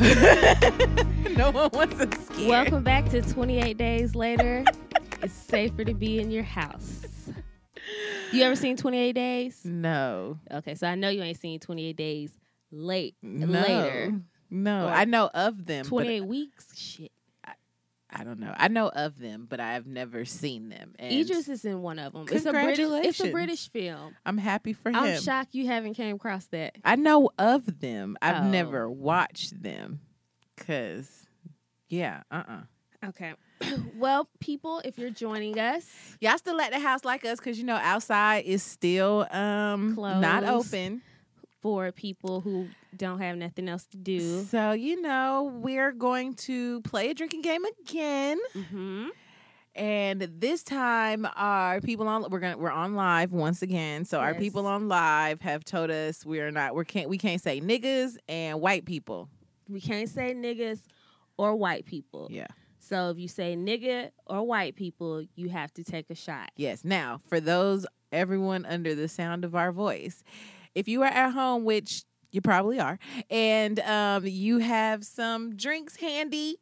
no one wants scared. Welcome back to 28 Days Later. it's safer to be in your house. You ever seen 28 Days? No. Okay, so I know you ain't seen 28 Days late No. later. No. Or I know of them. but 28 weeks? Shit. I don't know. I know of them, but I have never seen them. And Idris is in one of them. It's a British. It's a British film. I'm happy for him. I'm shocked you haven't came across that. I know of them. I've Oh. never watched them. Cause yeah, uh uh Okay. well, people, if you're joining us, Y'all still at the house like us because you know outside is still um not open. For people who don't have nothing else to do, So you know we're going to play a drinking game again, hmm and this time our people on we're gonna we're on live once again. So our people on live have told us we are not we can't we can't say niggas and white people. we can't say niggas or white people. Yeah. So if you say nigga or white people, you have to take a shot. Yes. Now, for those everyone under the sound of our voice, if you are at home, which you probably are, and um, you have some drinks handy,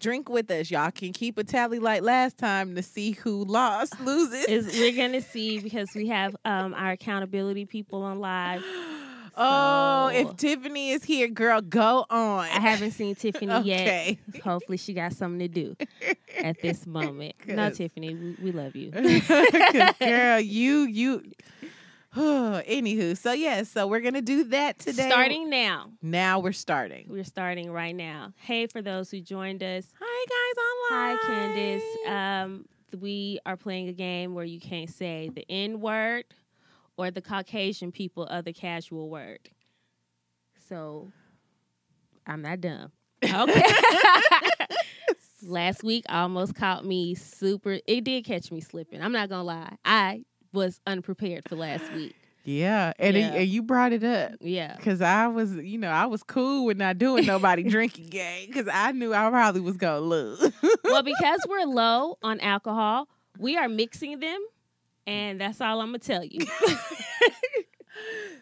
drink with us. Y'all can keep a tally like last time to see who lost, loses. Is we're gonna see because we have um, our accountability people on live. oh, if Tiffany is here, girl, go on. I haven't seen Tiffany Okay. yet. Hopefully, she got something to do at this moment. No, Tiffany, we, we love you, girl, you you. Anywho, so yes, so we're gonna do that today. Starting now. now, we're starting. We're starting right now. Hey, for those who joined us, Hi guys online. Hi. Candice. Um, we are playing a game where you can't say the N word or the Caucasian people of the casual word. So I'm not dumb. Okay. Last week almost caught me super. It did catch me slipping. I'm not gonna lie. I was unprepared for last week. yeah, and, it- and you brought it up Yeah. because I was, you know, I was cool with not doing nobody drinking game because I knew I probably was gonna lose. well, because we're low on alcohol, we are mixing them, and that's all I'm gonna tell you.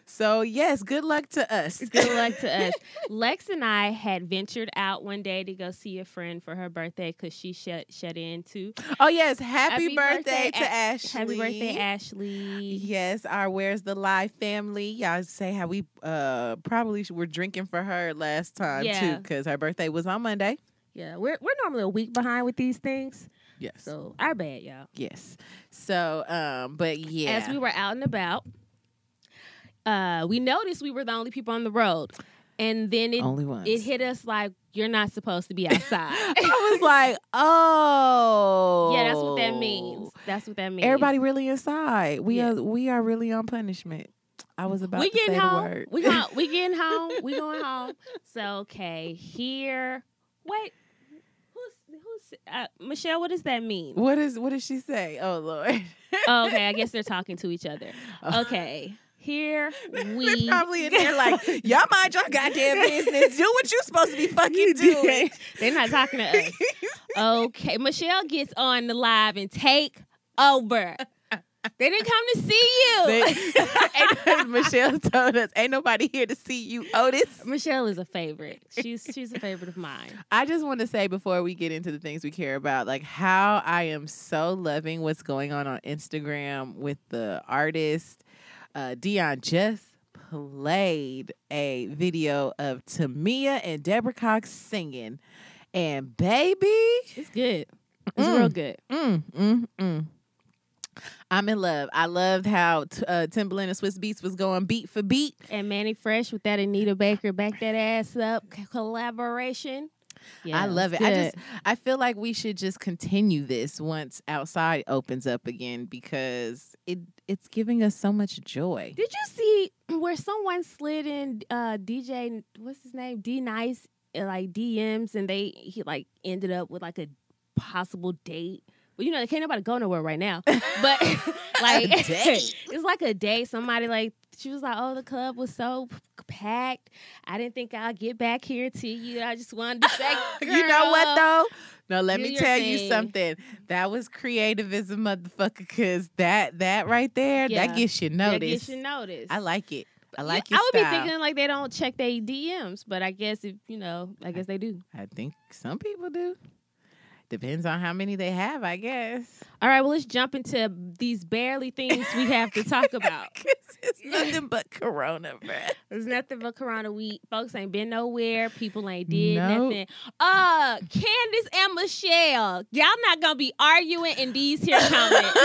so yes, good luck to us. Good luck to us. Lex and I had ventured out one day to go see a friend for her birthday because she shut shut in too. Oh yes, happy, Happy birthday, birthday, to A- Ashley. Happy birthday, Ashley. Yes, our Where's the Live family. Y'all say how we uh probably were drinking for her last time too because her birthday was on Monday. Yeah, we're we're normally a week behind with these things, Yes. so our bad, y'all. yes. So um, but yeah. As we were out and about, uh, we noticed we were the only people on the road, and then it only it hit us like you're not supposed to be outside. I was like, oh, yeah, that's what that means. That's what that means. Everybody really inside. We Yeah. are we are really on punishment. I was about we to getting say home. the word. We going we getting home. We going home. So okay, here. Wait, who's who's uh, Michelle? What does that mean? what is what does she say? Oh Lord. okay, I guess they're talking to each other. Oh. Okay, here They're we probably in there like, y'all mind your goddamn business. Do what you supposed to be fucking doing. They're not talking to us. Okay, Michelle gets on the live and take over. They didn't come to see you. They- Michelle told us, ain't nobody here to see you, Otis. Michelle is a favorite. She's she's a favorite of mine. I just want to say before we get into the things we care about, like how I am so loving what's going on on Instagram with the artist. Uh, Dion just played a video of Tamia and Deborah Cox singing, and baby, It's good. It's Mm. real good. mm, mm, mm. I'm in love. I loved how t- uh, Timbaland and Swizz Beatz was going beat for beat. And Mannie Fresh with that Anita Baker back that ass up collaboration. Yeah, I love it. it's I just I feel like we should just continue this once outside opens up again because it it's giving us so much joy. Did you see where someone slid in uh DJ what's his name? D Nice uh, like DMs and they he like ended up with like a possible date. Well, you know, they can't nobody go nowhere right now. But like it's like a day. Somebody like she was like, "Oh, the club was so packed. I didn't think I'd get back here to you. I just wanted to say, you know what though? No, let me tell you something. That was creative as a motherfucker because that that right there Yeah, that gets you that noticed. gets you noticed. I like it. I like it. I would be thinking like they don't check their DMs, but I guess if you know, I guess they do. I think some people do. Depends on how many they have, I guess. All right, well, let's jump into these barely things we have to talk about. it's nothing but Corona, bruh. There's nothing but Corona week. Folks ain't been nowhere. People ain't did Nope. nothing. Uh, Candace and Michelle, y'all not gonna be arguing in these here comments.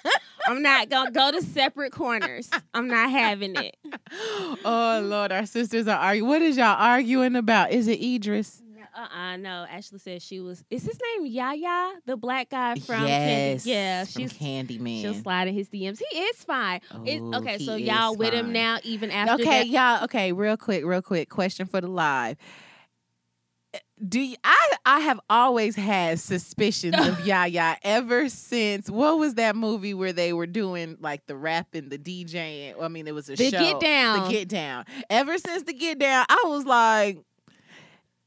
I'm not gonna go to separate corners. I'm not having it. oh Lord, our sisters are arguing. What is y'all arguing about? Is it Idris? Uh uh no. Ashley said she was. Is his name Yahya, the black guy from? yes. Candy? Yeah, from she's. Candyman. She'll slide in his DMs. He is fine. It- Oh, okay, so y'all with him now, even after Okay, that. y'all. Okay, real quick, real quick. Question for the live. Do you, I? I have always had suspicions of Yahya ever since. What was that movie where they were doing like the rapping, the DJing? I mean, it was a The show. Get Down. The Get Down. Ever since the Get Down, I was like,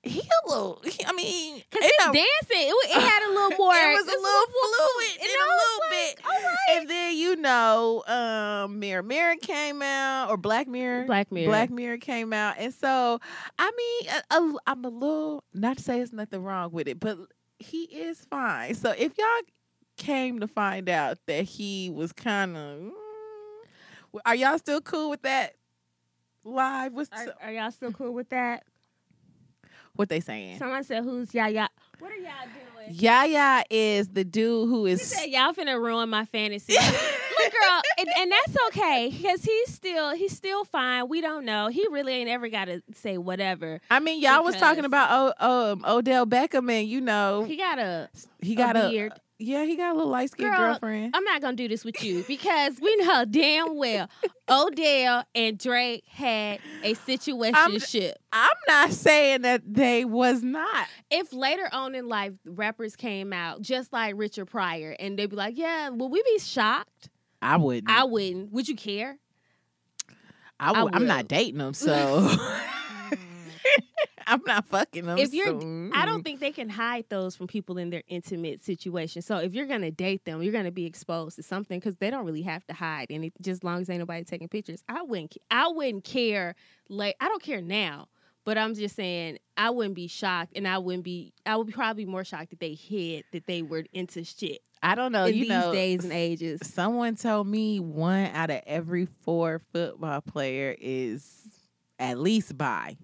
he a little. he- I mean, Cause it his dancing, it, wa- it had a little more. it was a it's little fluid and in I a was little like, bit. All right. And then you know, um, Mirror Mirror came out or Black Mirror. Black Mirror. Black Mirror came out, and so I mean, a, a, I'm a little not to say there's nothing wrong with it, but he is fine. So if y'all came to find out that he was kind of, are y'all still cool with that? Live, what's Are, are y'all still cool with that? What they saying? Someone said, "Who's Yahya?" What are y'all doing? Yahya is the dude who is. He said, "Y'all finna ruin my fantasy." Look, girl, and, and that's okay because he's still he's still fine. We don't know. He really ain't ever got to say whatever. I mean, y'all was talking about oh, um, Odell Beckham, and you know He got a. he got a a, beard. Yeah, he got a little light skinned Girl, girlfriend. I'm not gonna do this with you because we know damn well Odell and Drake had a situationship. I'm not saying that they was not. if later on in life rappers came out just like Richard Pryor and they'd be like, "Yeah, would we be shocked?" I wouldn't. I wouldn't. Would you care? I I would, I'm not dating them, so I'm not fucking them. If you're- I don't mm. think they can hide those from people in their intimate situation. So if you're gonna date them, you're gonna be exposed to something because they don't really have to hide any. Just as long as ain't nobody taking pictures, I wouldn't. I wouldn't care. Like I don't care now, but I'm just saying I wouldn't be shocked, and I wouldn't be. I would be probably more shocked that they hid that they were into shit I don't know. in you these know, days and ages. someone told me one out of every four football player is at least bi,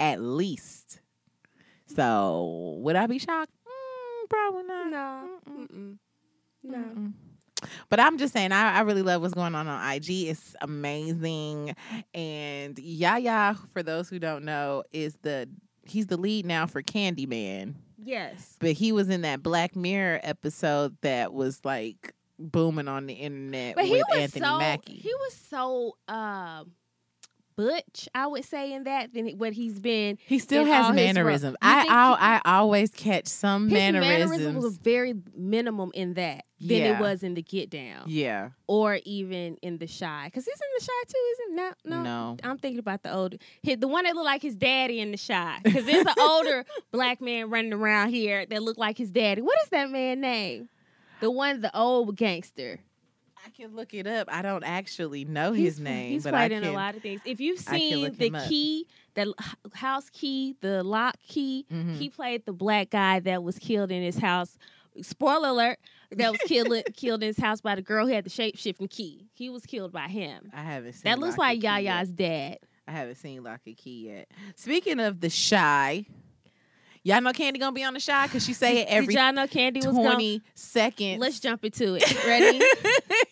at least. So would I be shocked? Mm, probably not. No, Mm-mm. No. Mm-mm. But I'm just saying, I, I really love what's going on on IG. It's amazing. And Yahya, for those who don't know, is the he's the lead now for Candyman. Yes. But he was in that Black Mirror episode that was like booming on the internet But with he was Anthony so Mackie. he was so um butch, I would say in that than what he's been. He still has mannerisms. I, I I always catch some His mannerisms. mannerism was very minimum in that than Yeah. it was in the Get Down yeah. or even in the Chi. Because he's in the Chi too, isn't no no. No. I'm thinking about the older, his, the one that looked like his daddy in the Chi. Because there's an older black man running around here that looked like his daddy. What is that man's name? The one, the old gangster. I can look it up. I don't actually know He's- his name, He's but played I in can. a lot of things. If you've seen the key, the house key, the lock key, Mhm. he played the black guy that was killed in his house. Spoiler alert: that was killed killed in his house by the girl who had the shape shifting key. He was killed by him. I haven't seen That looks Lock like Key yet. Yahya's dad. I haven't seen Locke and Key yet. Speaking of the Chi, y'all know Candy gonna be on the Chi because she say it every Did y'all know Candy was twenty seconds. Let's jump into it. Ready?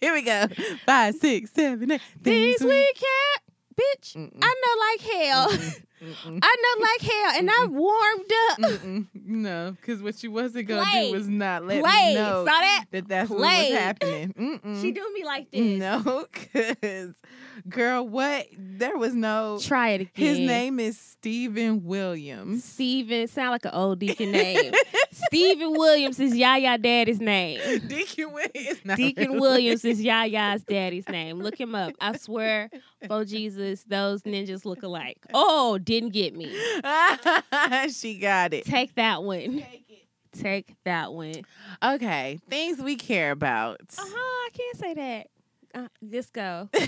Here we go. Five, six, seven, eight. Things we can't, bitch. Mm-mm. I know like hell. Mm-mm. I know like hell, and I warmed up. Mm-mm. No, because what she wasn't gonna Play. do was not let Play. me know Saw that? that that's what was happening. Mm-mm. She do me like this. No, because girl, what? There was no. Try it again. His name is Steven Williams. Steven sound like an old deacon name. Steven Williams is Yahya daddy's name. Deacon Williams. Deacon really. Williams is Yahya's daddy's name. Look him up. I swear, for Jesus, those ninjas look alike. Oh, didn't get me. she got it. Take that one. Take that one. Okay, things we care about. Uh huh. I can't say that. Uh, just go.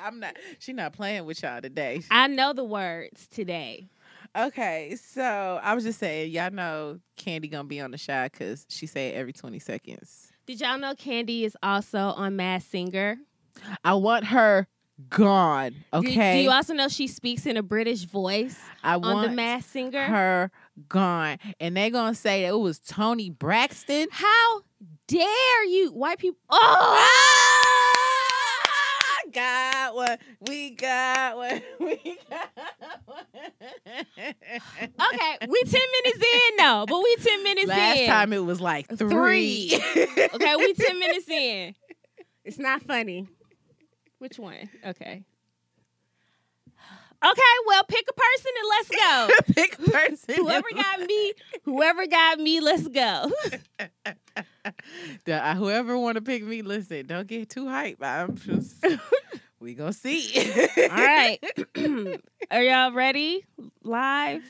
I'm not. She not playing with y'all today. I know the words today. Okay, so I was just saying, y'all know Candy gonna be on the shot because she say it every 20 seconds. Did y'all know Candy is also on Masked Singer? I want her gone. Okay, Do, you also know she speaks in a British voice I on want the Masked Singer? her gone, and they're gonna say that it was Toni Braxton. How dare you, white people? Oh, Ah, got one. We got one. We got one. okay. We ten minutes in though, but we ten minutes Last in. Last time it was like three. okay, we ten minutes in. It's not funny. Which one? Okay. Okay, well, pick a person and let's go. Pick a person. whoever got me, whoever got me, let's go. The- uh, whoever want to pick me, listen, don't get too hype. I'm just, we gonna see. All right. Are y'all ready? Live?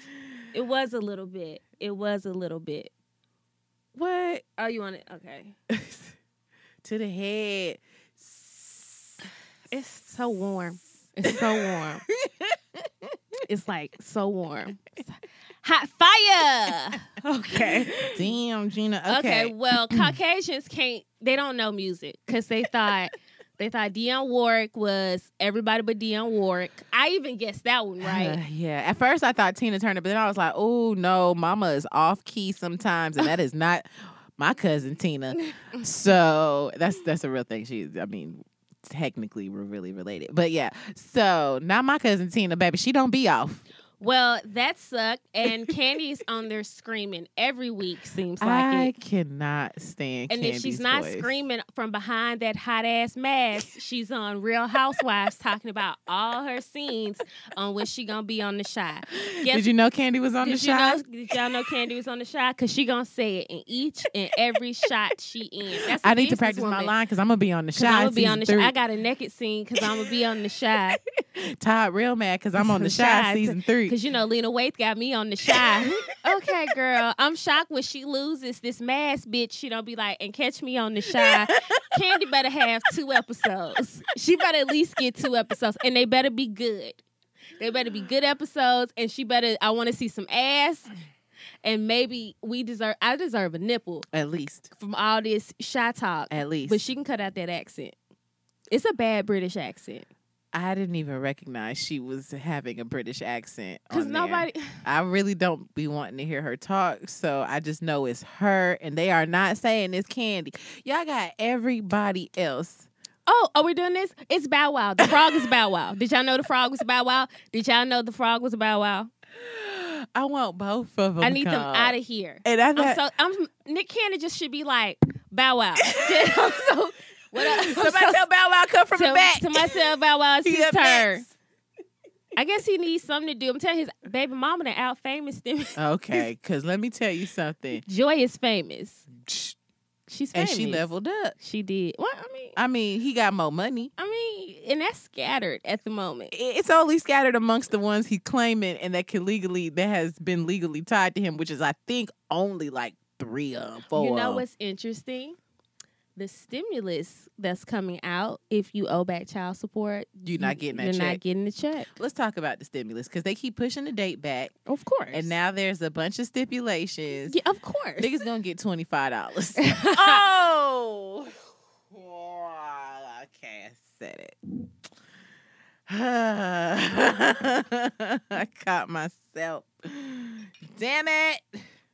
It was a little bit. It was a little bit. What Oh, you want it? Okay. to the head? It's so warm. It's so warm. It's like so warm. Hot fire. Okay. Damn, Gina. Okay. Okay. well, Caucasians can't. They don't know music because they thought they thought Dionne Warwick was everybody but Dionne Warwick. I even guessed that one Uh, right. yeah. At first, I thought Tina Turner, but then I was like, oh no, Mama is off key sometimes, and that is not my cousin Tina. So that's that's a real thing. She's, I mean, technically we're really related, but yeah. So not my cousin Tina, baby. She don't be off. Well, that sucked. And Candy's on there screaming every week. Seems like I it. cannot stand. And if she's not voice. screaming from behind that hot ass mask, she's on Real Housewives talking about all her scenes on when she gonna be on the shot. Guess did you know Candy was on the shot? know? Did y'all know Candy was on the shot? Cause she gonna say it in each and every shot she in. That's I need to practice businesswoman. my line because I'm gonna be on the shot. I'm gonna be on the shot. I got a naked scene because I'm gonna be on the shot. Todd real mad because I'm on the Shot. season three. Cause you know Lena Waithe got me on the Chi. okay, girl. I'm shocked when she loses this mask, bitch. She don't be like, and catch me on the Chi. Candy better have two episodes. She better at least get two episodes, and they better be good. They better be good episodes, and she better. I want to see some ass, and maybe we deserve. I deserve a nipple At least, from all this shot talk, at least. but she can cut out that accent. It's a bad British accent I didn't even recognize she was having a British accent. because nobody. I really don't be wanting to hear her talk, so I just know it's her, and they are not saying it's Candy. Y'all got everybody else. Oh, are we doing this? It's Bow Wow. The frog is Bow Wow. Did y'all know the frog was Bow Wow? Did y'all know the frog was Bow Wow? I want both of them. I need them out of here. And I I'm thought, so I'm Nick Cannon just should be like Bow Wow. I'm so what up? Somebody so- tell Bow Wow come from to, the back. to myself Bow Wow. It's his turn. I guess he needs something to do. I'm telling his baby mama that out famous. Okay, because let me tell you something. Joy is famous. She's And she leveled up. She did. Well, I mean, I mean, he got more money. I mean, and that's scattered at the moment. It's only scattered amongst the ones he claiming and that can legally that has been legally tied to him, which is I think only like three of them, four. You know what's interesting? The stimulus that's coming out if you owe back child support, You're not getting that you're check. not getting the check. Let's talk about the stimulus because they keep pushing the date back, Of course. and now there's a bunch of stipulations. yeah, of course. Niggas gonna get twenty five dollars. oh, okay, I said it. I caught myself. Damn it!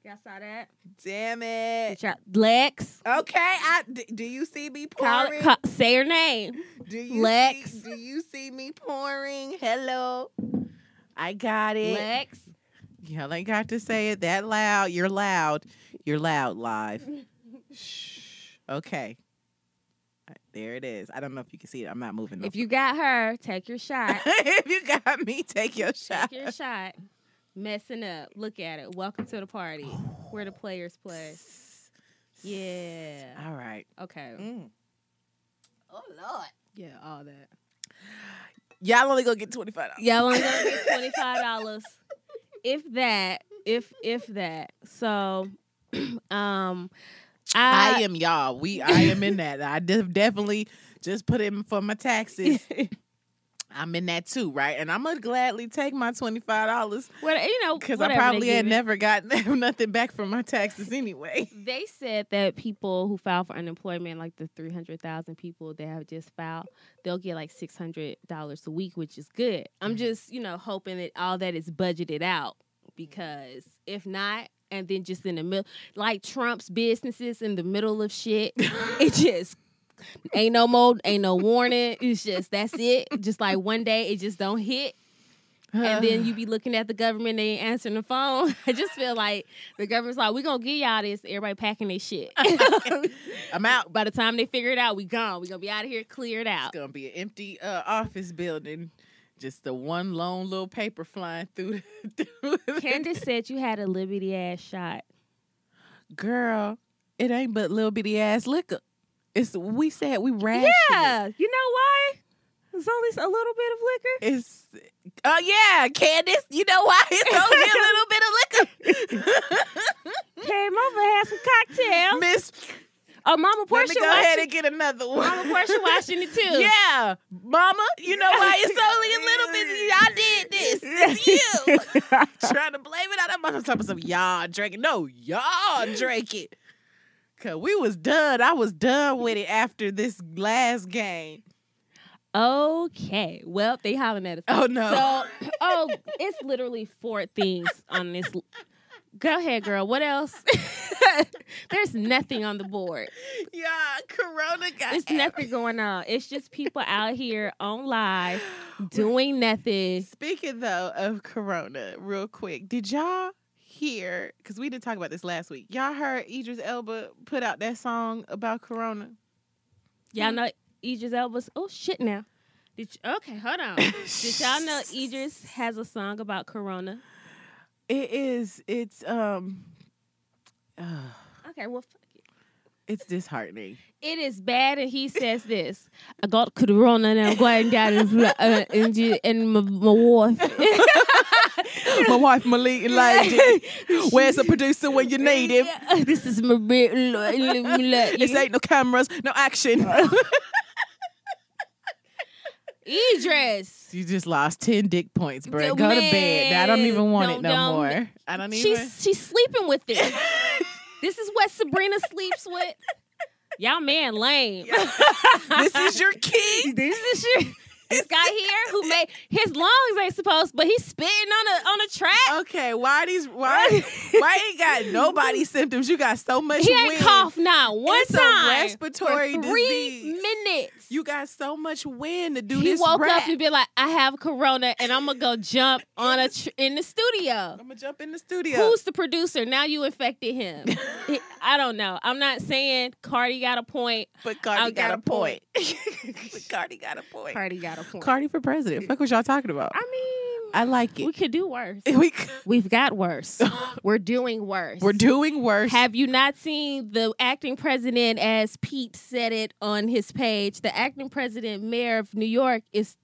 Y'all saw that? Damn it! Lex. Okay, I d- do you see me pouring? call, say her name. do you Lex. See, do you see me pouring? Hello, I got it. Lex. Y'all ain't got to say it that loud. You're loud. You're loud live. Shh. Okay. There it is. I don't know if you can see it. I'm not moving. no If you got her, take your shot. if you got me, take your shot. Take your shot. Messing up. Look at it. Welcome to the party where the players play. Yeah. All right. Okay. Mm. Oh Lord. Yeah, all that. Y'all only gonna get twenty five dollars. Y'all only gonna get twenty five dollars, if that, if if that. So, um, I I, am y'all. We I am in that. I de- definitely just put in for my taxes. I'm in that too, right? And I'm gonna gladly take my twenty five dollars Well, you know, because I probably had it. never gotten nothing back from my taxes anyway. They said that people who file for unemployment, like the 300,000 people that have just filed, they'll get like $600 a week, which is good. I'm Mhm. just, you know, hoping that all that is budgeted out because if not, and then just in the middle, like Trump's businesses in the middle of shit, it just ain't no more, ain't no warning. It's just, that's it. Just like one day it just don't hit. And then you be looking at the government, they ain't answering the phone. I just feel like the government's like, we gonna give y'all this. Everybody packing their shit. I'm out. By the time they figure it out, we gone. We gonna be out of here, cleared out. It's gonna be an empty uh, office building, just the one lone little paper flying through. The, through Candace said you had a liberty ass shot. Girl, it ain't but little bitty ass liquor. It's we said we it. Yeah, you know why? It's only a little bit of liquor. It's oh yeah, Candace. You know why it's only a little bit of liquor. Came over, had some cocktails. Miss, Oh, Mama let Portia me go ahead and get another one. Mama Portia watching it too. Yeah, Mama. You know why it's only a little bit. I did this. It's you. Trying to blame it on that mother. Talking some y'all drinking. No, y'all drink it. Cause we was done. I was done with it after this last game. Okay. Well, they hollering at us. Oh no. So, oh, it's literally four things on this. Go ahead, girl. What else? There's nothing on the board. yeah, Corona got There's nothing going on. It's just people out here on live doing nothing. Speaking though of Corona, real quick, did y'all hear? Because we didn't talk about this last week. Y'all heard Idris Elba put out that song about Corona. Y'all know Idris Elba's. Oh shit! Now, did you, okay? Hold on. Did y'all know Idris has a song about Corona? It is. It's um. uh, Okay, well. It's disheartening. It is bad, and he says this: "I got Corona, and I'm going down and uh, you- and my, my wife." My wife Malik liked it. Where's the producer when you need him? This is my bit. This ain't no cameras, no action. Idris. you just lost ten dick points, bro. Go to bed. I don't even want it don't- no don't- more. I don't even. She's she's sleeping with this. This is what Sabrina sleeps with. Y'all man lame. this is your king. this is your this guy here who made his lungs ain't supposed, but he's spitting on a on a track. Okay, why these why why ain't got nobody symptoms? You got so much He ain't wind. coughed not one It's a time respiratory for three disease. minutes. You got so much wind to do he this He woke rap. up and be like, "I have corona, and I'm gonna go jump on a tr- in the studio." I'm gonna jump in the studio. Who's the producer? Now you infected him. I don't know. I'm not saying Cardi got a point. but Cardi I got, got a a point. But Cardi got a point. Cardi got a point. Cardi for president. Fuck what y'all talking about. I mean, I like it. we could do worse. We We've got worse. We're doing worse. we're doing worse. Have you not seen the acting president, as Pete said it on his page? The acting president, mayor of New York, is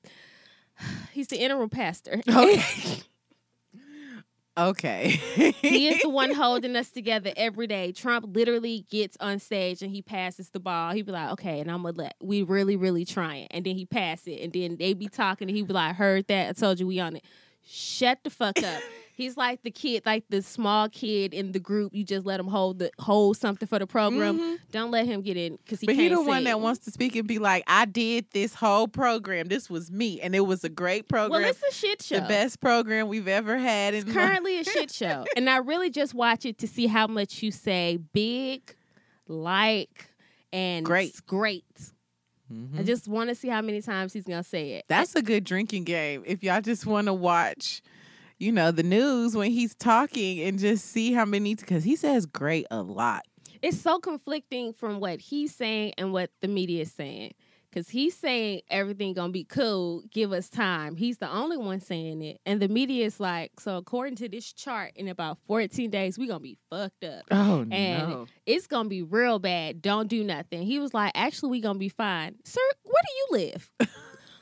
he's the interim pastor. okay. Okay. he is the one holding us together every day. Trump literally gets on stage and he passes the ball. He be like, "Okay," and I'm gonna let we really, really trying, and then he pass it, and then they be talking, and he be like, "Heard that? I told you we on it." Shut the fuck up. He's like the kid, like the small kid in the group. You just let him hold the hold something for the program. Mhm. Don't let him get in because he But can't he the one that wants to speak and be like, I did this whole program. This was me. And it was a great program. Well, it's a shit show. the best program we've ever had. It's in currently a shit show, and I really just watch it to see how much you say big, like, and Great. great. Mhm. I just want to see how many times he's gonna say it. That's a good drinking game. If y'all just want to watch, you know, the news when he's talking and just see how many, because he says great a lot. it's so conflicting from what he's saying and what the media is saying. Cause he's saying everything gonna be cool. Give us time. He's the only one saying it, and the media is like, so according to this chart, in about 14 days, we gonna be fucked up. Oh, And no. It's gonna be real bad. Don't do nothing. He was like, actually, we gonna be fine, sir. Where do you live?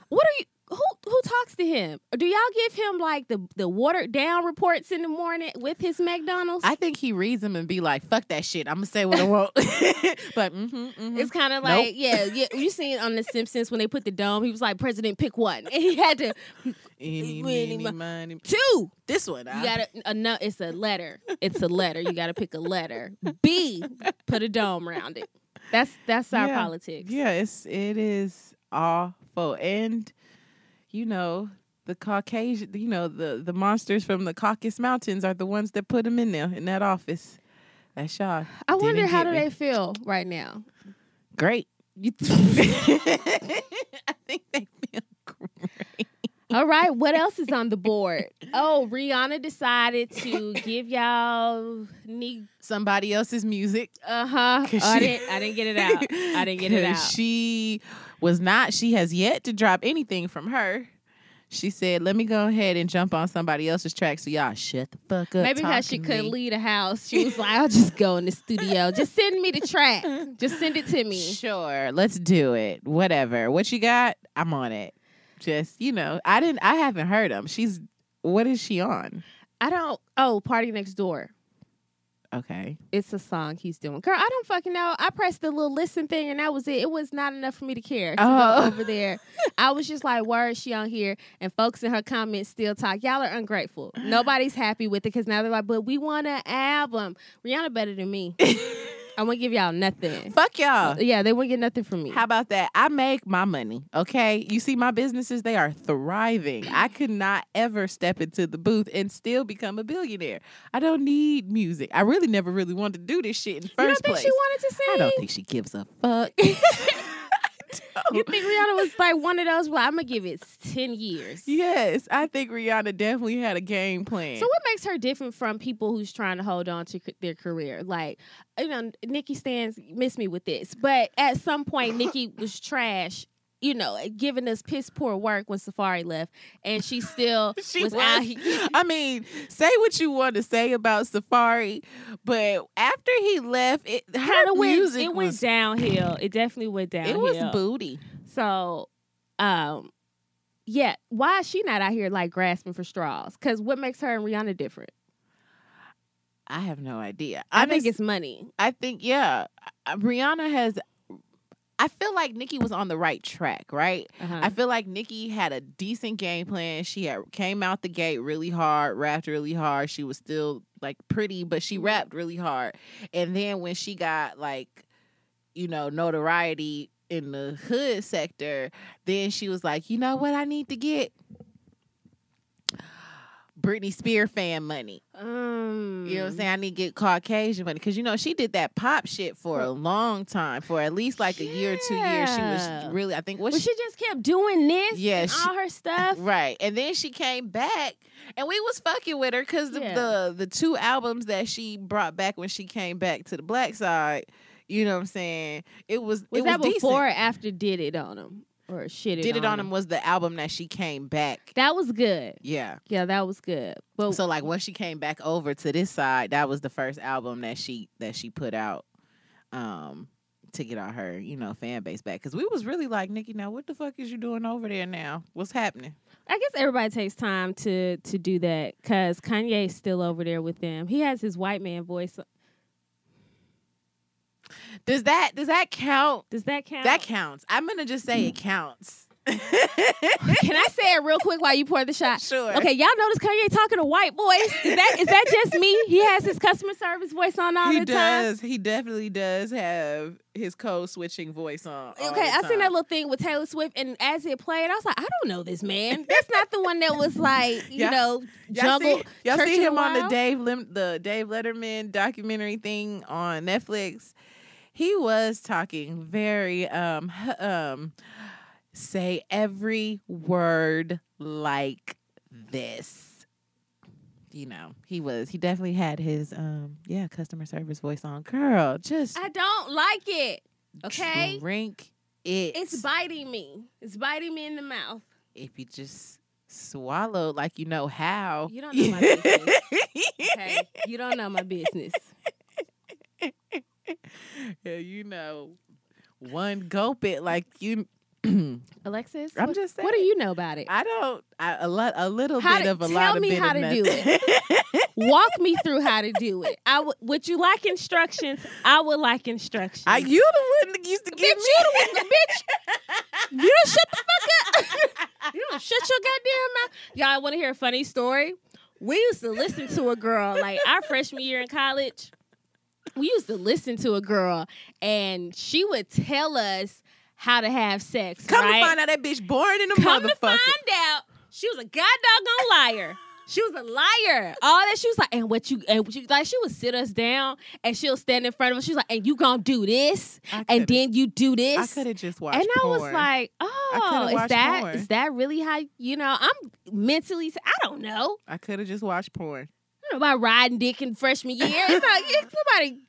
what are you? Who who talks to him? Do y'all give him like the the watered down reports in the morning with his McDonald's? I think he reads them and be like, "Fuck that shit. I'm gonna say what I want." but mm-hmm, mm-hmm. It's kind of Nope. like, yeah, yeah. You seen on The Simpsons when they put the dome? He was like, "President, pick one," and he had to Meeny, meeny, mi- miny- two. This one, You I- gotta a no. It's a letter. It's a letter. You gotta pick a letter. B. Put a dome around it. That's that's our Yeah. politics. Yeah, it's it is awful, and you know the Caucasian, you know the the monsters from the Caucasus Mountains are the ones that put them in there in that office. That's y'all. I wonder Didn't how do me. they feel right now. Great. You- I think they feel great. All right, what else is on the board? Oh, Rihanna decided to give y'all ne- Somebody else's music. uh huh. 'Cause I she- didn't I didn't get it out. I didn't get it out. She was not. She has yet to drop anything from her. She said, "Let me go ahead and jump on somebody else's track, so y'all shut the fuck up." Maybe because she couldn't me." leave the house, she was like, "I'll just go in the studio. Just send me the track. Just send it to me." Sure, let's do it. Whatever. What you got? I'm on it. Just you know, I didn't. I haven't heard them. She's. What is she on? I don't. Oh, party next door. Okay. It's a song he's doing. Girl, I don't fucking know. I pressed the little listen thing and that was it. It was not enough for me to care to Oh. go over there. I was just like, where is she on here? And folks in her comments still talk. Y'all are ungrateful. Nobody's happy with it because now they're like, but we want an album. Rihanna better than me. I won't give y'all nothing. Fuck y'all. Uh, yeah, they won't get nothing from me. How about that? I make my money, okay? You see my businesses, they are thriving. I could not ever step into the booth and still become a billionaire. I don't need music. I really never really wanted to do this shit in the you don't think place. she wanted to sing? I don't think she gives a fuck. You think Rihanna was like one of those? Well, I'm gonna give it ten years. yes, I think Rihanna definitely had a game plan. So what makes her different from people who's trying to hold on to c- their career? Like, you know, Nicki stands miss me with this, but at some point Nicki was trash. You know, giving us piss poor work when Safaree left, and she still She was, was. out here. I mean, say what you want to say about Safaree, but after he left, it her Kind of went. music It went was downhill. It definitely went downhill. it was booty. So, um, yeah. Why is she not out here like grasping for straws? Because what makes her and Rihanna different? I have no idea. I think Honest- it's money. I think yeah, Rihanna has. I feel like Nicki was on the right track, right? Uh-huh. I feel like Nicki had a decent game plan. She had came out the gate really hard, rapped really hard. She was still like pretty, but she rapped really hard. And then when she got like, you know, notoriety in the hood sector, then she was like, you know what, I need to get Britney Spear fan money. um, You know what I'm saying? I need to get Caucasian money because you know she did that pop shit for a long time, for at least like a year or two years. She was really, I think, what Well, she, she just kept doing this Yeah, and she- all her stuff. right, and then she came back, and we was fucking with her because the, Yeah. the the two albums that she brought back when she came back to the black side. You know what I'm saying? It was Was it that was before or after Did It on him? Or Shit Did it on him? him was the album that she came back. That was good. Yeah. Yeah, that was good. But So like when she came back over to this side, that was the first album that she that she put out um to get on her, you know, fan base back. Cause we was really like, Nicki, now what the fuck is you doing over there now? What's happening? I guess everybody takes time to to do that because Kanye's still over there with them. He has his white man voice. Does that does that count? Does that count? That counts. I'm gonna just say it counts. Can I say it real quick while you pour the shot? Sure. Okay, y'all notice Kanye talking a white voice. Is that is that just me? He has his customer service voice on all He the time. does. He definitely does have his code switching voice on. all Okay, I seen that little thing with Taylor Swift, and as it played, I was like, I don't know this man. That's not the one that was like, you Yeah. know, Y'all jungle. see, y'all see him on the Dave Lim- the Dave Letterman documentary thing on Netflix. He was talking very um um say every word like this. You know, he was he definitely had his um yeah, customer service voice on. Girl, just I don't like it. Okay, drink it. it's biting me. It's biting me in the mouth. if you just swallow like you know how. You don't know my business. Okay, you don't know my business. yeah, you know, one gulp it like you Alexis, I'm what, just what do you know about it? I don't. I, a lot. A little How bit to- of a lot of. Tell me how to do nothing. Walk me through how to do it. I would. Would you like instructions? I would like instructions. I you the one that used to bitch, give you the one, bitch. You don't shut the fuck up. you don't shut your goddamn mouth. Y'all want to hear a funny story? We used to listen to a girl like our freshman year in college. We used to listen to a girl, and she would tell us how to have sex. Come right? to find out that bitch born in a motherfucker. Come to find out, she was a god doggone liar. She was a liar. All that she was like, and what you and she like she would sit us down and she'll stand in front of us. She's like, and you gonna do this, and then you do this. I could have just watched and I was like, oh, is that porn. is that really how you know? I'm mentally. I don't know. I could have just watched porn. About riding dick in freshman year. It's like it's somebody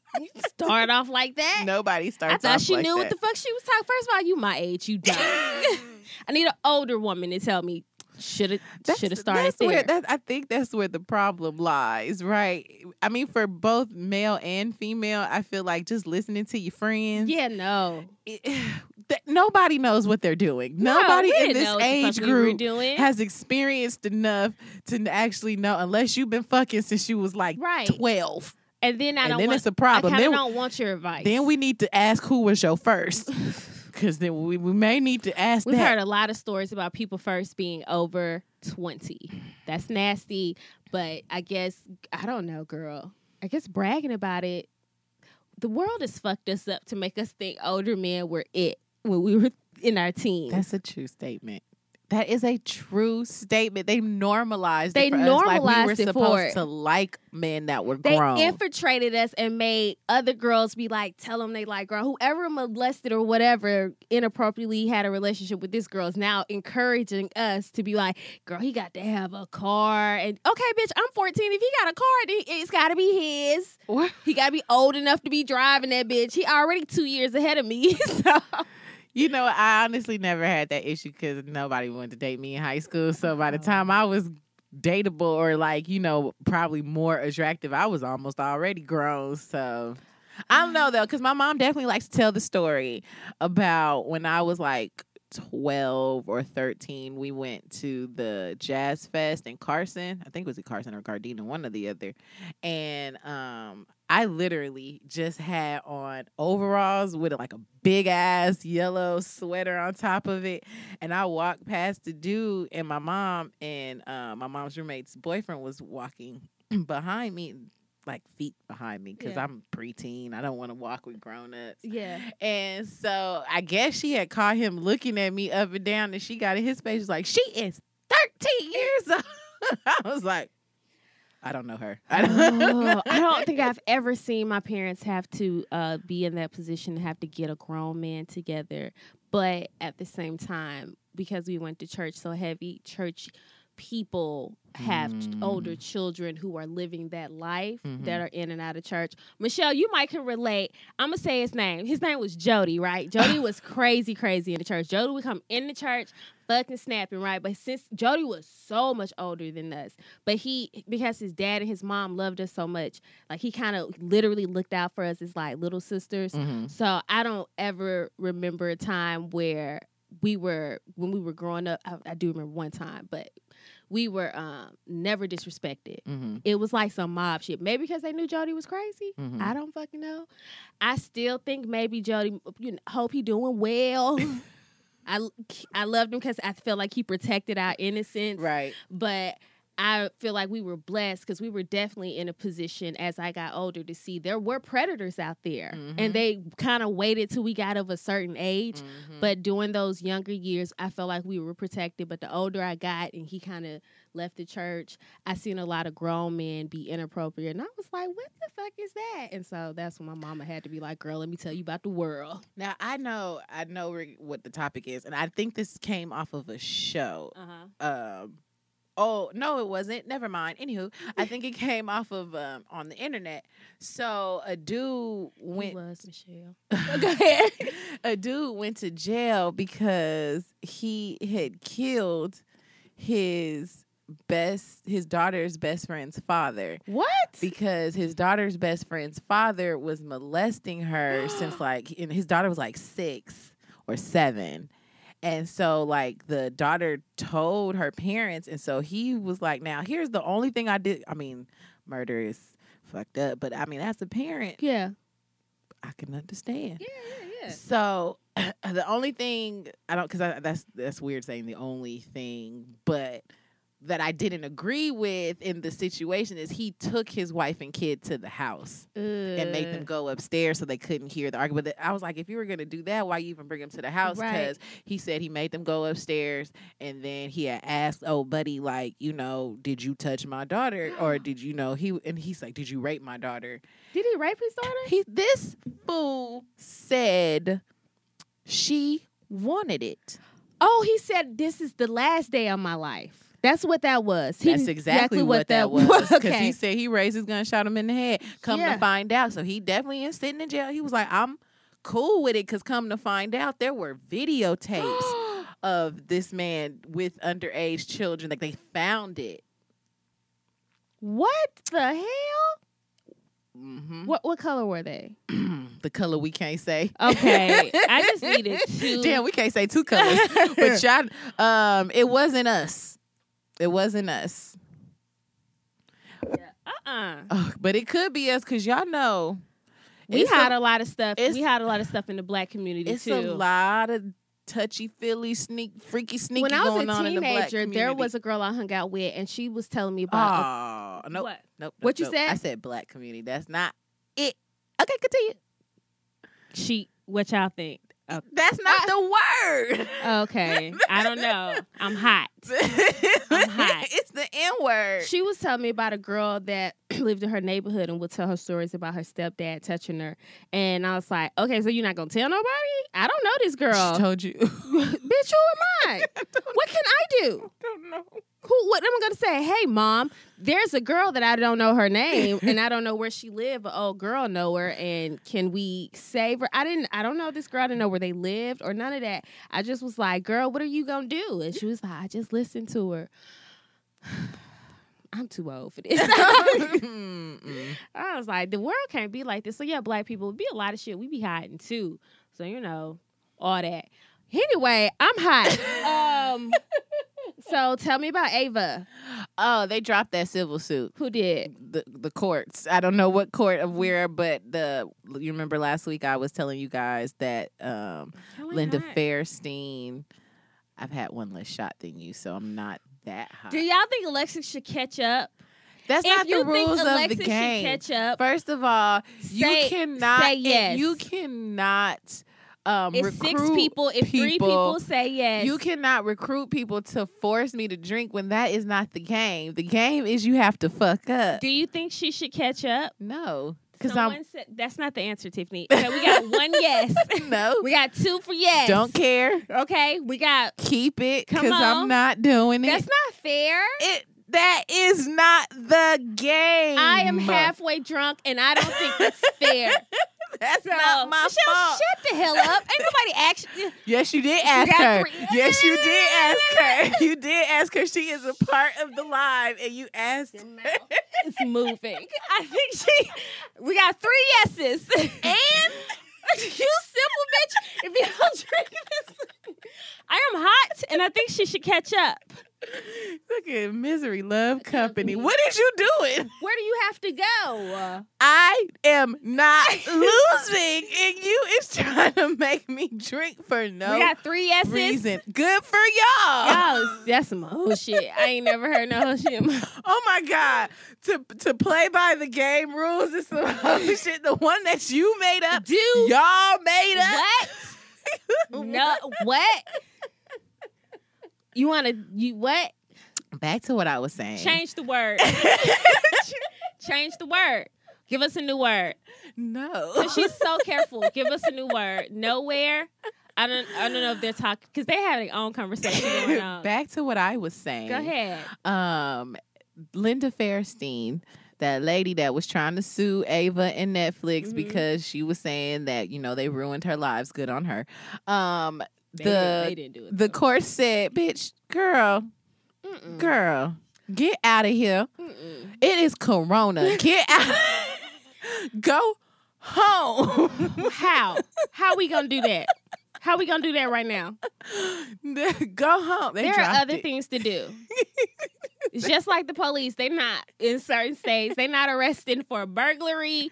start off like that. Nobody starts. I thought she like knew what the fuck she was talking. First of all, you my age, you don't. I need an older woman to tell me. Should have should have started that's there. Where, that, I think that's where the problem lies, right? I mean, for both male and female, I feel like just listening to your friends. yeah, no. it- that nobody knows what they're doing. No, Nobody in this know what the age fuck we were group has experienced enough to actually know, unless you've been fucking since you was like Right. twelve. and then I and don't then want. it's a problem. of Then, don't want your advice. then we need to ask who was your first, because then we, we may need to ask We've that. heard a lot of stories about people first being over 20. That's nasty, but I guess, I don't know, girl. I guess bragging about it, the world has fucked us up to make us think older men were it when we were in our teens. That's a true statement. That is a true statement. They normalized They it for us like we were supposed to like men that were they grown. infiltrated us and made other girls be like, tell them they like girl. Whoever molested or whatever inappropriately had a relationship with this girl is now encouraging us to be like, girl, he got to have a car. And okay, bitch, I'm 14. If he got a car, it's got to be his. What? He got to be old enough to be driving that bitch. He already two years ahead of me. so You know, I honestly never had that issue because nobody wanted to date me in high school. So by the time I was dateable or like, you know, probably more attractive, I was almost already grown. So I don't know though, because my mom definitely likes to tell the story about when I was like 12 or 13. We went to the Jazz Fest in Carson. I think it was in Carson or Gardena, one or the other. And um, I literally just had on overalls with like a big ass yellow sweater on top of it. And I walked past the dude and my mom and uh, my mom's roommate's boyfriend was walking behind me, like feet behind me, because Yeah. I'm preteen. I don't want to walk with grown ups. yeah. And so I guess she had caught him looking at me up and down, and she got in his face. She's like, "She is 13 years old." I was like, "I don't know her." I don't, Oh, I don't think I've ever seen my parents have to uh, be in that position to have to get a grown man together. But at the same time, because we went to church so heavy, church people have Mm. older children who are living that life Mhm. that are in and out of church. Michelle, you might can relate. I'm gonna say his name. His name was Jody, right? Jody was crazy, crazy in the church. Jody would come in the church, fucking snapping, right? But since Jody was so much older than us, but he because his dad and his mom loved us so much, like he kind of literally looked out for us as like little sisters. Mhm. So I don't ever remember a time where we were when we were growing up. I, I do remember one time, but we were um, never disrespected. Mhm. It was like some mob shit. Maybe because they knew Jody was crazy. Mhm. I don't fucking know. I still think maybe Jody. You know, hope he doing well. I I loved him because I felt like he protected our innocence Right. but I feel like we were blessed because we were definitely in a position as I got older to see there were predators out there, Mhm. and they kind of waited till we got of a certain age. Mhm. But during those younger years, I felt like we were protected. But the older I got, and he kind of left the church, I seen a lot of grown men be inappropriate, and I was like, "What the fuck is that?" And so that's when my mama had to be like, "Girl, let me tell you about the world." now I know I know what the topic is, and I think this came off of a show. Uh huh. um oh no it wasn't never mind anywho i think it came off of um on the internet so a dude went was Michelle. Go ahead. a dude went to jail because he had killed his best his daughter's best friend's father What? because his daughter's best friend's father was molesting her since like and his daughter was like six or seven And so like the daughter told her parents and so he was like, "Now, here's the only thing I did. I mean, murder is fucked up, but I mean, as a parent, Yeah. I can understand." Yeah, yeah, yeah. So the only thing I don't because that's that's weird saying the only thing, but that I didn't agree with in the situation is he took his wife and kid to the house yeah. and made them mm. go upstairs so they couldn't hear the argument. I was like, if you were gonna do that, why you even bring them to the house? Right. Because he said he made them go upstairs, and then he had asked, "Oh, buddy, like, you know, did you touch my daughter, or did you know he?" And he's like, "Did you rape my daughter?" Did he rape his daughter? He this fool said she wanted it. Oh, he said this is the last day of my life. That's what that was. He That's kn- exactly, what, that was. Because okay. he said he raised his gun, shot him in the head. Come Yeah. to find out, so he definitely is sitting in jail. He was like, "I'm cool with it," because come to find out, there were videotapes of this man with underage children. Like they found it. what the hell? hmm What what color were they? the color we can't say. Okay, I just needed two. Damn, we can't say two colors. but y'all, um, it wasn't us. It wasn't us. Uh-uh. Ugh, but it could be us because y'all know We had a, a, lot of stuff. We had a lot of stuff in the black community it's too. a lot of touchy feely sneak freaky sneaky when I was going a on in the black teenager, there was a girl I hung out with, and she was telling me about oh nope what? nope What nope, you nope. said? I said black community. That's not it. Okay, continue. She. What y'all think? Oh. That's not the word. Okay, I don't know. I'm hot. I'm hot. It's the N word. She was telling me about a girl that lived in her neighborhood and would tell her stories about her stepdad touching her. And I was like, okay, so you're not gonna tell nobody? I don't know this girl. She told you. Bitch, who am I? What can I do? I don't know. Who? What am I gonna say? Hey, mom, there's a girl that I don't know her name and I don't know where she lived, but oh, girl know her, and can we save her? I didn't. I don't know this girl. I didn't know where they lived or none of that. I just was like, girl, what are you gonna do? And she was like, I just listened to her. I'm too old for this. I was like, the world can't be like this. So yeah, black people be a lot of shit. We be hiding too. So you know, all that. Anyway, I'm hot. um, so tell me about Ava. oh, they dropped that civil suit. Who did? the the courts. I don't know what court of where, but the you remember last week I was telling you guys that um Linda Fairstein. I've had one less shot than you, so I'm not that high. Do y'all think Alexis should catch up? That's if not the rules of the game. catch up, First of all, you cannot. say yes. You cannot. Um, if six people, if three people say yes, You cannot recruit people to force me to drink when that is not the game. The game is you have to fuck up. Do you think she should catch up? No, because Someone said that's not the answer, Tiffany. Okay, we got one yes. No. we got two for yes. Don't care. Okay, we got. Keep it because I'm not doing it. That's not fair. it. That is not the game. I am halfway drunk, and I don't think it's fair. That's So, not my Michelle, fault. shut the hell up. Ain't nobody actually. Yes, you did ask her. three- Yes, you did ask her. You did ask her. She is a part of the live, and you asked. Your mouth is moving. I think she. We got three yeses. And you simple bitch. If you don't drink this, I am hot, and I think she should catch up. look at misery love company. What is you doing? Where do you have to go? I am not losing, and you is trying to make me drink for no we got three yeses. reason. Good for y'all. Y'all, that's some whole shit. I ain't never heard no whole shit. Oh my god! To to play by the game rules is some other shit. The one that you made up, Do y'all made up. what? No, what? You want to? You what? Back to what I was saying. Change the word. Change the word. Give us a new word. No. She's so careful. Give us a new word. Nowhere. I don't. I don't know if they're talking because they have their own conversation going on. Back to what I was saying. Go ahead. Um, Linda Fairstein, that lady that was trying to sue Ava and Netflix Mhm. because she was saying that you know they ruined her lives. Good on her. Um, They, the didn't, they didn't do it. the though. court said, "Bitch, girl, Mm-mm. girl, get out of here. Mm-mm. It is Corona. Get out. Go home." How? How we gonna do that? How we gonna do that right now? Go home. They there are other it. things to do. Just like the police, they're not in certain states. They're not arresting for burglary,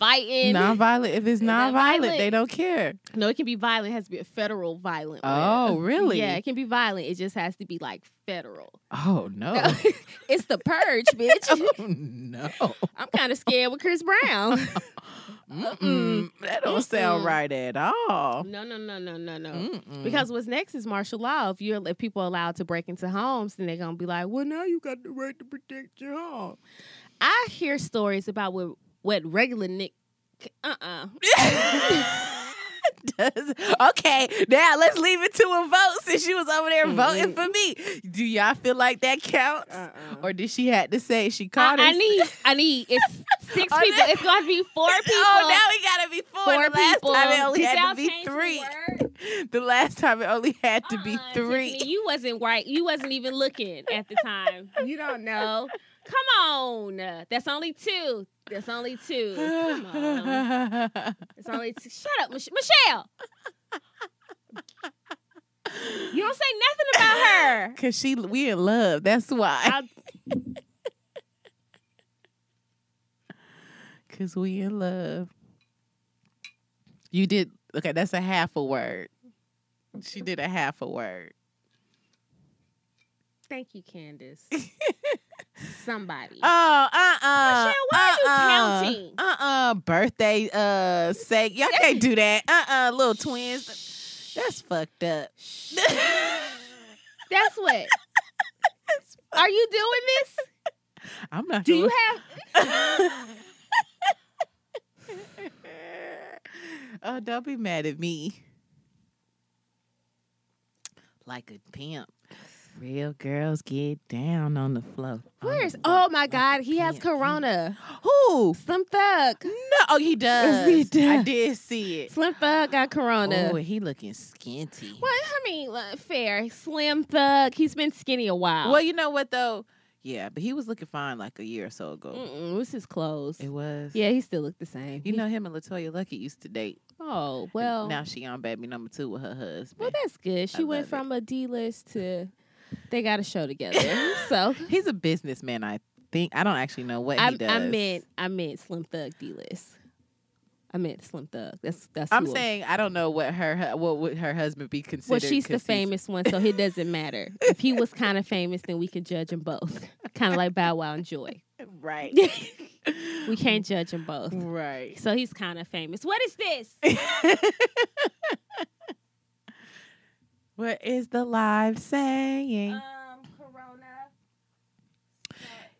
fighting. Non-violent. If it's non-violent, violent. they don't care. No, it can be violent. It has to be a federal violent. Oh, really? Yeah, it can be violent. It just has to be like federal. Oh no. it's the purge, bitch. oh no. I'm kind of scared with Chris Brown. Mm-mm. That don't sound Mm-mm. right at all. no, no, no, no, no, no. Mm-mm. Because what's next is martial law. If you're if people are allowed to break into homes, then they're gonna be like, well, now you got the right to protect your home. I hear stories about what what regular Nick. Uh uh Does okay now let's leave it to a vote since she was over there Mm-mm. voting for me. Do y'all feel like that counts, or did she had to say she caught I, I need I need it's six Oh, people. that- It's gonna be four people. Oh, now we gotta be four. four the last people. time it only Did had to be change the three. The last time it only had to be Uh-uh, three. Tiffany, you wasn't right. You wasn't even looking at the time. You don't know. Come on. That's only two. That's only two. Come on. It's only two. Shut up, Mich- Michelle. You don't say nothing about her. Cause she, we in love. That's why. I- Cause we in love. You did okay. That's a half a word. She did a half a word. Thank you, Candace. Somebody. Oh, uh, uh Michelle, why are you uh-uh, counting? Uh, uh birthday, uh, sake. Y'all can't do that. Uh, uh little twins. That's fucked up. That's what. Are you doing this? I'm not. Do you have oh, don't be mad at me. Like a pimp. Real girls get down on the floor. Where's oh my god, he has corona. Who? Slim Thug. No, oh, he does. He does. I did see it. Slim Thug got corona. Oh, he looking skinty. Well, I mean, uh, fair. Slim Thug. He's been skinny a while. Well, you know what though? Yeah, but he was looking fine like a year or so ago. Mm-mm, it was his clothes. It was. Yeah, he still looked the same. You He- know him and LeToya Luckett used to date. Oh And well. now she on baby number two with her husband. well, that's good. She I went love it. from a D list to they got a show together. so He's a businessman, I think. I don't actually know what I, he does. I meant I meant Slim Thug D list. I meant Slim Thug. That's that's. I'm saying I don't know what her what would her husband be considered. Well, she's the famous one, so it doesn't matter. if he was kind of famous, then we could judge them both. kind of like Bow Wow and Joie. right? We can't judge them both. right. So he's kind of famous. What is this? What is the live saying? Um, Corona.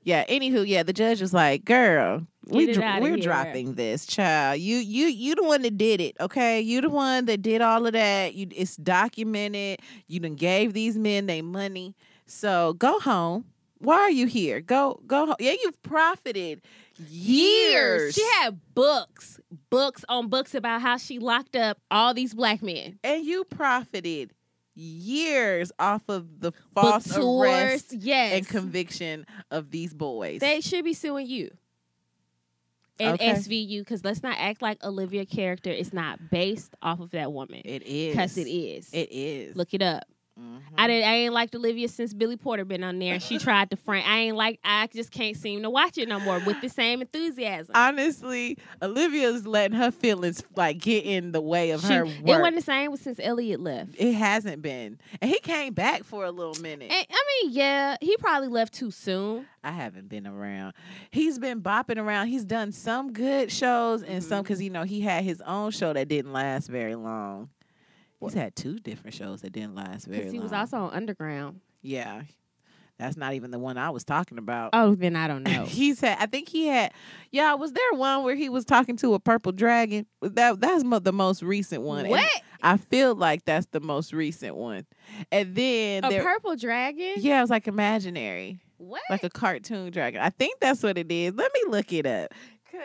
yeah. Anywho, yeah, the judge was like, "Girl, we Get dr- we're here." dropping this, child. You you you the one that did it, okay? You the one that did all of that. You it's documented. You done gave these men their money. So go home. Why are you here? Go go home. Yeah, you've profited years. She had books, books on books about how she locked up all these black men. and you profited years off of the false arrest yes. and conviction of these boys. They should be suing you. And Okay. SVU, because let's not act like Olivia character is not based off of that woman. it is Because it is. It is. Look it up. Mhm. I didn't. I ain't liked Olivia since Billy Porter been on there. She tried to front. I ain't like. I just can't seem to watch it no more with the same enthusiasm. Honestly, Olivia's letting her feelings like get in the way of She- her Work. it wasn't the same since Elliot left. It hasn't been, and he came back for a little minute. And, I mean, yeah, he probably left too soon. I haven't been around. He's been bopping around. He's done some good shows and some Mhm. because you know he had his own show that didn't last very long. He's had two different shows that didn't last very long. he was also on Underground. yeah, that's not even the one I was talking about. Oh, then I don't know. He's had. I think he had. Yeah, was there one where he was talking to a purple dragon? That that's the most recent one. and what? I feel like that's the most recent one. And then A there, purple dragon? yeah, it was like imaginary, What? like a cartoon dragon. I think that's what it is. Let me look it up. 'Cause-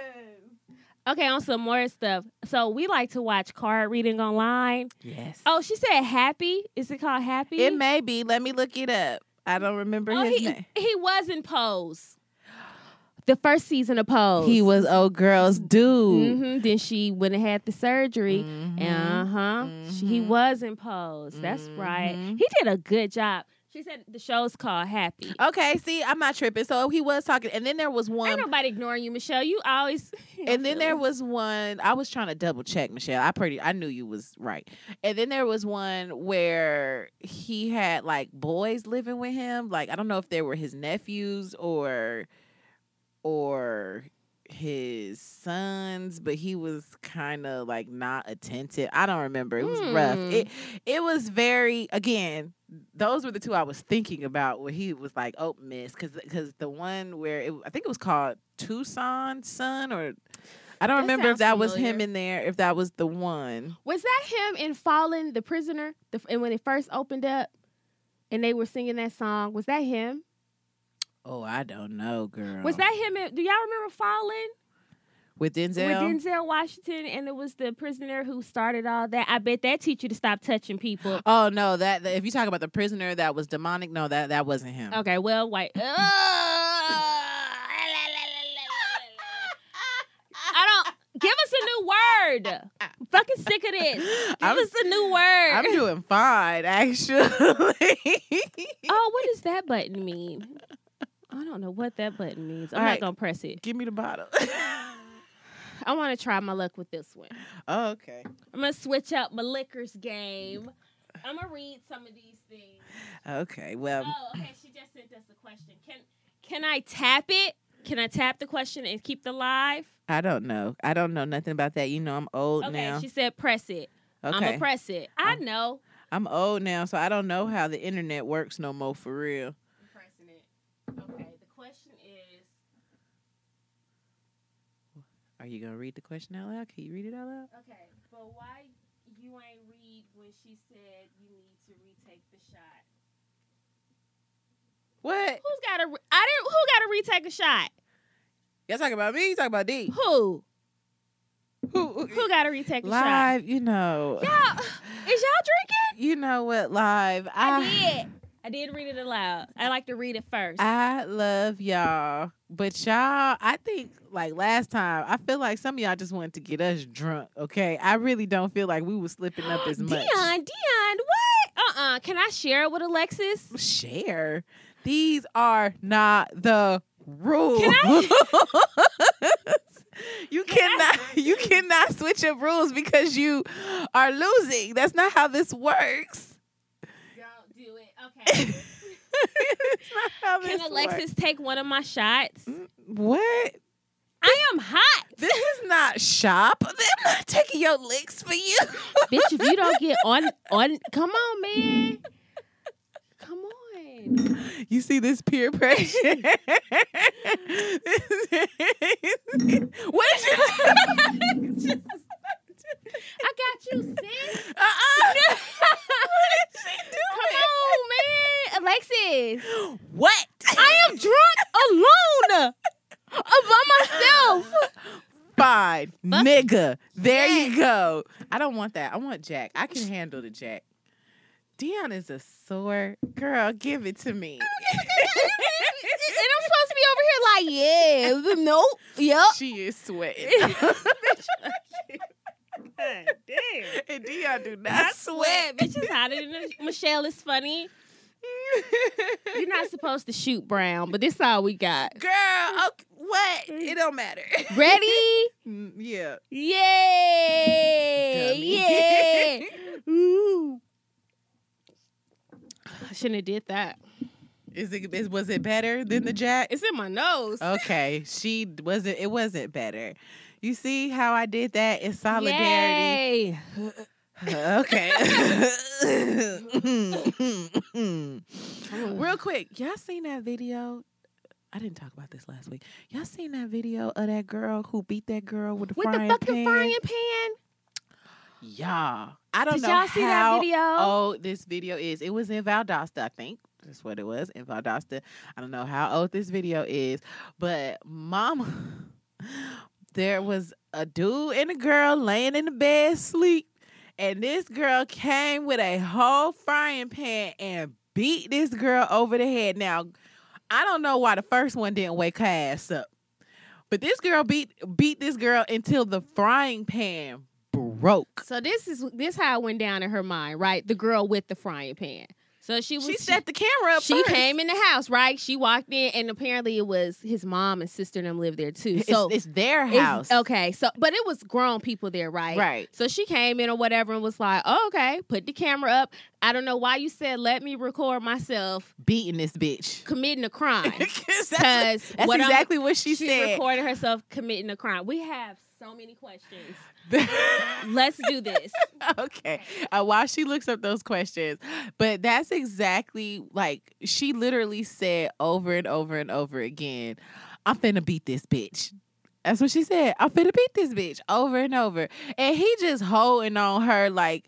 okay, on some more stuff. So we like to watch card reading online. Yes. Oh, she said Happy. Is it called Happy? it may be. Let me look it up. I don't remember Oh, his he, name. he was in Pose. the first season of Pose. He was old girl's dude. hmm Then she went and had the surgery. Mhm. Uh huh. He Mhm. was in Pose. That's right. Mhm. He did a good job. She said the show's called Happy. Okay, see, I'm not tripping. So he was talking, and then there was one. Ain't nobody ignoring you, Michelle. You always. and then there was one. I was trying to double check, Michelle. I pretty, I knew you was right. And then there was one where he had like boys living with him. Like I don't know if they were his nephews or, or his sons, but he was kind of like not attentive. I don't remember. It was rough. Hmm. It it was very again. Those were the two I was thinking about where he was like, "Oh, miss," because because the one where it, I think it was called Tucson Son or. I don't That remember if that was him in there, if that was the one. Was that him in Fallen, the prisoner? The, and when it first opened up, and they were singing that song, was that him? Oh, I don't know, girl. Was that him? In, do y'all remember Fallen with Denzel? with Denzel Washington? And it was the prisoner who started all that. I bet that teach you to stop touching people. oh no, that, that- if you talk about the prisoner that was demonic, no, that that wasn't him. Okay, well, white. I don't. Give us a new word. I'm fucking sick of this. Give I'm, us a new word. I'm doing fine, actually. oh, what does that button mean? Don't know what that button means. I'm All not right. gonna press it. Give me the bottle. I want to try my luck with this one. oh, okay. I'm gonna switch up my liquors game. I'm gonna read some of these things. Okay. Well, Oh, okay. She just sent us a question. Can can I tap it? Can I tap the question and keep the live? I don't know. I don't know nothing about that. You know, I'm old Okay. now. She said press it. Okay. I'm gonna press it. I Um, know. I'm old now, so I don't know how the internet works no more for real. I'm pressing it. Okay. The question is. Are you gonna read the question out loud? Can you read it out loud? Okay, but why you ain't read when she said you need to retake the shot? What? Who's got to? Re- I didn't. Who got to retake a shot? Y'all talking about me? You talking about D? Who? Who? Who got to retake a shot? Live, you know. Y'all, is y'all drinking? You know what? Live. I did. I did read it aloud. I like to read it first. I love y'all, but y'all, I think like last time, I feel like some of y'all just wanted to get us drunk. Okay, I really don't feel like we were slipping up as much. Dion, Dion, what? Uh uh Can I share it with Alexis? Share. These are not the rules. Can you cannot you cannot switch up rules because you are losing. That's not how this works. Don't do it. Okay. It's not how Can Alexis take one of my shots? Mm, what? I am hot. This is not shop. I'm not taking your licks for you. Bitch, if you don't get on on come on, man. Come on. You see this peer pressure? what is you? I got you, sis. Uh-uh. what is she Come on, man. Alexis. What? I am drunk alone. By myself. Fine, Fuck. nigga. There Jack. you go. I don't want that. I want Jack. I can handle the Jack. Dion is a sore girl. Give it to me. and I'm supposed to be over here like, yeah, nope, yep. she is sweating. God damn. and Dion do not I sweat. sweat, bitch is hotter than Michelle is funny. You're not supposed to shoot brown, but this all we got. Girl, okay, what? It don't matter. Ready? Mm, yeah. Yay! Dummy. Yeah! Ooh. I shouldn't have did that. Is it is, was it better than the Jack? It's in my nose. Okay, she wasn't. It wasn't better. You see how I did that in solidarity. Okay. Real quick, y'all seen that video? I didn't talk about this last week. Y'all seen that video of that girl who beat that girl with the With frying the fucking pan? frying pan? Yeah, I don't Did know y'all see that video? old this video is. It was in Valdosta, I think. That's what it was in Valdosta. I don't know how old this video is, but mama, there was a dude and a girl laying in the bed sleep, and this girl came with a whole frying pan and beat this girl over the head. Now, I don't know why the first one didn't wake her ass up. But this girl beat beat this girl until the frying pan broke. So this is this how it went down in her mind, right? The girl with the frying pan. So she was She set the camera up. she first. came in the house, right? She walked in, and apparently it was his mom and sister and them lived there too. So it's their it's- house. okay, so but it was grown people there, right? Right. So she came in or whatever and was like, oh, okay, put the camera up. I don't know why you said let me record myself Beating this bitch. committing a crime. 'Cause Because that's what I'm- exactly what she, she said. recorded herself committing a crime. We have so many questions. Let's do this. okay. Uh, while she looks up those questions, but that's exactly like she literally said over and over and over again, I'm finna beat this bitch. That's what she said. I'm finna beat this bitch over and over. And he just holding on her like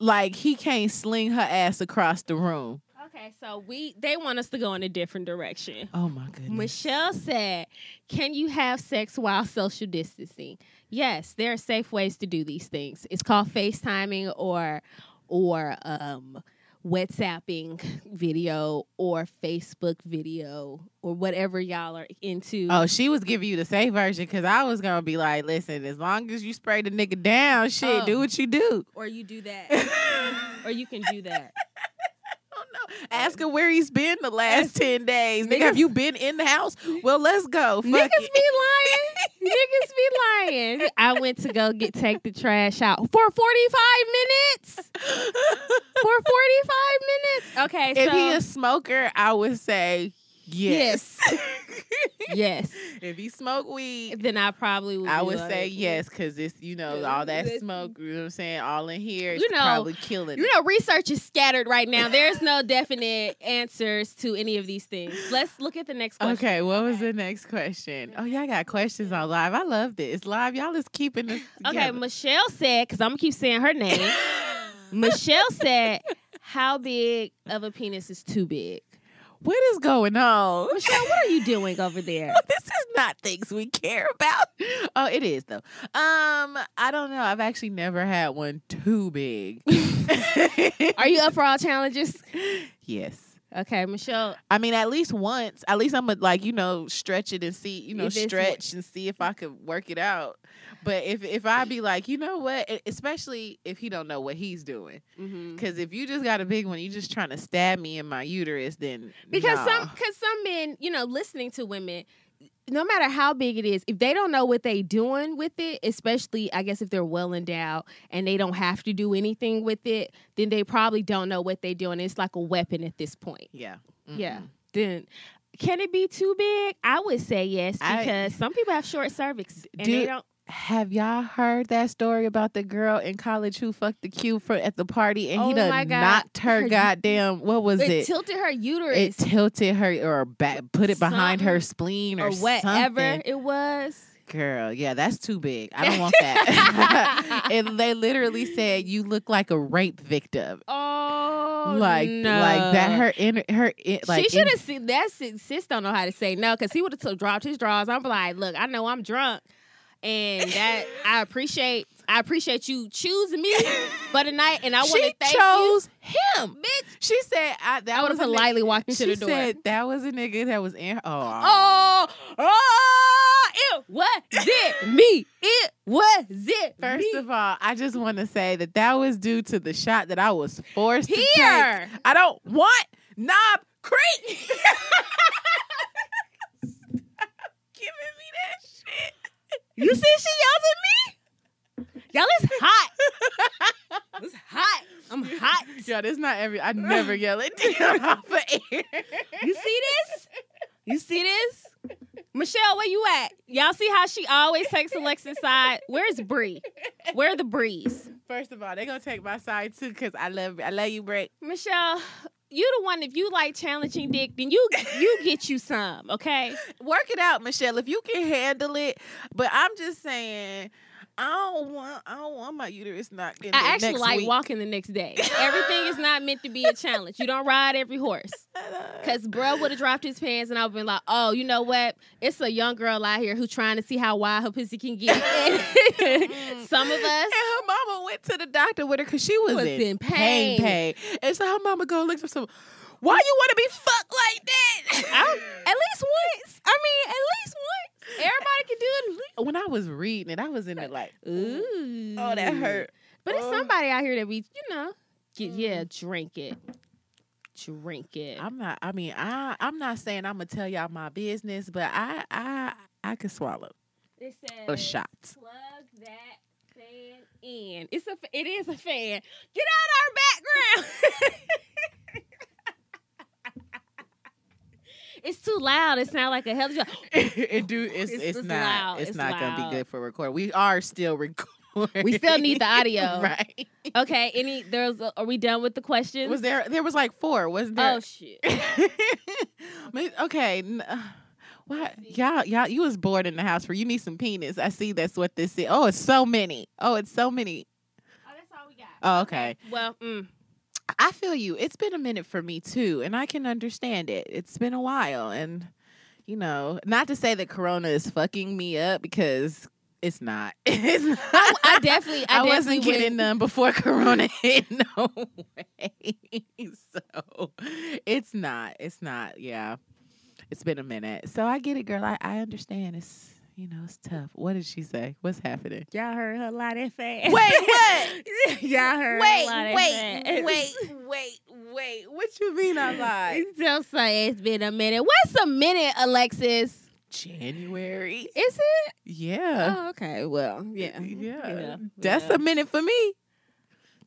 like he can't sling her ass across the room. Okay, so we they want us to go in a different direction. Oh my goodness. Michelle said, "Can you have sex while social distancing?" Yes, there are safe ways to do these things. It's called FaceTiming or or um WhatsApping video or Facebook video or whatever y'all are into. Oh, she was giving you the safe version because I was gonna be like, listen, as long as you spray the nigga down, shit, Oh. do what you do. Or you do that. or you can do that. Ask him where he's been the last ten days. Nigga, have you been in the house? Well, let's go. Fuck Niggas it. be lying. Niggas be lying. I went to go get take the trash out for 45 minutes. For 45 minutes. Okay, if so he a smoker, I would say yes. yes. if he smoke weed, Then I probably would I would like, say yes because it's you know all that smoke. You know what I'm saying? All in here, You know, probably killing. You know, research is scattered right now. There's no definite answers to any of these things. Let's look at the next question. Okay, what was the next question? Oh, y'all got questions on live. I love this It's live. Y'all is keeping this. Okay. Michelle said, because I'm gonna keep saying her name. Michelle said, "How big of a penis is too big?" What is going on? Michelle, what are you doing over there? this is not things we care about. Oh, it is though. Um, I don't know. I've actually never had one too big. Are you up for all challenges? yes. Okay, Michelle. I mean, at least once. At least I'm gonna like you know stretch it and see you know stretch and see if I could work it out. But if if I be like you know what, especially if he don't know what he's doing, Mm-hmm. because if you just got a big one, you just trying to stab me in my uterus, then Because nah. some, because some men, you know, listening to women, no matter how big it is, if they don't know what they doing with it, especially I guess if they're well endowed and they don't have to do anything with it, then they probably don't know what they doing. It's like a weapon at this point. yeah, Yeah. Mm-mm. Then can it be too big? I would say yes I- because some people have short cervix and they don't. Have y'all heard that story about the girl in college who fucked the cue for at the party and he Oh done knocked her Her- goddamn what was It, it? tilted her uterus. It tilted her or back, put it behind her spleen or, or whatever something. it was. Girl, yeah, that's too big. I don't want that. and they literally said you look like a rape victim. Oh, like no. like that her inner her in, like she should in- have seen that. Sis don't know how to say no because he would have dropped his drawers. I'm like, look, I know I'm drunk, and that I appreciate. I appreciate you choosing me for the night, and I want to thank you. chose him. bitch. She said I, that I would was have nigga- politely walked into the door. She said that was a nigga that was in her. Oh, oh, oh, it was it me. It was it First me. of all, I just want to say that that was due to the shot that I was forced to take. I don't want Knob Creek. Stop giving me that shit. You see, she yells at me. Y'all, it's hot. It's hot. I'm hot. Yo, this not every. I never yell at Dion off of air. You see this? You see this? Michelle, where you at? Y'all see how she always takes Alexa's side? Where's Bree? Where are the Brees? First of all, they're gonna take my side too because I love I love you, Brick. Michelle, you the one. If you like challenging dick, then you you get you some, okay? Work it out, Michelle, if you can handle it. But I'm just saying, I don't want I don't want my uterus knocked in. I actually like week. walking the next day. Everything is not meant to be a challenge. You don't ride every horse. Cause bro would have dropped his pants and I've been like, oh, you know what? It's a young girl out here who's trying to see how wide her pussy can get. Some of us. And her mama went to the doctor with her because she was, Was in, in pain. pain. pain. And so her mama go look for some. Why you want to be fucked like that? I, at least once. I mean, at least once. Everybody can do it. When I was reading it, I was in it like, Ooh. oh, that hurt. But it's Oh. somebody out here that we, you know, get, mm. yeah, drink it. Drink it. I'm not. I mean, I I'm not saying I'm gonna tell y'all my business, but I I I can swallow It says a shot. plug that fan in. It's a it is a fan. Get out our background. it's too loud. It sounds like a hell of a it do. It's It's it's, just not. loud. It's, It's not gonna be good for recording. We are still recording. We still need the audio. right? Okay, any there's a, are we done with the questions? Was there? There was like four, wasn't there? Oh shit. Okay. What uh, Why y'all y'all you was bored in the house for you need some penis. I see that's what this is. Oh, it's so many. Oh, it's so many. Oh, that's all we got. Oh, okay. Well, mm, I feel you. It's been a minute for me too, and I can understand it. It's been a while, and you know, not to say that Corona is fucking me up because it's not. It's not. I, I definitely, I, I, wasn't definitely getting went- none before Corona hit. No way. So it's not. It's not. Yeah, it's been a minute. So I get it, girl. I, I understand. It's you know it's tough. What did she say? What's happening? Y'all heard her lie that fast. Wait, what? Y'all heard her Wait, lie that wait, fast. wait, wait, wait. What you mean I lied? Don't say it's been a minute. What's a minute, Alexis? January. Is it? Yeah. Oh, okay. Well, yeah. Yeah. That's yeah. a minute for me.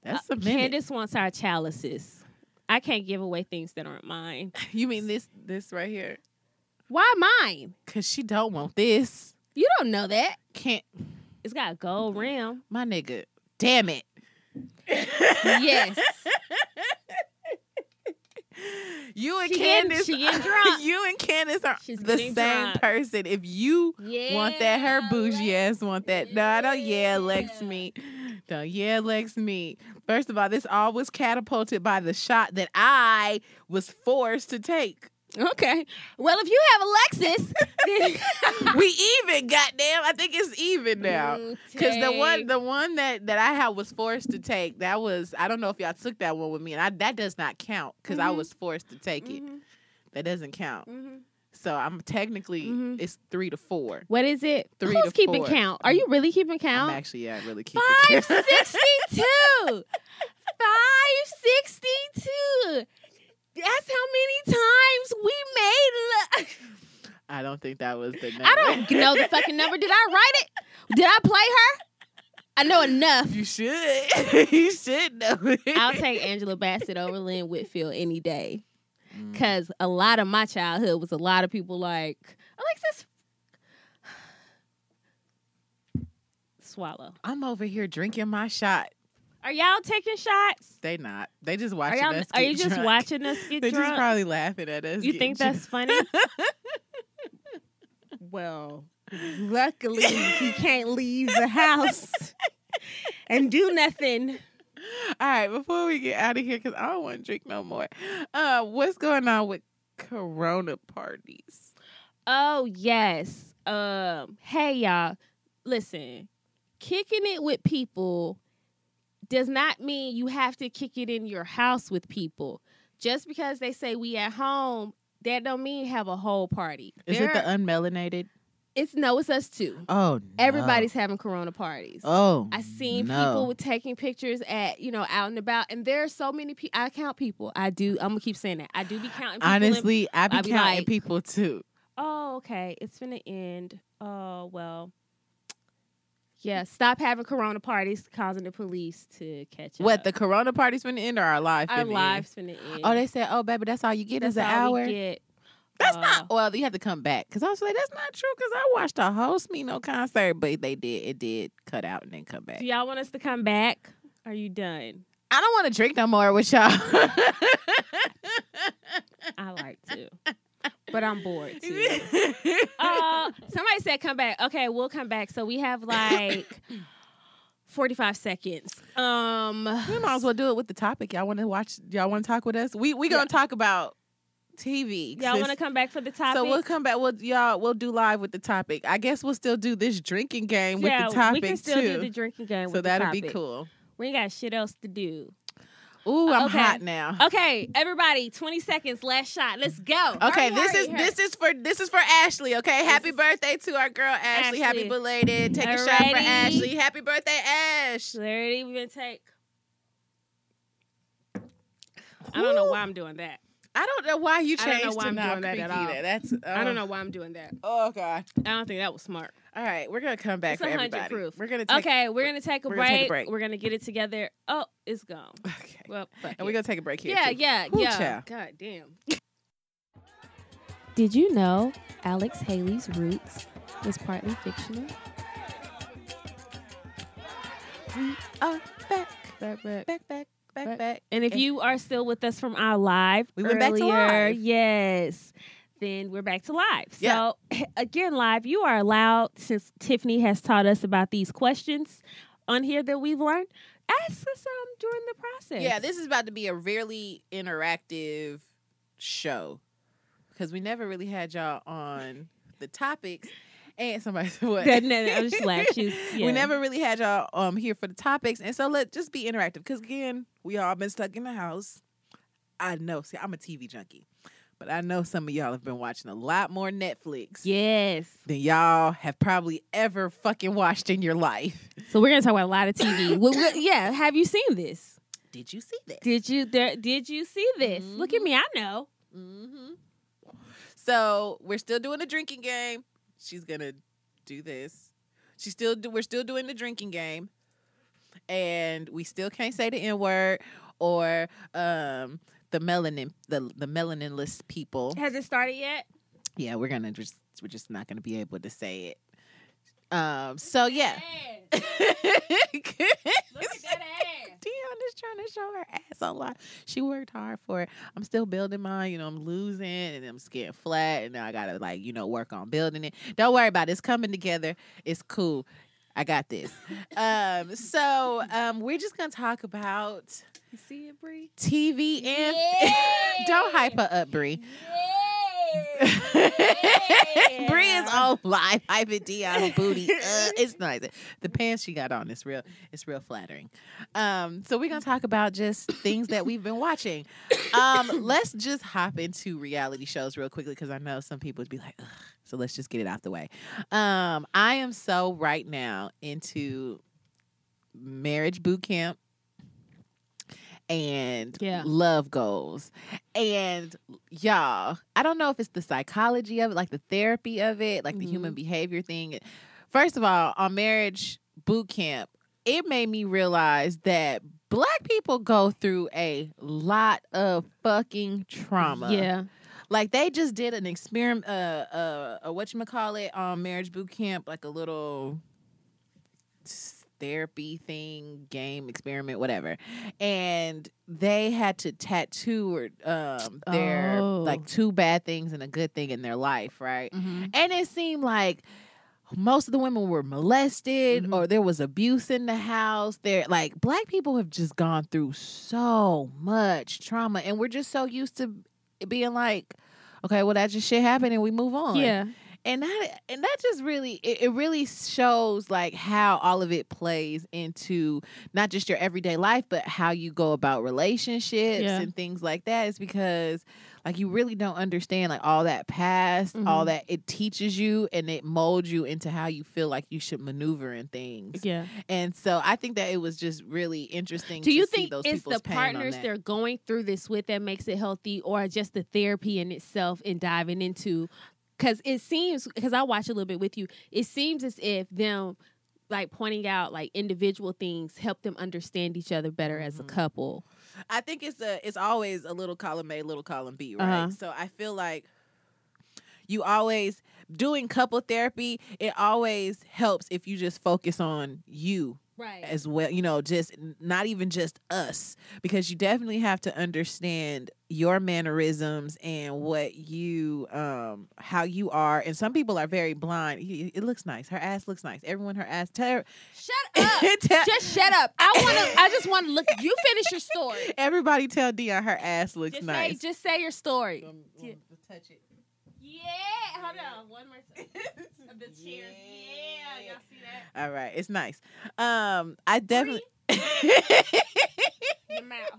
That's Uh, a minute. Candace wants our chalices. I can't give away things that aren't mine. You mean this this right here? Why mine? Cause she don't want this. You don't know that. Can't It's got a gold rim. my nigga. Damn it. Yes. You and She getting- Candace, she getting drunk. you and Candace are She's the same drunk. person. If you Yeah. want that, her bougie ass want that. No, I don't. Yeah, Lex Yeah. me. No, yeah, Lex me. First of all, this all was catapulted by the shot that I was forced to take. Okay. Well, if you have Alexis, then we even, goddamn. I think it's even now. Cause the one, the one that that I had was forced to take. That was I don't know if y'all took that one with me, and I, that does not count because I Mhm. was forced to take it. Mhm, That doesn't count. mhm. So I'm technically Mhm. it's three to four. What is it? Three Who's to keeping four. count? Are you really keeping count? I'm actually yeah, really keeping Five count. sixty-two. Five sixty-two. That's how many times we made. Lo- I don't think that was the number. I don't know the fucking number. Did I write it? Did I play her? I know enough. You should. you should know. it. I'll take Angela Bassett over Lynn Whitfield any day. Mm. Cause a lot of my childhood was a lot of people like Alexis. Swallow. I'm over here drinking my shot. Are y'all taking shots? They not. They just watching y'all? us. Are get you just drunk. watching us get They drunk? just probably laughing at us. you think drunk. that's funny? well, luckily he can't leave the house and do nothing. All right, before we get out of here, because I don't want to drink no more. Uh, what's going on with Corona parties? Oh yes. Um. Hey y'all. Listen. Kicking it with people does not mean you have to kick it in your house with people. Just because they say we at home, that don't mean have a whole party. Is There- it the unmelanated? It's no, it's us too. Oh, no. Everybody's having Corona parties. Oh, I seen no. people with taking pictures at you know out and about, and there are so many people. I count people. I do. I'm gonna keep saying that. I do be counting. People Honestly, I be I be counting like- people too. oh, okay, it's gonna end. Oh well. Yeah, stop having Corona parties, causing the police to catch What up. the Corona parties finna end or our live? our finna end? lives finna end. Oh, they said, oh, baby, that's all you get That's is an hour. get. That's Uh, not. Well, you have to come back because I was like, that's not true because I watched a whole Smino concert, but they did it did cut out and then come back. Do y'all want us to come back? Are you done? I don't want to drink no more with y'all. I like to, but I'm bored too. uh, somebody said come back. Okay, we'll come back. So we have like 45 seconds. Um, we might as well do it with the topic. Y'all want to watch? Y'all want to talk with us? We we gonna talk about TV. y'all want to come back for the topic? So we'll come back. We'll y'all we'll do live with the topic. I guess we'll still do this drinking game with yeah, the topic we can still too. do the drinking game. so with the that'll be cool. We ain't got shit else to do. Ooh, I'm Okay. hot now. Okay, everybody, 20 seconds, last shot. Let's go. Okay, Hurry, this hurry, is hurry. this is for this is for Ashley. Okay, happy is- birthday to our girl Ashley. Happy belated. Take a shot for Ashley. Happy birthday, Ash. Clarity, we're gonna take. I don't know why I'm doing that. I don't know why you I don't changed know why to I'm doing that at all. That's I don't oh. know why I'm doing that. Oh god. I don't think that was smart. All right, we're gonna come back It's for 100 everybody. proof. We're gonna take okay, we're gonna take a, we're break. gonna take a break. We're gonna get it together. Oh, it's gone. Okay. Well, fuck And we're gonna take a break here. yeah, too. yeah, Woo, yeah. child. God damn. Did you know Alex Haley's roots was partly fictional? We are back, Back, back. back, back, back, Back. back. And if And- you are still with us from our live, We went back to earlier, live. Yes, then we're back to live. Yeah. So again, live, you are allowed since Tiffany has taught us about these questions on here that we've learned. Ask us um during the process. Yeah, this is about to be a really interactive show because we never really had y'all on the topics. And somebody said what? no, no, I'm just laughing. Yeah. We never really had y'all um here for the topics, and so let's just be interactive because again, we all been stuck in the house. I know. See, I'm a TV junkie, but I know some of y'all have been watching a lot more Netflix Yes. than y'all have probably ever fucking watched in your life. So we're gonna talk about a lot of TV. Well, we- yeah. Have you seen this? Did you see this? Did you there? Did you see this? Look at Mhm. me. I know. hmm So we're still doing the drinking game. She's gonna do this. She's still do, we're still doing the drinking game, and we still can't say the n word or um the melanin the the melaninless people. Has it started yet? Yeah, we're gonna just we're just not gonna be able to say it. Um. So yeah. Look at that ass. Dion is trying to show her ass a lot. She worked hard for it. I'm still building mine. You know, I'm losing and I'm getting flat, and now I gotta like you know work on building it. Don't worry about it. It's coming together. It's cool. I got this. um. So um, we're just gonna talk about You see it, Bree? TV and don't hype her up, Bree. Bree is on live hyping Dion's booty. Uh, it's nice. The pants she got on is real. It's real flattering. Um, so we're gonna talk about just things that we've been watching. Um, let's just hop into reality shows real quickly because I know some people would be like, Ugh. so let's just get it out the way. Um, I am so right now into marriage boot camp and Yeah. love goals. And y'all, I don't know if it's the psychology of it, like the therapy of it, like the human behavior thing. First of all, on marriage boot camp, it made me realize that black people go through a lot of fucking trauma. Yeah. Like they just did an experiment, uh, uh, uh what you call it, on marriage boot camp, like a little therapy thing, game experiment, whatever. And they had to tattoo or um their Oh. like two bad things and a good thing in their life, right? Mm-hmm. And it seemed like most of the women were molested Mhm. or there was abuse in the house. There like black people have just gone through so much trauma and we're just so used to being like, okay, well that just shit happened and we move on. Yeah. And that and that just really it, it really shows like how all of it plays into not just your everyday life, but how you go about relationships Yeah. and things like that. Is because like you really don't understand like all that past, all Mhm. that it teaches you and it molds you into how you feel like you should maneuver in things. Yeah. And so I think that it was just really interesting. Do to you see think those it's the partners they're going through this with that makes it healthy, or just the therapy in itself and diving into? Because it seems, because I watch a little bit with you, it seems as if them like pointing out like individual things help them understand each other better as a Mhm. couple. I think it's a it's always a little column A, little column B, right? Uh-huh. So I feel like you always doing couple therapy, it always helps if you just focus on you Right. as well, you know, just not even just us because you definitely have to understand your mannerisms and what you um how you are and some people are very blind. It it looks nice. Her ass looks nice. Everyone her ass tell her Shut up. tell- just shut up. I want to. I just want to look. You finish your story. everybody tell Dion her ass looks Just nice. say. Just say your story. Um, Yeah. um, touch it. Yeah. Hold on. One more time. The cheers. Yeah. Y'all see that? All right, it's nice. Um, I definitely. Your mouth.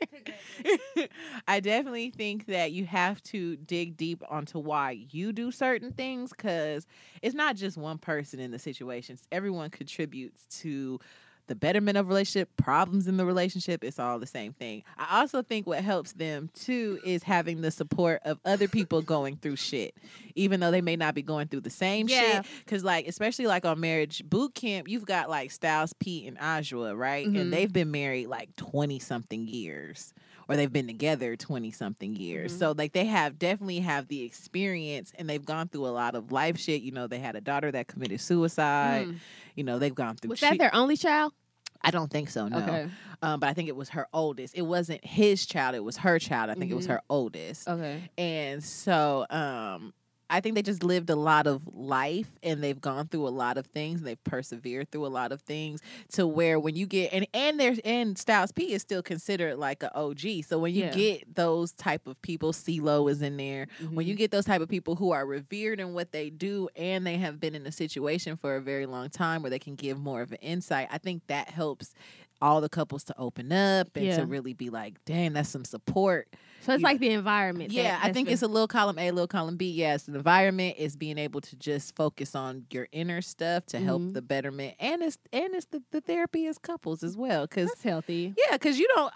I definitely think that you have to dig deep onto why you do certain things because it's not just one person in the situations. Everyone contributes to the betterment of relationship, problems in the relationship, it's all the same thing. I also think what helps them too is having the support of other people going through shit, even though they may not be going through the same Yeah. shit. Cause like, especially like on marriage boot camp, you've got like Styles, P, and Adjua, right? Mhm. And they've been married like 20 something years. Or they've been together 20 something years. Mhm. So like they have definitely have the experience and they've gone through a lot of life shit. You know, they had a daughter that committed suicide. Mm. You know, they've gone through Was that their only child? I don't think so. No, Okay. um, but I think it was her oldest. It wasn't his child; it was her child. I think it was Mhm. her oldest. Okay. And so, um, I think they just lived a lot of life, and they've gone through a lot of things. And they've persevered through a lot of things to where when you get and and there's and Styles P is still considered like a OG. So when you Yeah. get those type of people, CeeLo is in there when Mm-hmm. you get those type of people who are revered in what they do and they have been in a situation for a very long time where they can give more of an insight i think that helps all the couples to open up and Yeah. to really be like dang that's some support So it's you- like the environment. yeah that- i think the- it's a little column a little column b yes the environment is being able to just focus on your inner stuff to help Mhm. the betterment and it's and it's the, the therapy as couples as well because that's healthy. yeah, because you don't.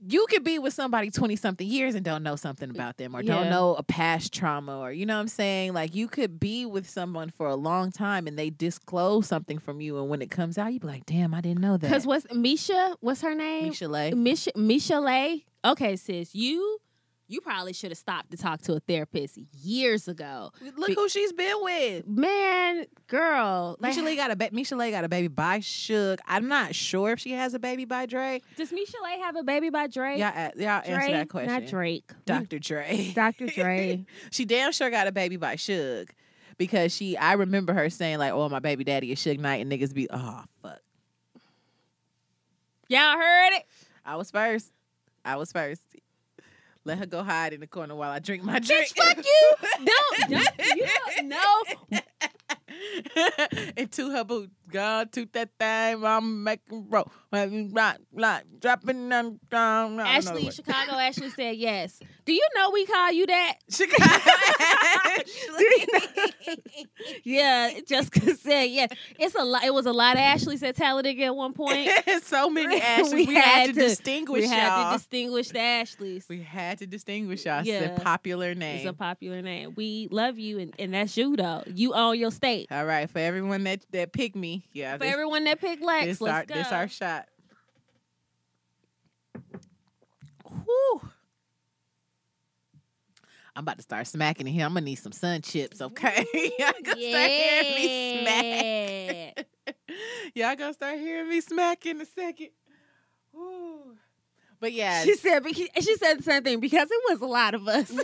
You could be with somebody 20 something years and don't know something about them or don't know a past trauma or you know what I'm saying? Like you could be with someone for a long time and they disclose something from you and when it comes out you be like, "Damn, I didn't know that." Because what's Misha? What's her name? Michel'le. Misha Michel'le. Okay, sis, you you probably should have stopped to talk to a therapist years ago. Look Be- who she's been with. Man, girl, like, Michel'le got a ba- Michel'le got a baby by Suge. I'm not sure if she has a baby by Dre. does Michel'le have a baby by Drake? Y'all, uh, y'all answer Drake, that question. not Drake. Dr. Dre. Dr. Dre. she damn sure got a baby by Suge. Because she I remember her saying like, Oh, my baby daddy is Suge Knight and niggas be oh fuck. Y'all heard it? I was first. I was first. Let her go hide in the corner while I drink my drink. Bitch, fuck you. Don't, don't you don't know. and to her boot, God, to that thing, I'm making roll. Rock, rock, dropping on down. Ashley, Chicago Ashley said yes. Do you know we call you that? Chicago. Yeah, Jessica said yes. It's a lot. It was a lot of Ashleys at Talladega at one point. so many Ashleys. We, We had, had to, to- distinguish we had y'all. to distinguish the Ashleys. we had to distinguish y'all. It's Yeah. a popular name. It's a popular name. We love you, and, and that's you though. You own your state. All right, for everyone that that picked me, yeah, For this, everyone that picked Lex, this let's our go. this our shot. Whew. I'm about to start smacking in here. I'm gonna need some sun chips, okay? Y'all gonna start hearing me smack. Yeah. Y'all gonna start hearing me smack in a second. Whew. But yeah, She said. She said the same thing because it was a lot of us.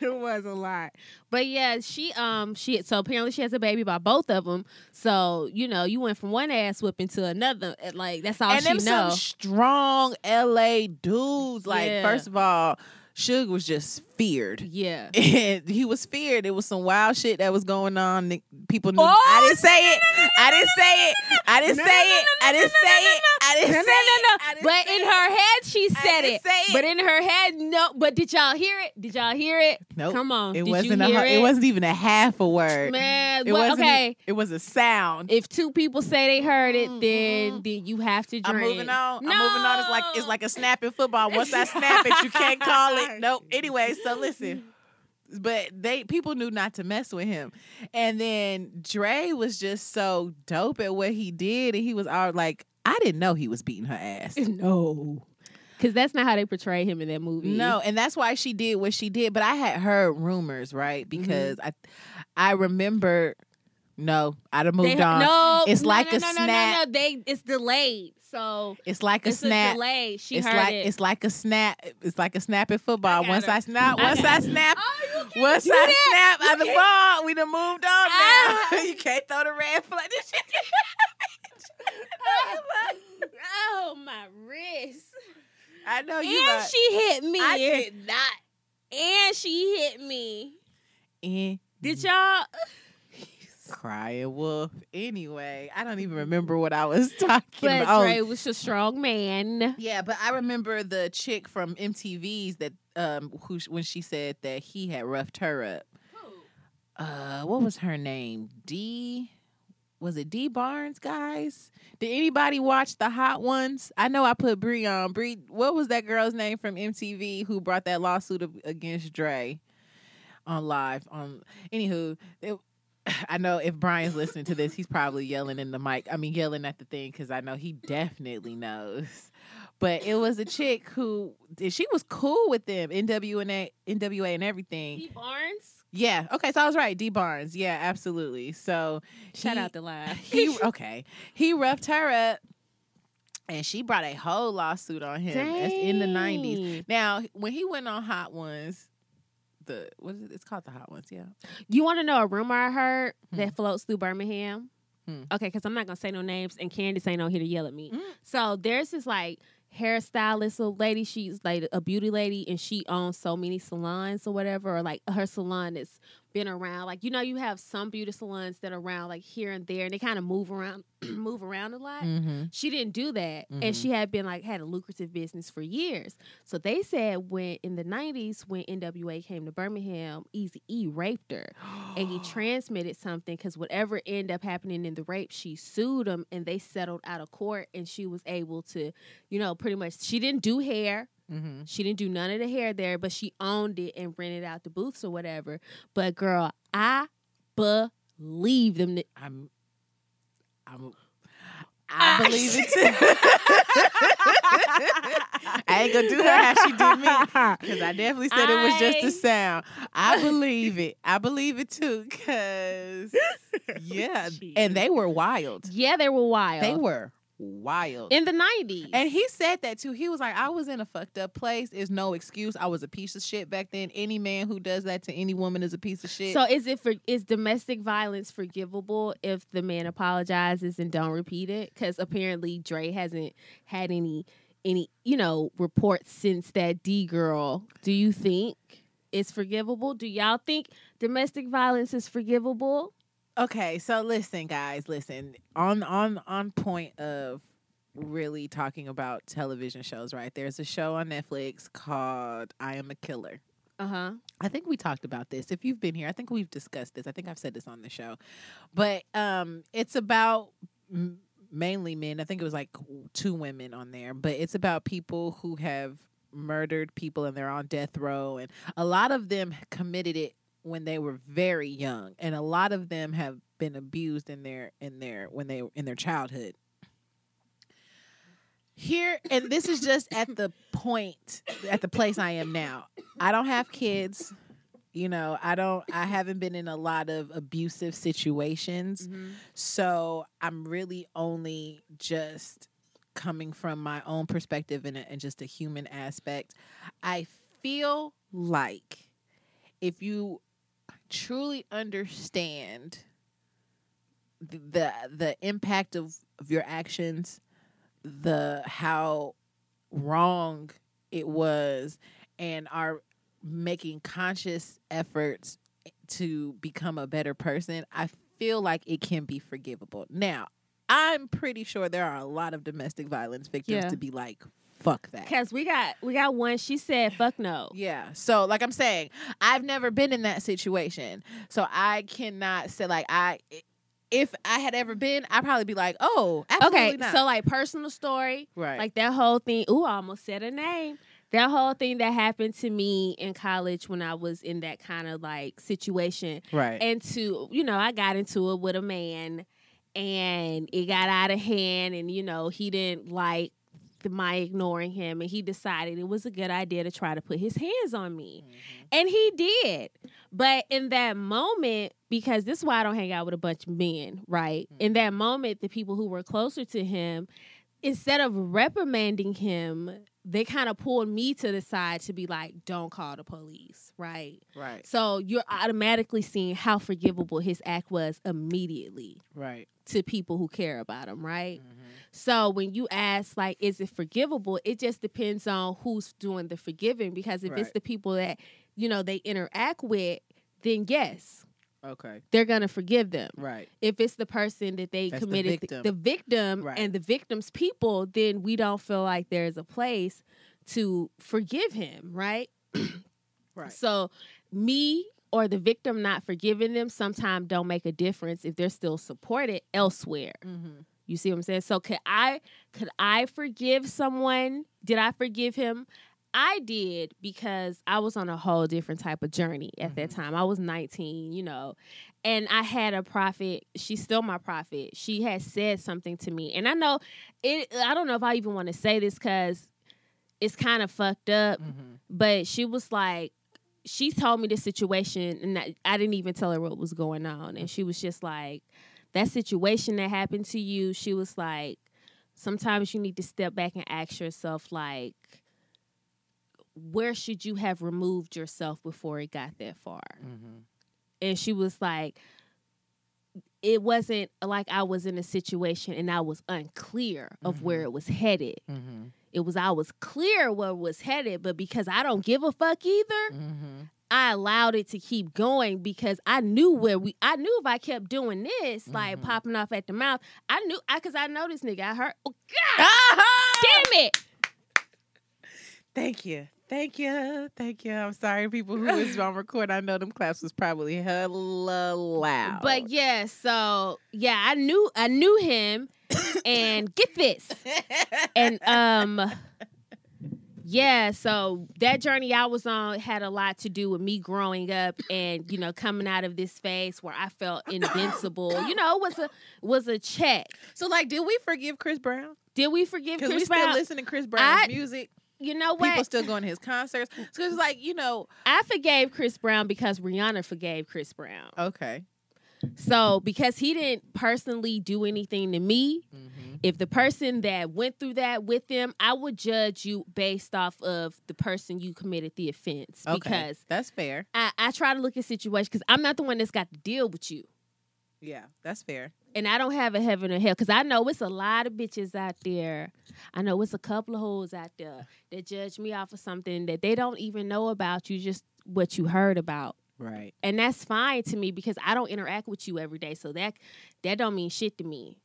it was a lot, but yeah, she um she so apparently she has a baby by both of them. So you know you went from one ass whipping to another. Like that's all and she them know. some strong LA dudes. Like, Yeah. first of all, Suge was just feared. yeah. And he was feared. It was some wild shit that was going on. People knew. Oh, I didn't say it. I didn't say it. I didn't say no, no, it. I didn't no, no, say it. I didn't say it. no. I didn't But in her head, she said it. But in her head, no. But did y'all hear it? Did y'all hear it? Nope. Come on. It wasn't a. it? It wasn't even a half a word. Man, It wasn't. okay. It was a sound. If two people say they heard it, then mm-hmm. then you have to drink. I'm moving on. I'm moving on. It's like it's like a snap in football. Once I snap it, you can't call it. Nope. Anyway, so listen. But they people knew not to mess with him. And then Dre was just so dope at what he did. And he was all like, I didn't know he was beating her ass. No. Because that's not how they portray him in that movie. No, and that's why she did what she did. But I had heard rumors, right? Mm-hmm. Because I I remember no, I'd have moved They, on. No, It's no, like no, a no, snap. No, no, no. They it's delayed. So It's like a it's a snap. delay. She it's heard like it. it's like a snap. It's like a snap in football. I Once gotta- I snap, once I snap, Oh, once I that. snap out the ball, we done moved on now. Ah. you can't throw the red flag. This shit- oh my wrist. I know you. and she hit me. I did not. And she hit me. And Did y'all? Crying wolf. Anyway, I don't even remember what I was talking But about. Dre was a strong man. Yeah, but I remember the chick from MTV's that um who when she said that he had roughed her up. Who? Uh, what was her name? D. Was it Dee Barnes, guys? Did anybody watch the Hot Ones? I know I put Bree on. Bree, what was that girl's name from MTV who brought that lawsuit against Dre on live? On anywho, it, I know if Brian's listening to this, he's probably yelling in the mic. I mean, yelling at the thing because I know he definitely knows. But it was a chick who she was cool with them, NWA, NWA, and everything. Dee Barnes. Yeah. Okay. So I was right. Dee Barnes. Yeah. Absolutely. So Shout he- out the line. he okay. He roughed her up, and she brought a whole lawsuit on him. That's in the nineties. Now, when he went on Hot Ones, the what is it? It's called the Hot Ones. Yeah. You want to know a rumor I heard Hmm. that floats through Birmingham? Hmm. Okay, because I'm not gonna say no names, and Candace ain't on here to yell at me. Mm. So there's this like hairstylist little lady. She's like a beauty lady, and she owns so many salons or whatever. Or like her salon has been around. Like you know, you have some beauty salons that are around like here and there, and they kind of move around, move around a lot. Mm-hmm. She didn't do that, Mhm. and she had been like had a lucrative business for years. So they said when in the '90s, when NWA came to Birmingham, Easy E raped her, and he transmitted something because whatever ended up happening in the rape, she sued him, and they settled out of court, and she was able to, you know, pretty much she didn't do hair. Mm-hmm. She didn't do none of the hair there, but she owned it and rented out the booths or whatever. But girl, I believe them. I'm. I'm. Ah. I believe it too. I ain't gonna do her how she did me. Because I definitely said it was just I- a sound. I believe it. I believe it too. Because, yeah. And they were wild. Yeah, they were wild. They were wild. in the nineties. and he said that too. He was like, I was in a fucked up place. There's no excuse. I was a piece of shit back then. Any man who does that to any woman is a piece of shit. so is it for is domestic violence forgivable if the man apologizes and don't repeat it? Because apparently Dre hasn't had any any you know reports since that Dee girl. Do you think it's forgivable? Do y'all think domestic violence is forgivable? Okay, so listen, guys, listen. On on on point of really talking about television shows, right? There's a show on Netflix called I Am a Killer. Uh huh. I think we talked about this. If you've been here, I think we've discussed this. I think I've said this on the show. But um it's about m- mainly men. I think it was like two women on there, but it's about people who have murdered people and they're on death row and a lot of them committed it when they were very young and a lot of them have been abused in their in their when they in their childhood. Here and this is just at the point at the place i am now. I don't have kids you know i don't i haven't been in a lot of abusive situations. Mm-hmm. So i'm really only just coming from my own perspective and, and just a human aspect. I feel like if you truly understand the the, the impact of, of your actions the how wrong it was and are making conscious efforts to become a better person i feel like it can be forgivable now i'm pretty sure there are a lot of domestic violence victims Yeah. to be like fuck that Cause we got we got one. She said, "Fuck no." yeah. So like I'm saying, I've never been in that situation. So I cannot say like I if I had ever been, I'd probably be like, "Oh, absolutely Okay, not." so like personal story, right. like that whole thing. Ooh, I almost said a name. That whole thing that happened to me in college when I was in that kind of like situation, right. and to you know, I got into it with a man, and it got out of hand, and you know, he didn't like my ignoring him, and he decided it was a good idea to try to put his hands on me. And he did. But in that moment, because this is why I don't hang out with a bunch of men, right? In that moment, the people who were closer to him, instead of reprimanding him, they kind of pulled me to the side to be like, don't call the police, right? right. So you're automatically seeing how forgivable his act was immediately Right. to people who care about him, right? Mm-hmm. So when you ask like is it forgivable, it just depends on who's doing the forgiving because if it's the people that you know they interact with, then yes. Okay. they're gonna forgive them. Right. If it's the person that they That's the committed victim. the victim Right. and the victim's people, then we don't feel like there's a place to forgive him, right? Right. So me or the victim not forgiving them sometimes don't make a difference if they're still supported elsewhere. Mm-hmm. You see what I'm saying? So could I could I forgive someone? Did I forgive him? I did because I was on a whole different type of journey at that Mhm. time. I was 19, you know, and I had a prophet. She's still my prophet. She had said something to me, and I know it. I don't know if I even want to say this because it's kind of fucked up. Mm-hmm. But she was like, she told me the situation, and I, I didn't even tell her what was going on. And she was just like, that situation that happened to you, she was like, sometimes you need to step back and ask yourself, like, where should you have removed yourself before it got that far? Mm-hmm. And she was like, it wasn't like I was in a situation and I was unclear of where Mhm. it was headed. Mm-hmm. It was I was clear where it was headed, but because I don't give a fuck either, Mm-hmm. I allowed it to keep going because I knew where we. I knew if I kept doing this, like Mhm. popping off at the mouth, I knew. I because I know this nigga. I heard. Oh, God Ah! damn it! Thank you. Thank you. Thank you. I'm sorry, people who is on record. I know them claps was probably hella loud. But yeah, so yeah, I knew. I knew him, and get this, and um. Yeah, so that journey I was on had a lot to do with me growing up and you know coming out of this phase where I felt invincible. You know, it was a was a check. so, like, did we forgive Chris Brown? Did we forgive Because Chris we still Brown? listen to Chris Brown's I- music. you know what? People still going to his concerts. So it's like, you know, I forgave Chris Brown because Rihanna forgave Chris Brown. okay. So because he didn't personally do anything to me, Mm-hmm. if the person that went through that with them, I would judge you based off of the person you committed the offense. Okay. Because that's fair. I, I try to look at situations because I'm not the one that's got to deal with you. Yeah, that's fair. And I don't have a heaven or hell because I know it's a lot of bitches out there. I know it's a couple of hoes out there that judge me off of something that they don't even know about you, just what you heard about. Right. and that's fine to me because I don't interact with you every day, so that that don't mean shit to me.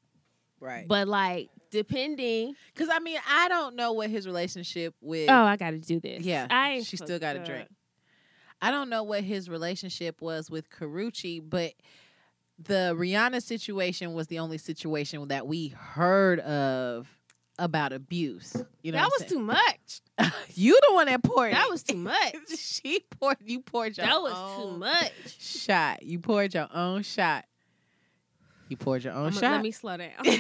Right. But like, depending, Because, I mean, I don't know what his relationship with. oh, I got to do this. Yeah, I she still got to drink. I don't know what his relationship was with Karrueche, but the Rihanna situation was the only situation that we heard of about abuse. You know, that was I'm too much. you the one that poured. That was too much. she poured. You poured your. that was own too much. Shot. You poured your own shot. You poured your own I'ma- shot. Let me slow down. you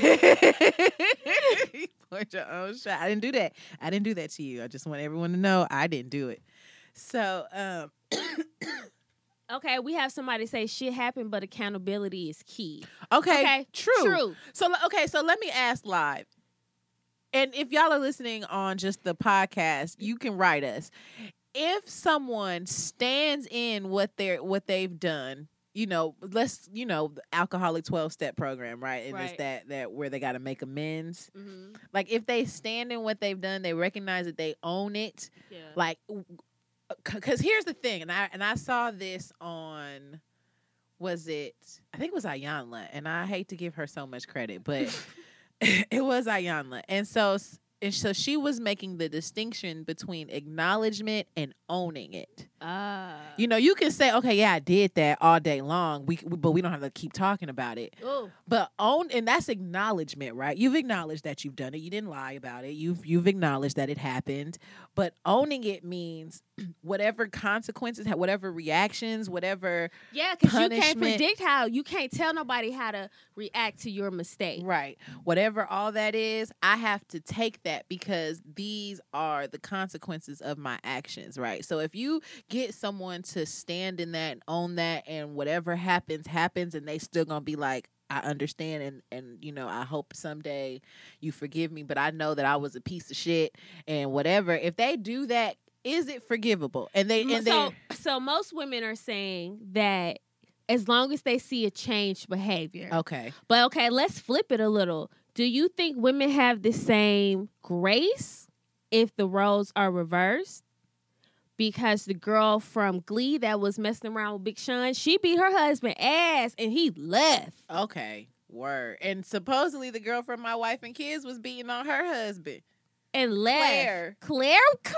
poured your own shot. I didn't do that. I didn't do that to you. I just want everyone to know I didn't do it. So, um, okay, we have somebody say shit happened, but accountability is key. okay, Okay, true. True. So, okay, so let me ask live. And if y'all are listening on just the podcast, you can write us. If someone stands in what they're what they've done, you know, let's you know, the alcoholic twelve step program, right? And it's Right. that that where they got to make amends. Mm-hmm. Like if they stand in what they've done, they recognize that they own it. Yeah. Like, because here's the thing, and I and I saw this on, was it? I think it was Iyanla, and I hate to give her so much credit, but it was Iyanla, and so and so she was making the distinction between acknowledgement and owning it. Ah. You know, you can say, okay, yeah, I did that all day long, we, but we don't have to keep talking about it. Ooh. But own and that's acknowledgement, right? You've acknowledged that you've done it. You didn't lie about it. You've you've acknowledged that it happened. But owning it means whatever consequences, whatever reactions, whatever Yeah, because you can't predict how you can't tell nobody how to react to your mistake. right, whatever all that is, I have to take that because these are the consequences of my actions, right? So if you get someone to stand in that and own that and whatever happens happens and they still to be like I understand and and you know I hope someday you forgive me but I know that I was a piece of shit and whatever if they do that is it forgivable and they and so, they so most women are saying that as long as they see a changed behavior. okay But okay, let's flip it a little. Do you think women have the same grace if the roles are reversed? because the girl from Glee that was messing around with Big Sean, she beat her husband ass and he left. Okay, word. And supposedly the girl from My Wife and Kids was beating on her husband. And left. Claire. Claire? Claire?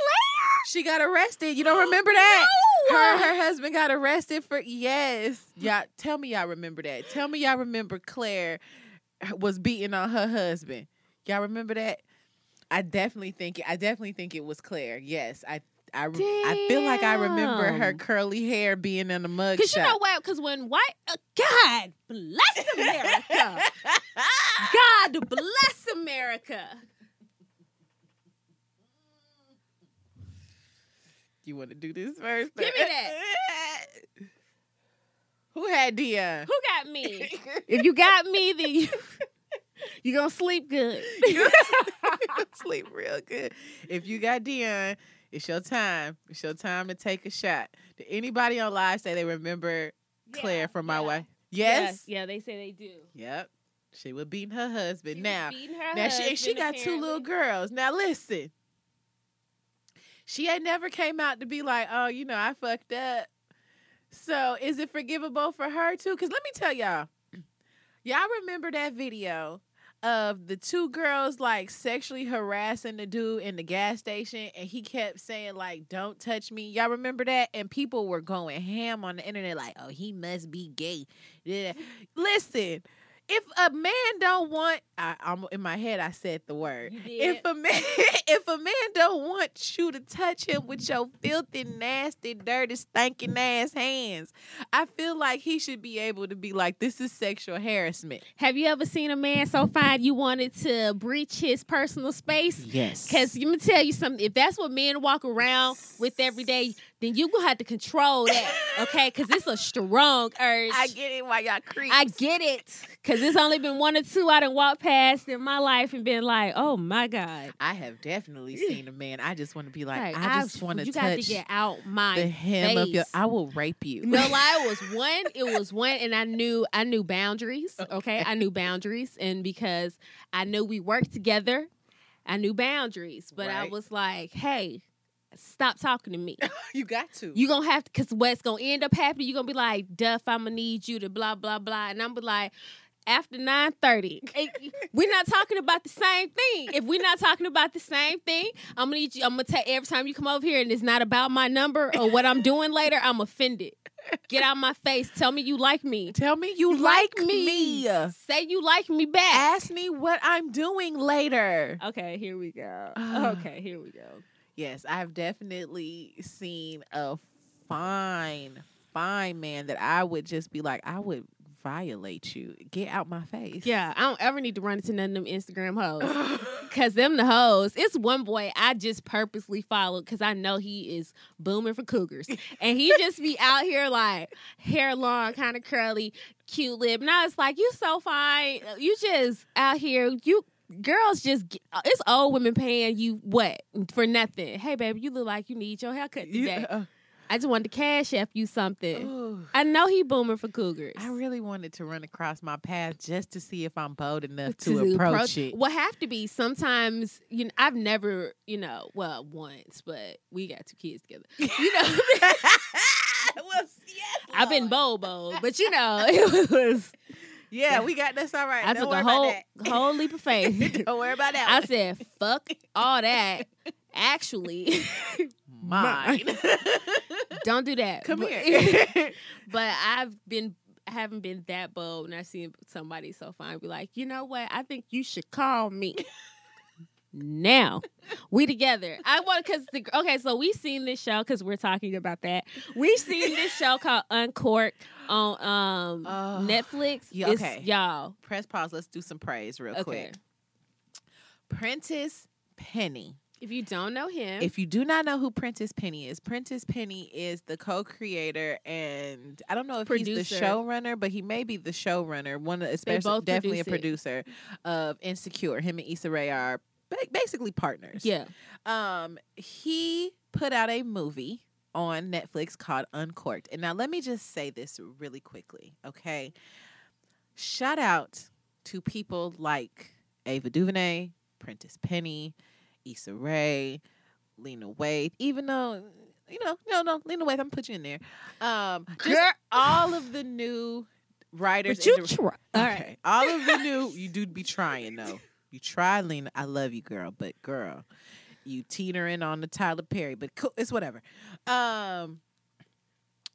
She got arrested. You don't remember that? No. Her her husband got arrested for yes. Y'all tell me y'all remember that. Tell me y'all remember Claire was beating on her husband. Y'all remember that? I definitely think I definitely think it was Claire. Yes, I I I feel like I remember her curly hair being in the mug Because you know shot. what? Because when white, uh, God bless America. God bless America. You want to do this first? Give me that. Who had Dion? Who got me? If you got me, then you, you going to sleep good. You sleep real good. If you got Dion, it's your time. It's your time to take a shot. Did anybody on live say they remember Claire Yeah, from my yeah. wife? Yes. Yeah, they say they do. Yep. She was beating her husband. She now, now she and she husband, got two little girls. Now listen. She ain't never came out to be like, oh, you know, I fucked up. So is it forgivable for her too? Because let me tell y'all, y'all remember that video of the two girls like sexually harassing the dude in the gas station and he kept saying like don't touch me y'all remember that and people were going ham on the internet like oh he must be gay yeah. listen if a man don't want I, I'm in my head I said the word if a man if a man don't want you to touch him with your filthy nasty dirty stinking ass hands I feel like he should be able to be like this is sexual harassment Have you ever seen a man so fine you wanted to breach his personal space? yes Because let me tell you something. If that's what men walk around with every day, then you gonna have to control that, okay? Because it's a strong urge. I get it why y'all creep. I get it. Because it's only been one or two I done walked past in my life and been like, oh my God. I have definitely seen a man. I just want to be like, Like, I just want to You got touch to get out my the hem of your. face. I will rape you. No lie, it was one. It was one, and I knew I knew boundaries. Okay, I knew boundaries, and because I knew we worked together, I knew boundaries. But I was like, hey, stop talking to me. you got to. You're gonna have to, cause what's gonna end up happening? you're gonna be like, Duff, I'm gonna need you to blah blah blah, and I'm be like. After nine thirty, we're not talking about the same thing. If we're not talking about the same thing, I'm gonna need you. I'm gonna tell every time you come over here and it's not about my number or what I'm doing later. I'm offended. Get out my face. Tell me you like me. Tell me you like me. Say you like me back. Ask me what I'm doing later. Okay, here we go. Ah. okay, here we go. Yes, I've definitely seen a fine, fine man that I would just be like, I would violate you. Get out my face. Yeah, I don't ever need to run into none of them Instagram hoes. Cause them the hoes. It's one boy I just purposely followed because I know he is booming for cougars. And he just be out here like hair long, kind of curly, cute lip. And I was like, you so fine. You just out here, you girls just get, uh, it's old women paying you what for nothing. Hey baby, you look like you need your haircut today. Yeah. I just wanted to cash app you something. Ooh. I know he booming for cougars. I really wanted to run across my path just to see if I'm bold enough to, approach, it. Well, have to be sometimes. You know, I've never, you know, well, once, but we got two kids together. You know, well, yes, I've been bold, bold, but you know, it was. Yeah, we got that's all right. I Don't took worry a whole whole leap of faith. Don't worry about that. I one. said, "Fuck all that." Actually, mine. don't do that. Come But- here. but I've been. I haven't been that bold, and I seen somebody so fine be like, you know what? I think you should call me. Now we together. I want because the okay. So we seen this show because we're talking about that. We seen this show called Uncork on um Oh, Netflix. yeah, It's- okay. y'all. Press pause. Let's do some praise real Okay. quick. Prentice Penny. If you don't know him, If you do not know who Prentice Penny is, Prentice Penny is the co-creator and I don't know if he's the showrunner, but he may be the showrunner. One, of- especially definitely a produce producer of Insecure. Him and Issa Rae are basically partners. yeah, Um, he put out a movie on Netflix called Uncorked. And now let me just say this really quickly, okay? Shout out to people like Ava DuVernay, Prentice Penny, Issa Rae, Lena Waithe, even though you know, no, no, Lena Waithe. I'm gonna put you in there. Um, just all of the new writers. But you dir- try. All Okay. right. All of the new, you do be trying though. You try, Lena. I love you, girl, but girl, you teetering on the Tyler Perry, but cool, it's whatever. Um,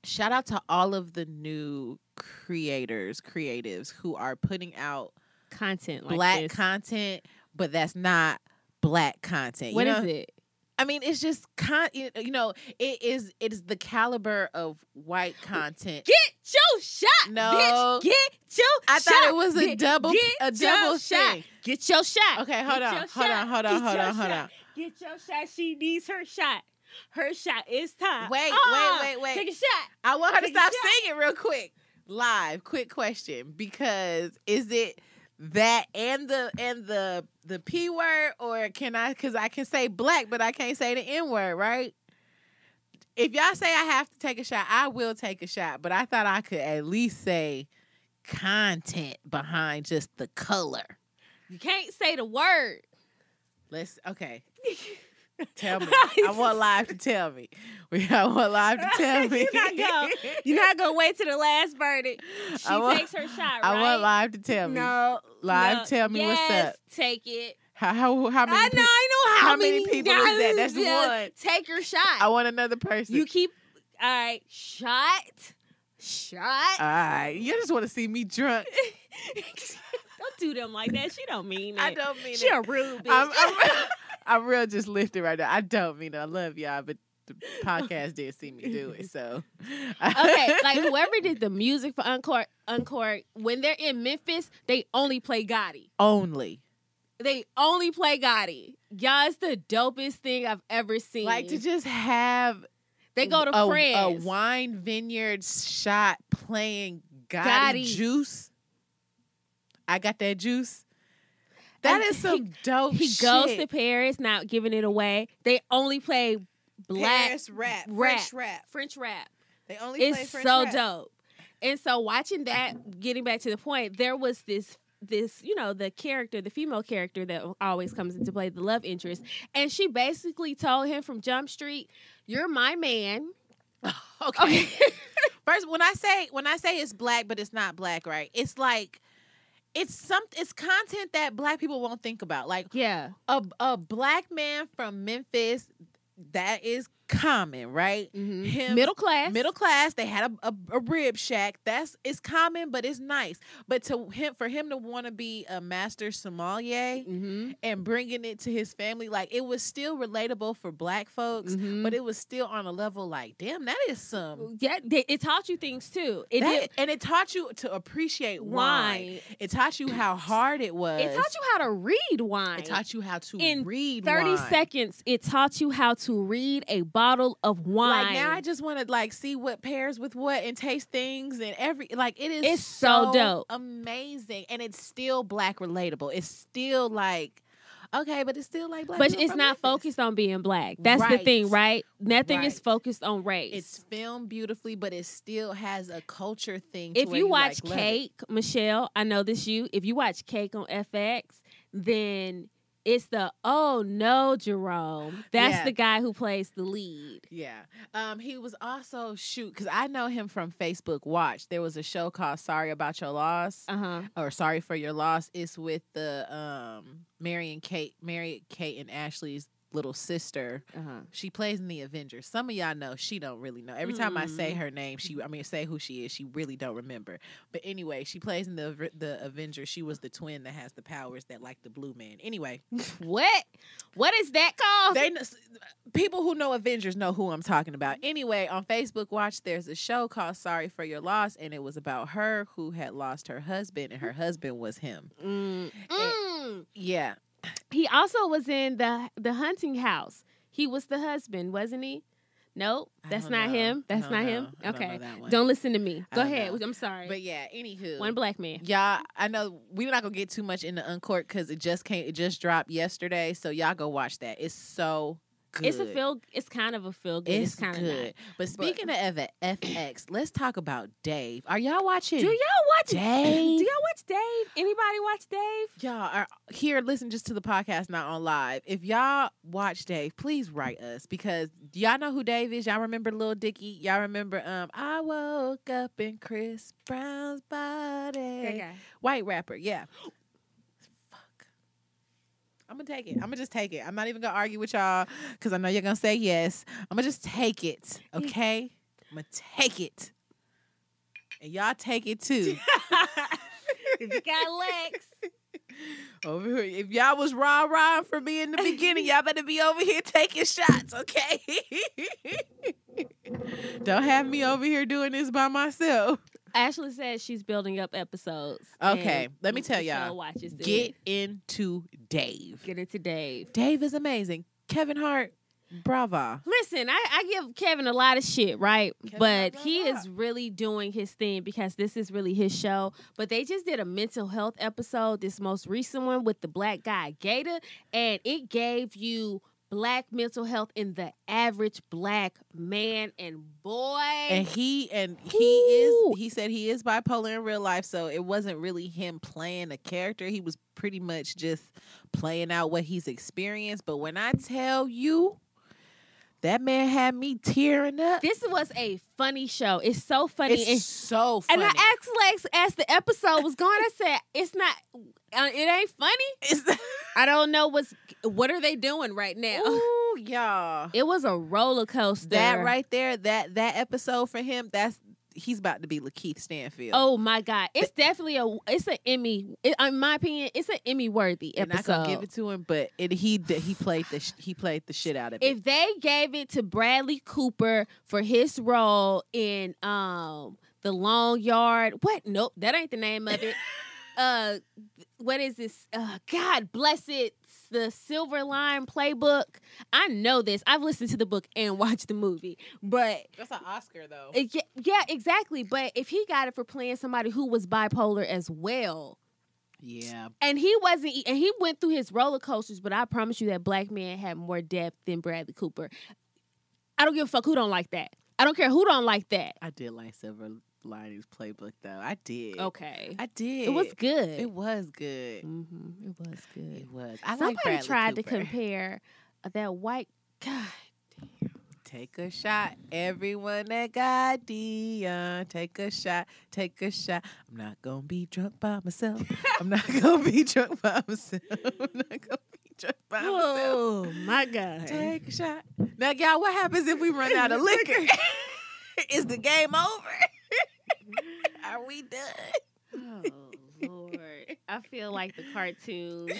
shout out to all of the new creators, creatives who are putting out Content like black this. content, but that's not black content. What you is it? I mean, it's just con. You know, it is. It is the caliber of white content. Get your shot, No. bitch. Get your I shot. thought it was a Get- double, get a double shot. thing. Get your shot. Okay, hold on, hold shot. on, hold on, Get hold on, hold on. Get your shot. She needs her shot. Her shot. is time. Wait, Ah, wait, wait, wait. Take a shot. I want her to Take a stop singing real quick. Live, quick question. Because is it that and the and the the p word, or can I? Because I can say black, but I can't say the n word, right? If y'all say I have to take a shot, I will take a shot. But I thought I could at least say content behind just the color. You can't say the word. Let's okay. Tell me. I want live to tell me. We I want live to tell me. You're not gonna- You're not gonna wait to the last verdict. She want- takes her shot, right? I want live to tell me. No. Live, no. tell me what's up. Take it. How how, how many? I know. pe- I know how, how many people is that? That's one. Take your shot. I want another person. you keep. All right. Shot. Shot. All right, you just want to see me drunk. don't do them like that. She don't mean it. I don't mean She it. She a rude bitch. I'm, I'm, I'm real just lifted right now. I don't mean it. I love y'all, but the podcast did see me do it. So okay, like whoever did the music for Encore, Encore, when they're in Memphis, they only play Gotti. only They only play Gotti. Y'all, it's the dopest thing I've ever seen. like to just have they go to a, France. a wine vineyard shot playing Gotti, Gotti. juice. I got that juice. That is some dope. he goes to Paris, not giving it away. They only play black Paris rap, rap. French rap. French rap. They only play It's French so rap. dope. And so watching that, getting back to the point, there was this this, you know, the character, the female character that always comes into play, the love interest. And she basically told him from Jump Street, You're my man. Okay. First, when I say when I say it's black, but it's not black, right? It's like it's some it's content that black people won't think about. Like yeah. a a black man from Memphis, that is common, right? Mm-hmm. Middle class. Middle class, they had a, a, a rib shack. That's it's common, but it's nice. But to him, for him to want to be a master sommelier Mm-hmm. and bringing it to his family, like it was still relatable for black folks, Mhm. but it was still on a level like, damn, that is some. Yeah, they- it taught you things too. It that- did and it taught you to appreciate wine. wine. It taught you how hard it was. It taught you how to read wine. It taught you how to In read 30 wine. seconds, it taught you how to read a bottle of wine. Like now, I just want to like see what pairs with what and taste things and every like it is. It's so dope. amazing, and it's still black relatable. It's still like okay, but it's still like black. but it's not Memphis. focused on being black. That's the thing, right? Nothing is focused on race. It's filmed beautifully, but it still has a culture thing. To if you watch like. Cake, Michelle, I know this you. If you watch Cake on FX, then it's the oh no, Jerome. That's Yeah. the guy who plays the lead. Yeah. Um, he was also shoot because I know him from Facebook Watch. There was a show called Sorry About Your Loss Uh huh. or Sorry for Your Loss. It's with the um Mary and Kate, Mary, Kate and Ashley's little sister. Uh huh. She plays in the Avengers. Some of y'all know she don't really know. Every time I say Mm. her name, she I mean say who she is, she really don't remember. But anyway, she plays in the the Avengers. She was the twin that has the powers that like the blue man. Anyway, What? What is that called? they people who know Avengers know who I'm talking about. Anyway, on Facebook Watch, there's a show called Sorry for Your Loss, and it was about her who had lost her husband, and her husband was him. Mm. Mm. Yeah, He also was in the the hunting house. He was the husband, wasn't he? Nope, that's don't know. him. That's don't know. him. I don't okay, don't listen to me. Go ahead. know. I'm sorry. but yeah. Anywho, One black man. Y'all, I know we're not gonna get too much into Uncorked because it just came, it just dropped yesterday. So y'all go watch that. It's so good. It's a feel. It's kind of a feel good. It's, It's, kind of good. But speaking of FX, let's talk about Dave. Are y'all watching? Do y'all watch Dave? Do y'all watch Dave? Anybody watch Dave? Y'all are here. Listen just to the podcast, not on live. If y'all watch Dave, please write us because y'all know who Dave is? Y'all remember Lil Dicky? Y'all remember? Um, I woke up in Chris Brown's body. White rapper, yeah. I'm gonna take it. I'm gonna just take it. I'm not even gonna argue with y'all because I know you're gonna say yes. I'm gonna just take it. Okay. I'm gonna take it. And y'all take it too. if you got legs. Over here. If y'all was rah rah for me in the beginning, y'all better be over here taking shots, okay? Don't have me over here doing this by myself. Ashley says she's building up episodes. Okay, let me tell y'all. Watches it. Get into Dave. get into Dave. Dave is amazing. Kevin Hart, brava. Listen, I, I give Kevin a lot of shit, right? Kevin but he is really doing his thing because this is really his show. But they just did a mental health episode, this most recent one with the black guy GaTa, and it gave you black mental health in the average black man and boy. And he and he Ooh. is he said he is bipolar in real life, so it wasn't really him playing a character. He was pretty much just playing out what he's experienced. But when I tell you that man had me tearing up. this was a funny show. It's so funny. It's and, so funny. and I asked Lex as the episode was going, I said, it's not, uh, it ain't funny. It's- I don't know what's what are they doing right now. Ooh, y'all. It was a roller coaster. That right there, that that episode for him, that's he's about to be Lakeith Stanfield. Oh my god! It's definitely a. It's an Emmy. It, in my opinion, it's an Emmy worthy episode. give it to him, but it, he he played the he played the shit out of it. if they gave it to Bradley Cooper for his role in um the Long Yard, what? Nope, that ain't the name of it. uh, what is this? Uh, God bless it. The Silver Line Playbook. I know this. I've listened to the book and watched the movie, but That's an Oscar though. Uh, Yeah, yeah, exactly. But if he got it for playing somebody who was bipolar as well, yeah, and he wasn't, and he went through his roller coasters, but I promise you that black man had more depth than Bradley Cooper. I don't give a fuck who don't like that. I don't care who don't like that. I did like Silver Linings Playbook though. I did. Okay, I did. it was good. It was good. hmm It was good. It was. I Somebody like tried Cooper. to compare that white. God, damn. Take a shot, everyone that got Dion. Take a shot, take a shot. I'm not gonna be drunk by myself. I'm not gonna be drunk by myself. I'm not gonna be drunk by myself. oh my God! Take a shot. Now, y'all, what happens if we run out of liquor? Is the game over? Are we done? Oh Lord. I feel like the cartoons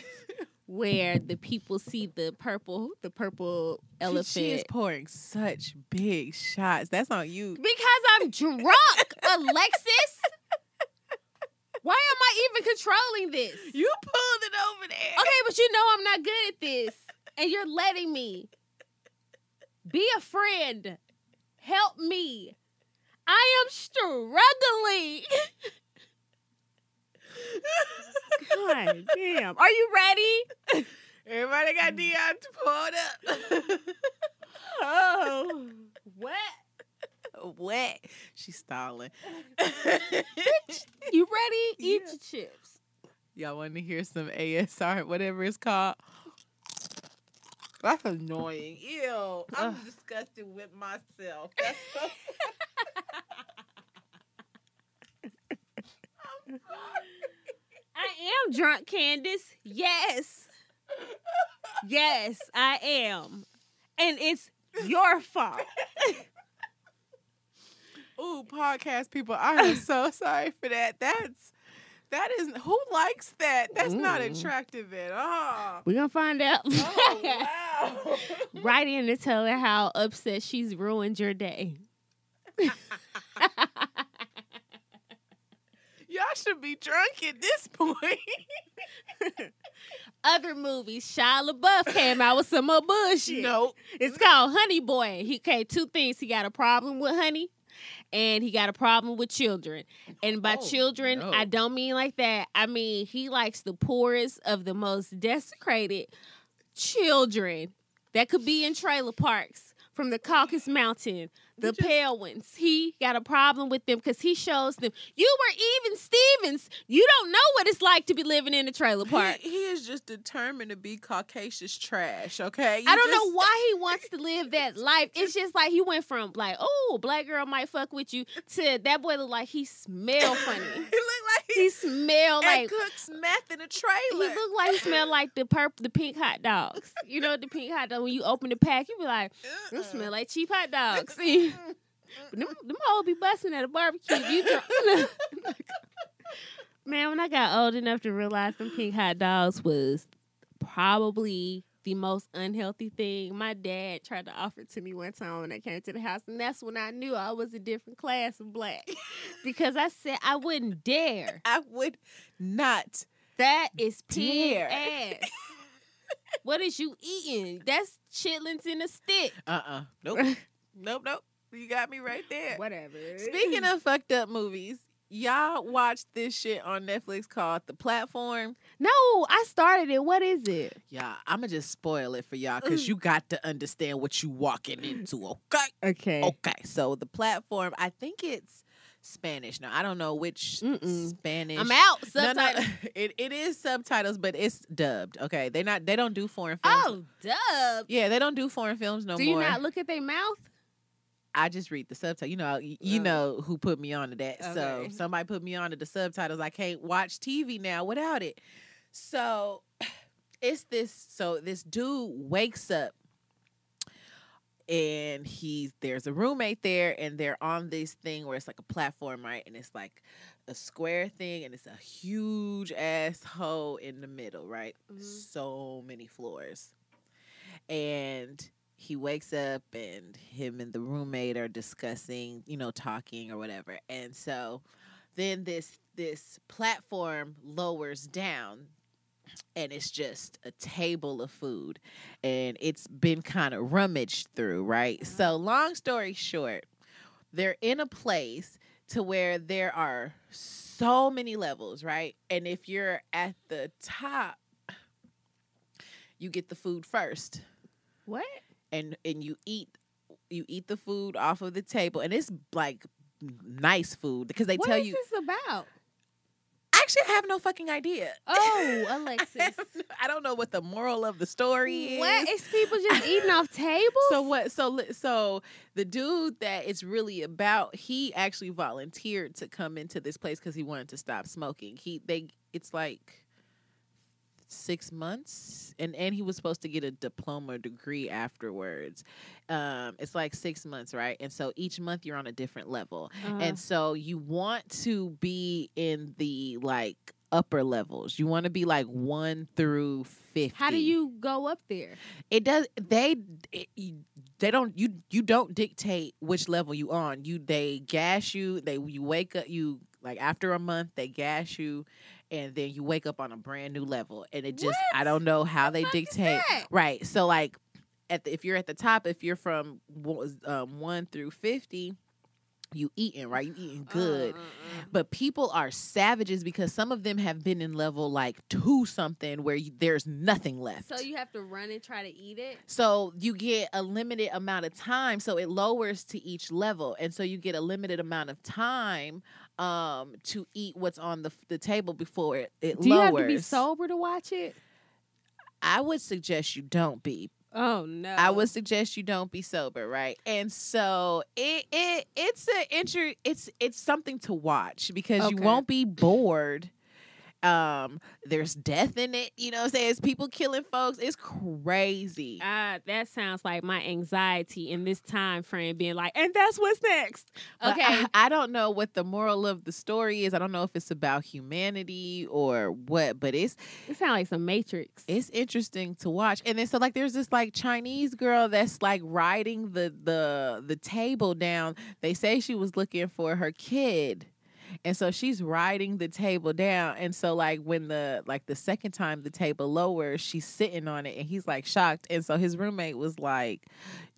where the people see the purple the purple elephant. She is pouring such big shots. That's on you. because I'm drunk, Alexis. Why am I even controlling this? You pulled it over there. Okay, but you know I'm not good at this. And you're letting me. Be a friend. Help me. I am struggling. God damn. Are you ready? Everybody got Dion pulled up. Oh, what? Wet. She's stalling. Bitch! You ready? Eat Yeah. your chips. Y'all want to hear some ASR, whatever it's called? That's annoying. Ew. I'm Ugh. disgusted with myself. That's so I am drunk, Candace. Yes. Yes, I am. And it's your fault. Ooh, podcast people, I am so sorry for that. That's that is who likes that? That's not Mm. attractive at all. We're going to find out. Oh wow. Write in to tell her how upset she's ruined your day. Y'all should be drunk at this point. Other movies, Shia LaBeouf came out with some more bullshit. no. It's called Honey Boy. He okay, two things. He got a problem with honey, and he got a problem with children. And by Oh, children, no. I don't mean like that. I mean he likes the poorest of the most desecrated children that could be in trailer parks from the Caucasus Mountain, the just- pale ones. He got a problem with them because he shows them, you were even Stevens. You don't know what it's like to be living in a trailer park. He, he is just determined to be Caucasian trash. Okay, You I don't know why he wants to live that life. It's just like he went from like, oh, black girl might fuck with you to that boy look like he smell funny. he looked like he he smell like cooks meth in a trailer. he looked like he smelled like the purple, the pink hot dogs. You know the pink hot dog. When you open the pack, you be like, "Them Uh-uh. smell like cheap hot dogs." But them, them hoes be busting at a barbecue. You drunk. Man, when I got old enough to realize them pink hot dogs was probably the most unhealthy thing. My dad tried to offer it to me one time when I came to the house, and that's when I knew I was a different class of black because I said I wouldn't dare. I would not. That is pig Dare. ass. what is you eating? That's chitlins in a stick. Uh uh Nope. nope. Nope. You got me right there. Whatever. Speaking of fucked up movies, y'all watched this shit on Netflix called The Platform. no, I started it. What is it? Yeah, I'm gonna just spoil it for y'all because you got to understand what you walking into. Okay. Okay. Okay. So the platform, I think it's Spanish. Now I don't know which Mm-mm. Spanish. I'm out. No, no, it, it is subtitles, but it's dubbed. Okay, they not they don't do foreign films. Oh, dub. yeah, they don't do foreign films no more. Do you more. not look at their mouth? I just read the subtitle. You know, you Oh. know who put me on to that. So somebody put me on to the subtitles. I can't watch TV now without it. So it's this. So this dude wakes up, and he's there's a roommate there, and they're on this thing where it's like a platform, right? And it's like a square thing, and it's a huge ass hole in the middle, right? Mhm. So many floors, and he wakes up and him and the roommate are discussing, you know, talking or whatever. And so then this this platform lowers down and it's just a table of food and it's been kind of rummaged through, right? Mm-hmm. So long story short, they're in a place to where there are so many levels, right? And if you're at the top, you get the food first What? And and you eat you eat the food off of the table and it's like nice food because they What tell is you this about? actually I have no fucking idea. Oh, I, Alexis. no- I don't know what the moral of the story is. What is people just eating off tables? So what? So so the dude that it's really about, he actually volunteered to come into this place because he wanted to stop smoking. He they it's like six months, and and he was supposed to get a diploma degree afterwards. Um, it's like six months, right? And so each month you're on a different level, Uh-huh. and so you want to be in the like upper levels. You want to be like one through fifty. how do you go up there? it does they it, they don't you you don't dictate which level you on you they gas you they you wake up you like after a month they gas you and then you wake up on a brand new level and it just i don't know how they dictate right so like at the, if you're at the top if you're from one- um, 1 through 50 you eating right you eating good Uh, uh, uh. but people are savages because some of them have been in level like two something where you, there's nothing left So you have to run and try to eat it. so you get a limited amount of time. So it lowers to each level, and so you get a limited amount of time um, to eat what's on the the table before it, it Do you have to be sober to watch it? I would suggest you don't be. Oh no! I would suggest you don't be sober, right? And so it it it's a inter it's it's something to watch because you won't be bored. Um, there's death in it. You know what I'm saying? It's people killing folks. It's crazy. Ah, that sounds like my anxiety in this time frame being like, and that's what's next. Okay. I, I don't know what the moral of the story is. I don't know if it's about humanity or what, but it's it sounds like some Matrix. it's interesting to watch. And then so like there's this like Chinese girl that's like riding the the the table down. They say she was looking for her kid. And so she's riding the table down. And so like when the like the second time the table lowers, she's sitting on it and he's like shocked. And so his roommate was like,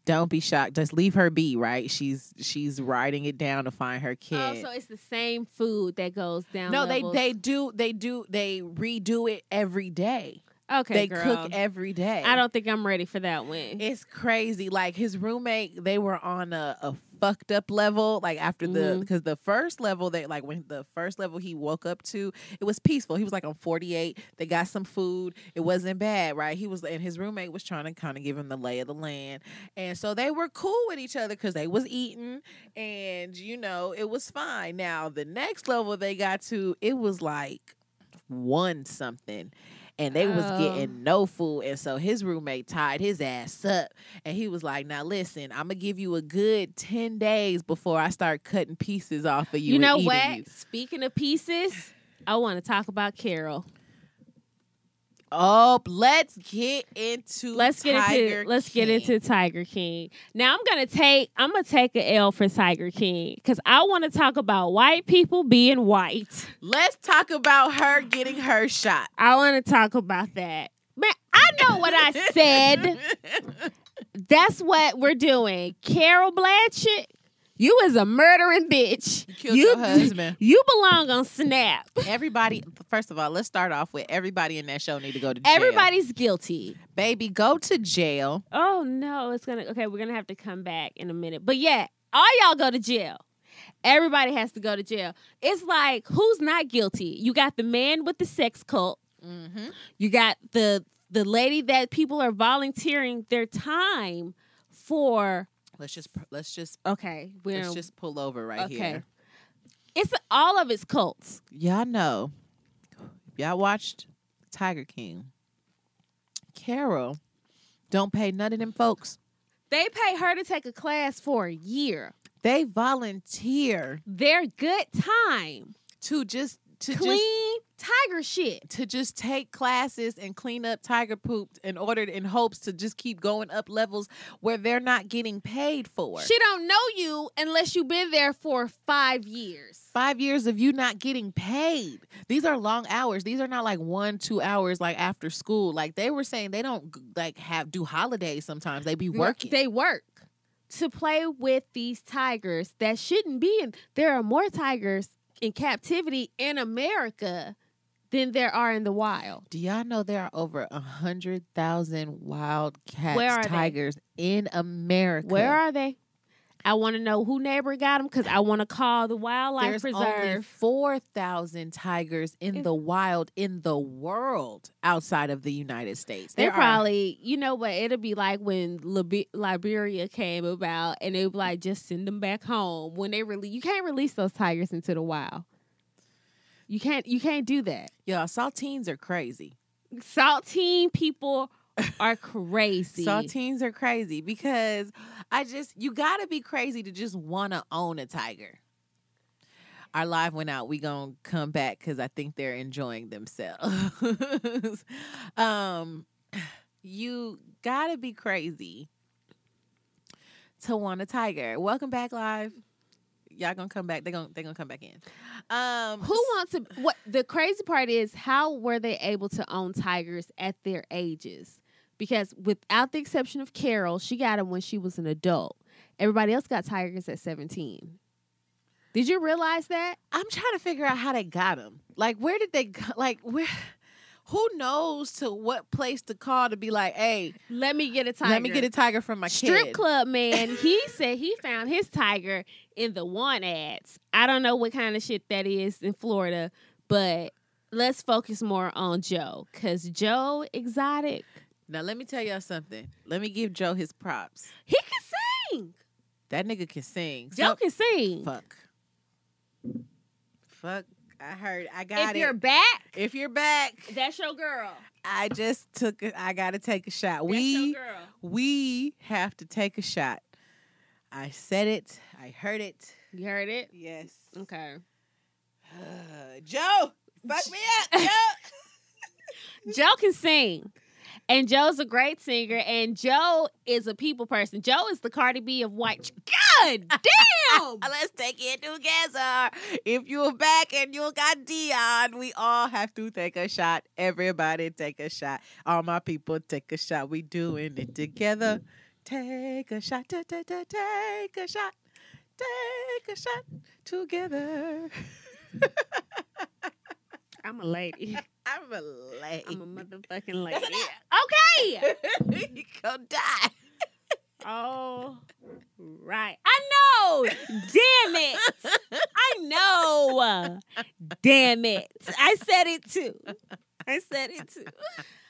Don't be shocked. Just leave her be, right? She's she's riding it down to find her oh, kid. Oh, so it's the same food that goes down. no, levels. they they do they do they redo it every day. Okay, they girl. cook every day. I don't think I'm ready for that one. It's crazy. Like his roommate, they were on a, a fucked up level. Like after the Mhm. because the first level they like when the first level he woke up to, it was peaceful. He was like on 48. They got some food. It wasn't bad, right? He was and his roommate was trying to kind of give him the lay of the land. And so they were cool with each other because they was eating and you know, it was fine. Now the next level they got to, it was like one something and they was Oh. getting no food and so his roommate tied his ass up and he was like now listen i'm gonna give you a good 10 days before i start cutting pieces off of you You, know what? you." Speaking of pieces, I want to talk about Carol. Oh let's get into Let's get Tiger into let's get into Tiger King. Now I'm gonna take I'm gonna take a L for Tiger King because I want to talk about white people being white. let's talk about her getting her shot I want to talk about that. Man, I know what I said. That's what we're doing. Carol Blanchett, you is a murdering bitch. You killed your husband. You belong on Snap. everybody first of all let's start off with everybody in that show need to go to jail Everybody's guilty. baby go to jail Oh no, it's gonna okay. We're gonna have to come back in a minute, but yeah, all y'all go to jail. Everybody has to go to jail. It's like who's not guilty? You got the man with the sex cult. mm-hmm. You got the the lady that people are volunteering their time for. Let's just let's just Okay, we're let's just pull over right okay. here It's all of its cults. Y'all know, y'all watched Tiger King, Carol don't pay none of them folks. They pay her to take a class for a year. They volunteer Their good time, to just to clean tiger shit. to just take classes and clean up tiger poop in order in hopes to just keep going up levels where they're not getting paid for. She don't know you unless you've been there for five years. Five years of you not getting paid. These are long hours. These are not like one, two hours like after school. Like they were saying, they don't like have do holidays. Sometimes they be working. They work to play with these tigers that shouldn't be in. There are more tigers in captivity in America than there are in the wild. Do y'all know there are over a hundred thousand wild cats, Where are they? tigers in America? Where are they? I want to know who neighbor got them because I want to call the wildlife There's only preserve. four thousand tigers in the wild in the world outside of the United States. They There are- probably, you know what? It'll be like when Libe- Liberia came about, and they be like, just send them back home. When they release, you can't release those tigers into the wild. You can't. You can't do that. yeah, saltines are crazy. Saltine people are crazy. Saltines are crazy because I just you gotta be crazy to just want to own a tiger. Our live went out. We gonna come back because I think they're enjoying themselves. um, you gotta be crazy to want a tiger. Welcome back, live. Y'all gonna come back. They gonna they gonna come back in. Um, Who wants to? What the crazy part is? How were they able to own tigers at their ages? Because without the exception of Carol, she got them when she was an adult. Everybody else got tigers at seventeen. Did you realize that? I'm trying to figure out how they got them. Like, where did they go? Like, where? Who knows to what place to call to be like, hey, Let me get a tiger. let me get a tiger from my strip kid. club man. He said he found his tiger in the one ads. I don't know what kind of shit that is in Florida, but let's focus more on Joe because Joe Exotic. Now, let me tell y'all something. Let me give Joe his props. He can sing. That nigga can sing. Joe Some- can sing. fuck. Fuck. I heard. I got if it. If you're back, if you're back, that's your girl. I just took. A, I gotta take a shot. That's we your girl. we have to take a shot. I said it. I heard it. You heard it? Yes. Okay. Joe, fuck me up, Joe. Joe can sing. And Joe's a great singer, and Joe is a people person. Joe is the Cardi B of white. God damn! Let's take it together. If you're back and you got Dion, we all have to take a shot. Everybody take a shot. All my people take a shot. We doing it together. Take a shot. ta- ta- ta- Take a shot. Take a shot together. I'm a lady. A lay. I'm a motherfucking lady. okay. you gonna die. Oh, right. I know. Damn it. I know. Damn it. I said it too. I said it too.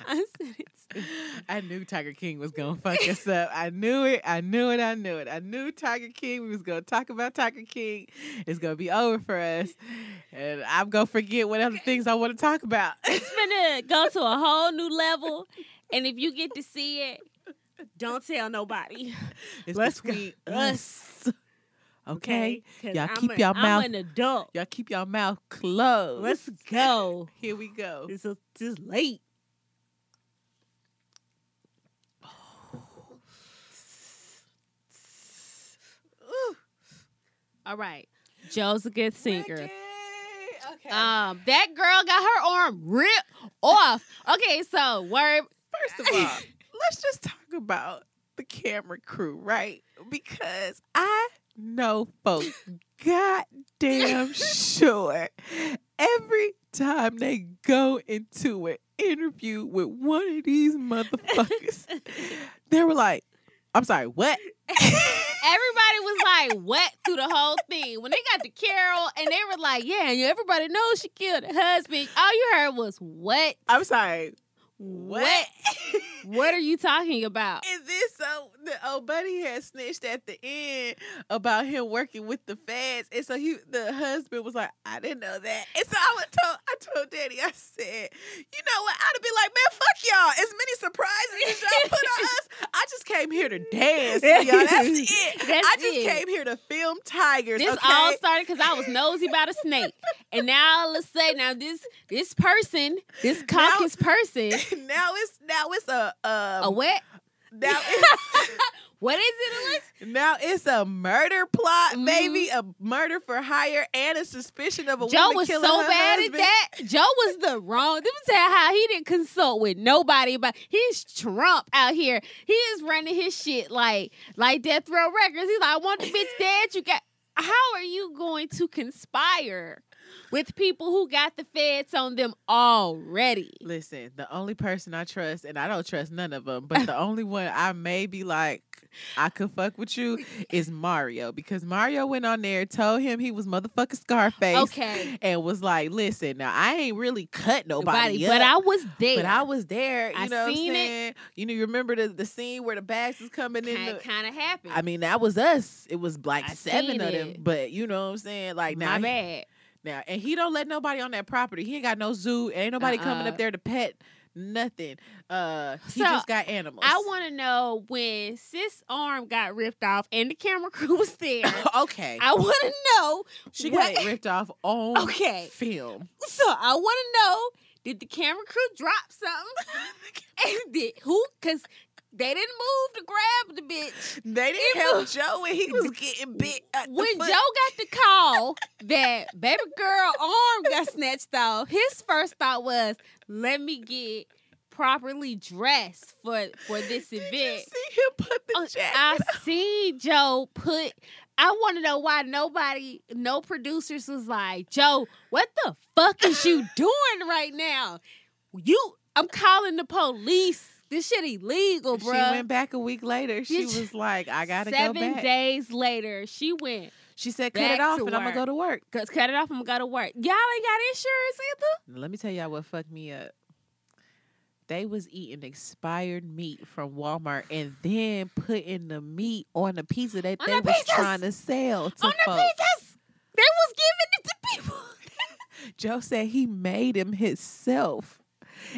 I said it too. I knew Tiger King was gonna fuck us up. I knew it. I knew it. I knew it. I knew Tiger King. We was gonna talk about Tiger King. It's gonna be over for us, and I'm gonna forget what other things I want to talk about. It's gonna go to a whole new level. And if you get to see it, don't tell nobody. It's Let's go. between us. okay? Y'all I'm keep a- y'all mouth- I'm an adult. y'all keep your mouth closed. Let's go. Here we go. It's a, it's late. All right. Joe's a good singer. Okay. okay. Um, that girl got her arm ripped off. Okay, so word. First of all, let's just talk about the camera crew, right? Because I know folks goddamn sure every time they go into an interview with one of these motherfuckers, they were like, I'm sorry, what? Everybody was like wet through the whole thing. When they got to Carol and they were like, yeah, everybody knows she killed her husband. All you heard was what? I'm sorry, What? what? Are you talking about? Is this so the oh, old buddy had snitched at the end about him working with the feds, and so he the husband was like, I didn't know that, and so I was told I told Daddy, I said, you know what, I'd be like, man, fuck y'all, as many surprises as y'all put on us, I just came here to dance, y'all. That's it. That's I just it. came here to film tigers. This okay? all started because I was nosy about a snake, and now all of a sudden, now this this person, this caucus person, now it's now it's a um, a wet. now it's What is it, Alex? Now it's a murder plot, Mhm. baby, a murder for hire, and a suspicion of a Joe was so bad husband. at that. Joe was the wrong. Let me tell you how he didn't consult with nobody. But he's Trump out here. He is running his shit like like Death Row Records. He's like, I want the bitch dead. You got. How are you going to conspire with people who got the feds on them already? Listen, the only person I trust, and I don't trust none of them, but the only one I may be like, I could fuck with you is Mario because Mario went on there, told him he was motherfucking Scarface, Okay. and was like, "Listen, now I ain't really cut nobody, Nobody, up, but I was there. But I was there. You I know what I'm seen it. saying? You know, you remember the, the scene where the bags is coming in the kind of happened. I mean, that was us. It was like I seven of them. it. But you know what I'm saying? Like now, my he- bad. Now, and he don't let nobody on that property. He ain't got no zoo. Ain't nobody coming Uh-uh. up there to pet nothing. Uh, he So, just got animals. I want to know when sis arm got ripped off and the camera crew was there. okay, I want to know. she what- got it ripped off on Okay. film. So I want to know: Did the camera crew drop something? and did who? Because they didn't move to grab the bitch. They didn't It help was- Joe when he was getting bit. When Joe got the call that baby girl arm got snatched off, his first thought was, "Let me get." properly dressed for for this Did event see him put the Oh, jacket? I on? see Joe put. I want to know why nobody, no producers was like, Joe, what the fuck is you doing right now? You, I'm calling the police. This shit illegal, bro. She went back a week later. She was like, "I gotta go back." Seven days later, she went. She said, "Cut it off, and I'm gonna go to work." Cause cut it off. I'm gonna go to work. Y'all ain't got insurance either. Let me tell y'all what fucked me up. They was eating expired meat from Walmart and then putting the meat on the pizza that On they the was pizzas! trying to sell to On the pizzas, they was giving it to people. Joe said he made them himself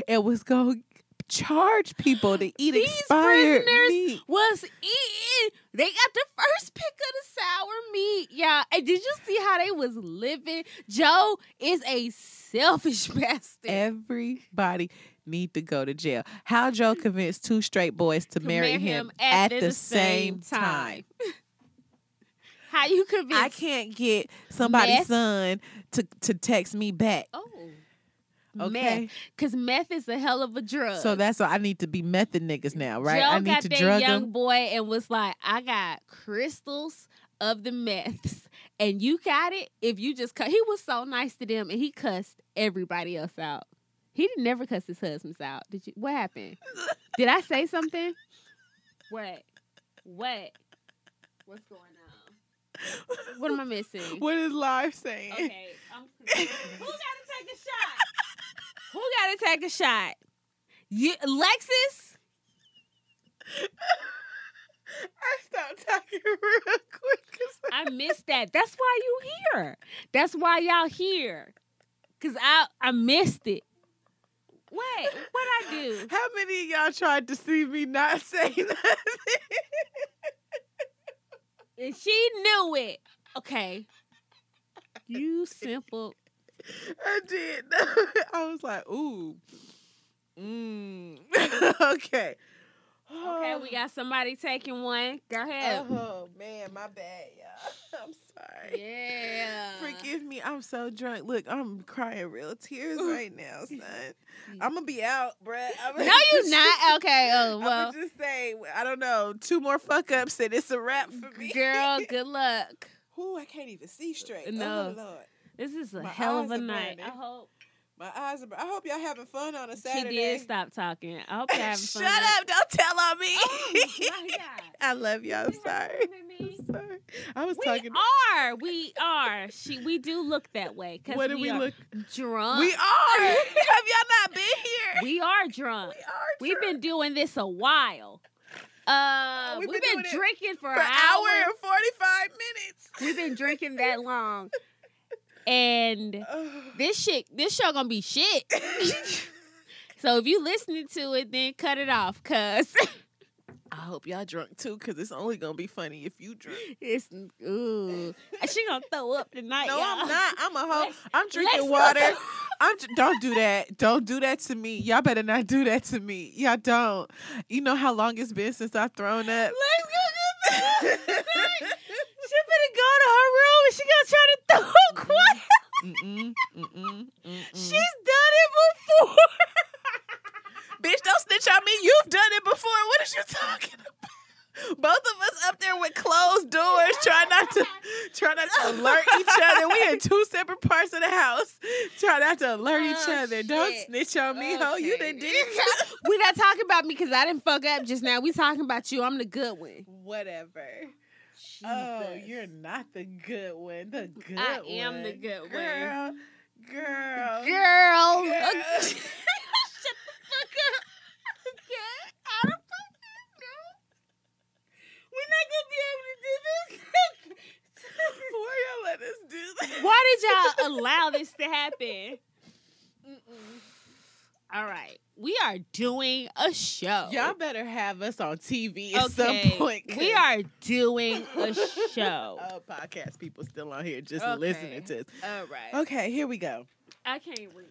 and was going to charge people to eat These expired prisoners meat. was eating. They got the first pick of the sour meat, y'all. And did you see how they was living? Joe is a selfish bastard. Everybody need to go to jail. How Joe convinced two straight boys to, To marry him, at, the, same time. How you convince? I can't get somebody's son to, to text me back. Oh, Okay. meth, because meth is a hell of a drug. So that's why I need to be method niggas now, right? Joe I need got to that drug young them. boy and was like, "I got crystals of the meths, and you got it. If you just cut." He was so nice to them, and he cussed everybody else out. He did never cuss his husbands out. Did you? What happened? Did I say something? What? What? What's going on? What am I missing? What is live saying? Okay, I'm. Who gotta take a shot? Who gotta take a shot? You, Lexus? I stopped talking real quick. I missed that. That's why you here. That's why y'all here. Cause I I missed it. What? What I do? How many of y'all tried to see me not say nothing? And she knew it. Okay. You simple. I did. I was like, ooh. Mm. okay. Okay, we got somebody taking one. Go ahead. Oh man, my bad, y'all. I'm sorry. Yeah. Forgive me. I'm so drunk. Look, I'm crying real tears right now, son. I'm gonna be out, bruh. I'm No, you're not. Okay. Oh I'm well, just say, I don't know, two more fuck ups and it's a wrap for me. girl. Good luck. Ooh, I can't even see straight. No. Oh Lord. This is a My hell of a night. burning. I hope My eyes are I hope y'all having fun on a Saturday. she did stop talking. I hope you're having Shut fun. Shut up, don't tell on me. Oh. I love y'all. I'm sorry. fun with me? I'm sorry. I was We talking are. We are. She. We do look that way. Cause what do we, we look? drunk. We are. Have y'all not been here? We are drunk. We are We've been doing this a while. Uh, We've we've, been been, drinking for, for an hour hour. and 45 minutes. We've been drinking that long, and this shit, this show gonna be shit. so if you listening to it, then cut it off, cause I hope y'all drunk too, because it's only gonna be funny if you drink. it's ooh, she gonna throw up tonight. No, y'all. I'm not. I'm a hoe. I'm drinking water. I'm. Don't do that. Don't do that to me. Y'all better not do that to me. Y'all don't. You know how long it's been since I've thrown up. Let's go She better go to her room and she gonna try to throw. She's done it before. Bitch, don't snitch on me. You've done it before. What is you talking about? Both of us up there with closed doors, trying not to try not to alert each other. We in two separate parts of the house. Try not to alert each Oh, other. Don't snitch on me, ho. You done did it. we not talking about me because I didn't fuck up just now. We talking about you. I'm the good one. Whatever. Oh, you're not the good one. The good I one. I am the good one. girl. Girl. girl. Girl. Shut the fuck up. Okay, I don't fucking know. We're not gonna be able to do this. Why y'all let us do that? Why did y'all allow this to happen? All right, we are doing a show. Y'all better have us on TV at okay, some point. we are doing a show. Oh, podcast people still on here just Okay. listening to us. All right, Okay, here we go. I can't read.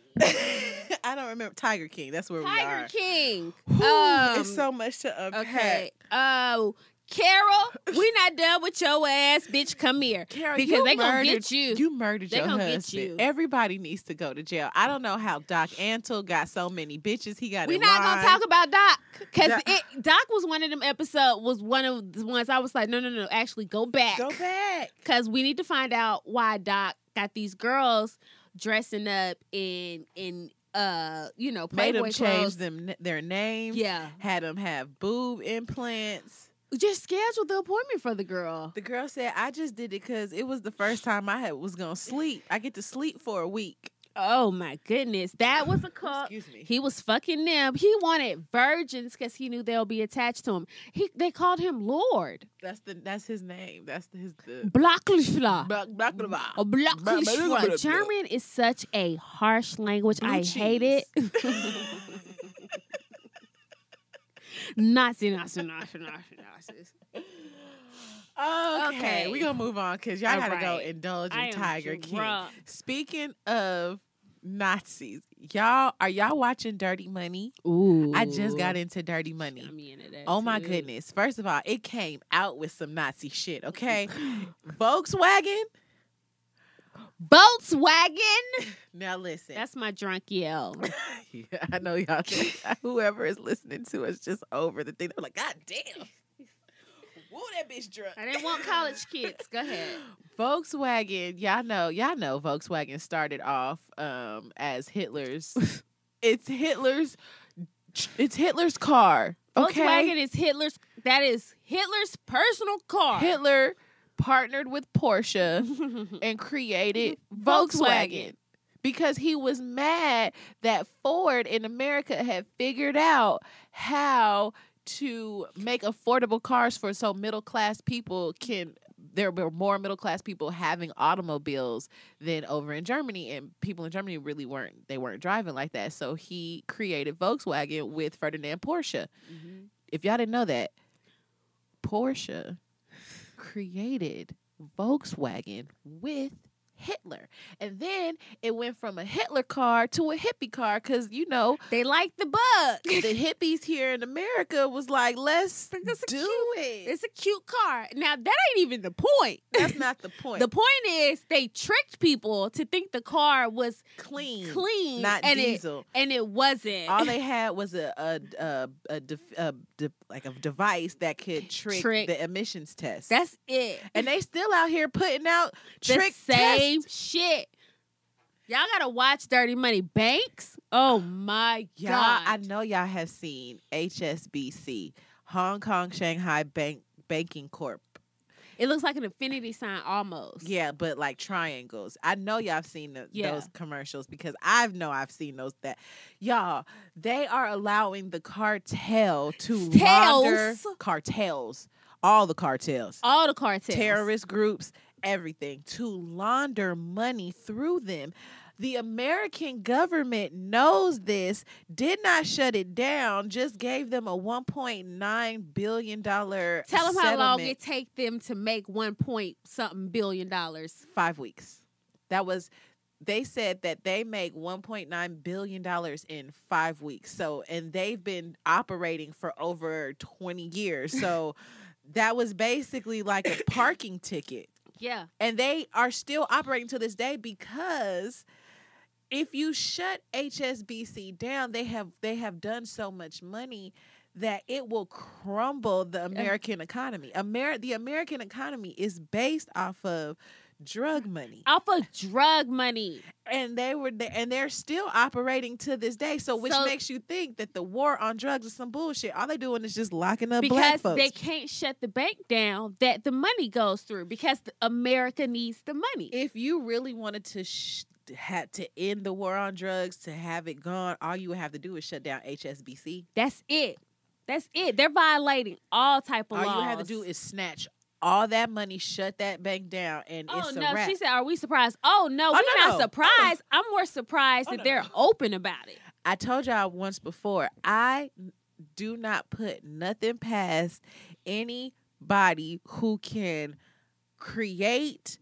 I don't remember Tiger King. That's where we are. Tiger. King. Whew, Um, it's so much to unpack. Okay. Oh, Carol, we not done with your ass, bitch. Come here. Carol, because they gonna murdered- get you. You murdered They your gonna husband. get you. Everybody needs to go to jail. I don't know how Doc Antle got so many bitches. He got we in not gonna talk about Doc because Doc- it Doc was one of them episode was one of the ones I was like, no, no, no, actually go back Go back. because we need to find out why Doc got these girls dressing up in in uh you know Made Playboy them change clothes. them their names. Yeah, Had them have boob implants. Just schedule the appointment for the girl. The girl said, "I just did it because it was the first time I had was gonna sleep. I get to sleep for a week." Oh my goodness, that was a call. Excuse me. He was fucking them. He wanted virgins because he knew they'll be attached to him. He they called him Lord. That's the that's his name. That's the, his the. Blocklischler. Blah, blah, blah, blah. A Blah, blah, blah, blah, Blocklischler. blah. German is such a harsh language. Blue I hate it. Nazi, Nazi, Nazi, Nazi, Nazi. Okay, Okay. we gonna move on because y'all All gotta go right. indulge I in Tiger King. Speaking of Nazis, y'all are y'all watching Dirty Money? Ooh. I just got into Dirty Money. Into Oh my goodness! First of all, it came out with some Nazi shit. Okay, Volkswagen. Volkswagen. Now listen. That's my drunk yell. Yeah, I know y'all. whoever is listening to us just over the thing. They're like, God damn. Woo, that bitch drunk. I didn't want college kids. Go ahead. Volkswagen, y'all know, y'all know Volkswagen started off um, as Hitler's It's Hitler's. It's Hitler's car. Okay. Volkswagen is Hitler's. That is Hitler's personal car. Hitler partnered with Porsche and created Volkswagen. Volkswagen. because he was mad that Ford in America had figured out how to make affordable cars for so middle class people can there were more middle class people having automobiles than over in Germany and people in Germany really weren't they weren't driving like that so he created Volkswagen with Ferdinand Porsche Mhm. if y'all didn't know that Porsche created Volkswagen with Hitler. And then it went from a Hitler car to a hippie car because, you know, They like the bug. the hippies here in America was like, let's But that's a do cute- it. It's a cute car. Now that ain't even the point. That's not the point. The point is they tricked people to think the car was clean, clean, not and diesel. it and it wasn't. All they had was a a a, a, def- a de- like a device that could trick, Trick. the emissions test. That's it. and they still out here putting out the trick same tests. Shit. Y'all gotta watch Dirty Money Banks. Oh my Y'all, god! I know y'all have seen HSBC, Hong Kong Shanghai Bank Banking Corp. It looks like an infinity sign almost. Yeah, but like triangles. I know y'all have seen the, Yeah. those commercials because I know I've seen those. That y'all, they are allowing the cartel to launder cartels, all the cartels, All the cartels. terrorist groups, everything to launder money through them. The American government knows this, did not shut it down, just gave them a $1.9 billion Tell them how long it take them to make one point something billion dollars. five weeks. That was they said that they make 1.9 billion dollars in 5 weeks. So and they've been operating for over 20 years. So that was basically like a parking ticket. Yeah. And they are still operating to this day because if you shut HSBC down, they have they have done so much money that it will crumble the American economy. Amer- the American economy is based off of drug money. Off of drug money. And they were there, and they're still operating to this day. So which So- makes you think that the war on drugs is some bullshit. All they're doing is just locking up black Because folks. they can't shut the bank down that the money goes through because America needs the money. if you really wanted to sh- had to end the war on drugs to have it gone all you would have to do is shut down hsbc That's it. That's it. They're violating all type of all laws. you have to do is snatch all that money shut that bank down and Oh it's a no, wrap she said, "Are we surprised?" Oh no, Oh, we're no, not no. surprised. I'm more surprised Oh, that no, they're open about it. i told y'all once before i do not put nothing past anybody who can create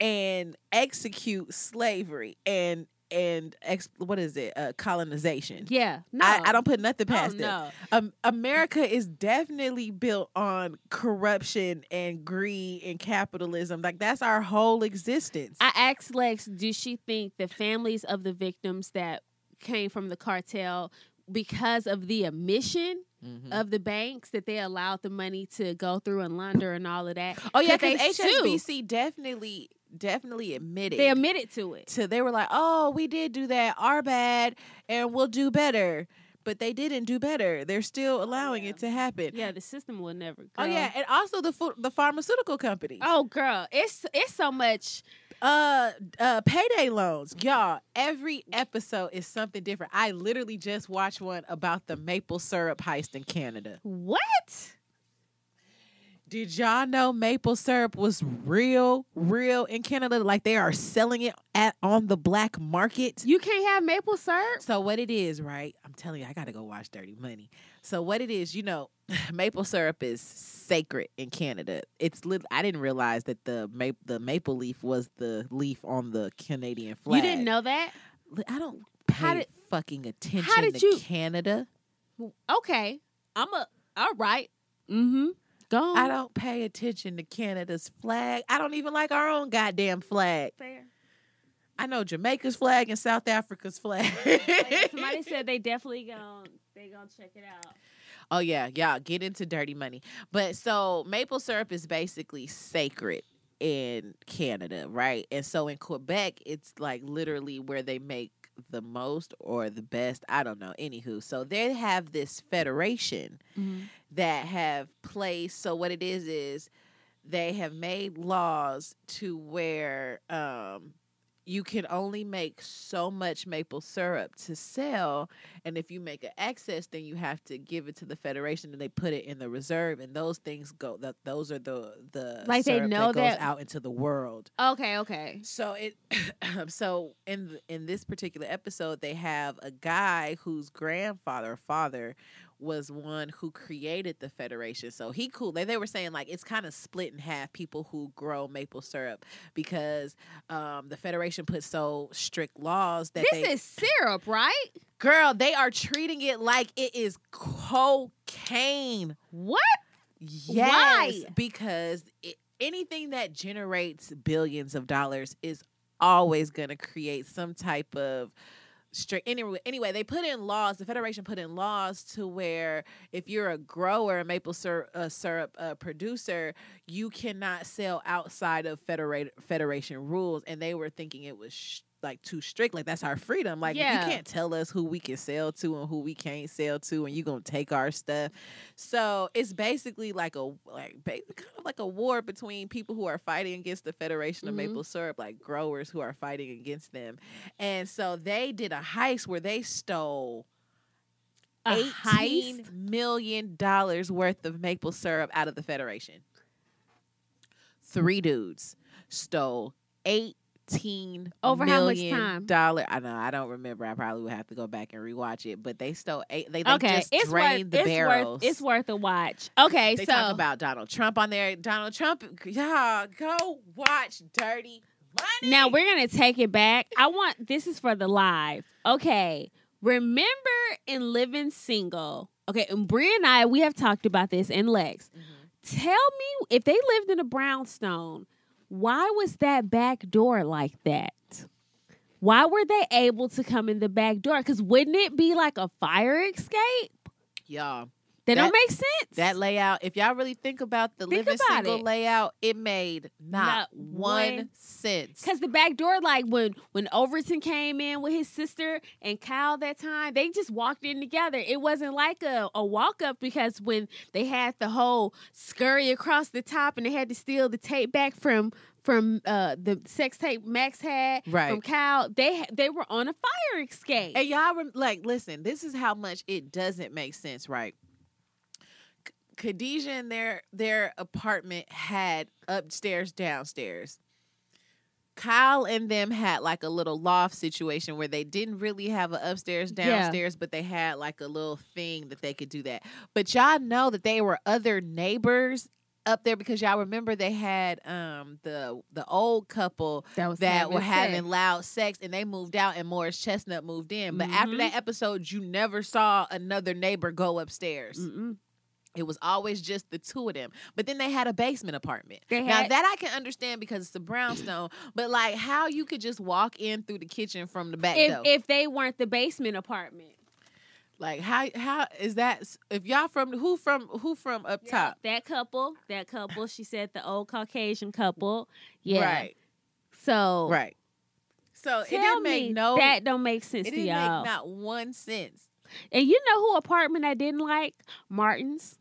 and execute slavery and and ex- what is it uh, colonization Yeah, no, I, I don't put nothing Oh, past it. um, America is definitely built on corruption and greed and capitalism. Like that's our whole existence. I asked Lex, "Does she think the families of the victims that came from the cartel?" Because of the omission Mhm. of the banks that they allowed the money to go through and launder and all of that. oh yeah, because? HSBC definitely definitely admitted. They admitted to it. to they were like, oh, we did do that, our bad, and we'll do better. But they didn't do better. They're still allowing yeah. it to happen. Yeah, the system will never. Go. Oh yeah, and also the the pharmaceutical company. Oh girl, it's it's so much. uh uh payday loans y'all every episode is something different i literally just watched one about the maple syrup heist in canada What? Did y'all know maple syrup was real real in canada like they are selling it at on the black market You can't have maple syrup. so what it is right i'm telling you i gotta go watch dirty money so what it is you know maple syrup is sacred in canada it's lit- i didn't realize that the maple the maple leaf was the leaf on the canadian flag You didn't know that? I don't pay How did- fucking attention how did to you- Canada. Okay, I'm a. All right. Mm-hmm. Go on. I don't pay attention to Canada's flag. I don't even like our own goddamn flag. Fair. I know Jamaica's flag and South Africa's flag. Somebody said they definitely gonna they gonna check it out. oh yeah, y'all get into dirty money. But so maple syrup is basically sacred in Canada, right? And so in Quebec, it's like literally where they make the most or the best. I don't know. Anywho, so they have this federation that have placed. So what it is is they have made laws to where um, you can only make so much maple syrup to sell, and if you make an excess, then you have to give it to the federation, and they put it in the reserve, and those things go. That those are the the Like they know that goes that- out into the world. Okay, okay. So it so in in this particular episode they have a guy whose grandfather or father was one who created the federation. So he cool. They they were saying like it's kind of split in half people who grow maple syrup because um the federation put so strict laws that This they is syrup, right? girl they are treating it like it is cocaine. What? Yes, Why? because it, anything that generates billions of dollars is always going to create some type of strict anyway anyway they put in laws the federation put in laws to where if you're a grower a maple syrup, uh, syrup uh, producer you cannot sell outside of federate, federation rules. And they were thinking it was like too strict like that's our freedom like Yeah. you can't tell us who we can sell to and who we can't sell to and you're gonna take our stuff so it's basically like a like kind of like a war between people who are fighting against the Federation of Mhm. Maple Syrup, like growers who are fighting against them. And so they did a heist where they stole A eighteen heist? million dollars worth of maple syrup out of the Federation. Three dudes stole eighteen Over how much time? Dollar. I know. I don't remember. I probably would have to go back and rewatch it. But they stole eight. They, they okay, just it's worth drained the it's barrels. worth it's worth a watch. Okay, They so talk about Donald Trump on there. Donald Trump, y'all go watch Dirty Money. now we're gonna take it back. I want this is for the live. Okay, remember in living single. Okay, and Brie and I we have talked about this in Lex. Mhm. Tell me if they lived in a brownstone, why was that back door like that? Why were they able to come in the back door? Because wouldn't it be like a fire escape? y'all. That, don't make sense. That layout, if y'all really think about the Think living about single it. layout, it made not, Not one, sense. Cause the back door, like when when Overton came in with his sister and Kyle that time, they just walked in together. It wasn't like a, a walk up because when they had the whole scurry across the top and they had to steal the tape back from from uh the sex tape Max had Right. from Kyle, they they were on a fire escape. And y'all rem- like listen, this is how much it doesn't make sense, right? K- Khadijah and their their apartment had upstairs, downstairs. Kyle and them had like a little loft situation where they didn't really have an upstairs, Yeah. downstairs, but they had like a little thing that they could do that. But y'all know that they were other neighbors up there because y'all remember they had um the the old couple that was that were sex. having loud sex and they moved out and Morris Chestnut moved in. But after Mhm. that episode, you never saw another neighbor go upstairs. Mm-mm. It was always just the two of them. But then they had a basement apartment. They now that I can understand because it's a brownstone, but like how you could just walk in through the kitchen from the back If door. if they weren't the basement apartment. like how how is that if y'all from who from who from up top? That couple, that couple, she said the old Caucasian couple. Yeah. Right. So Right. So it didn't me make no that don't make sense it to didn't y'all. make not one sense. and you know who apartment I didn't like? Martin's.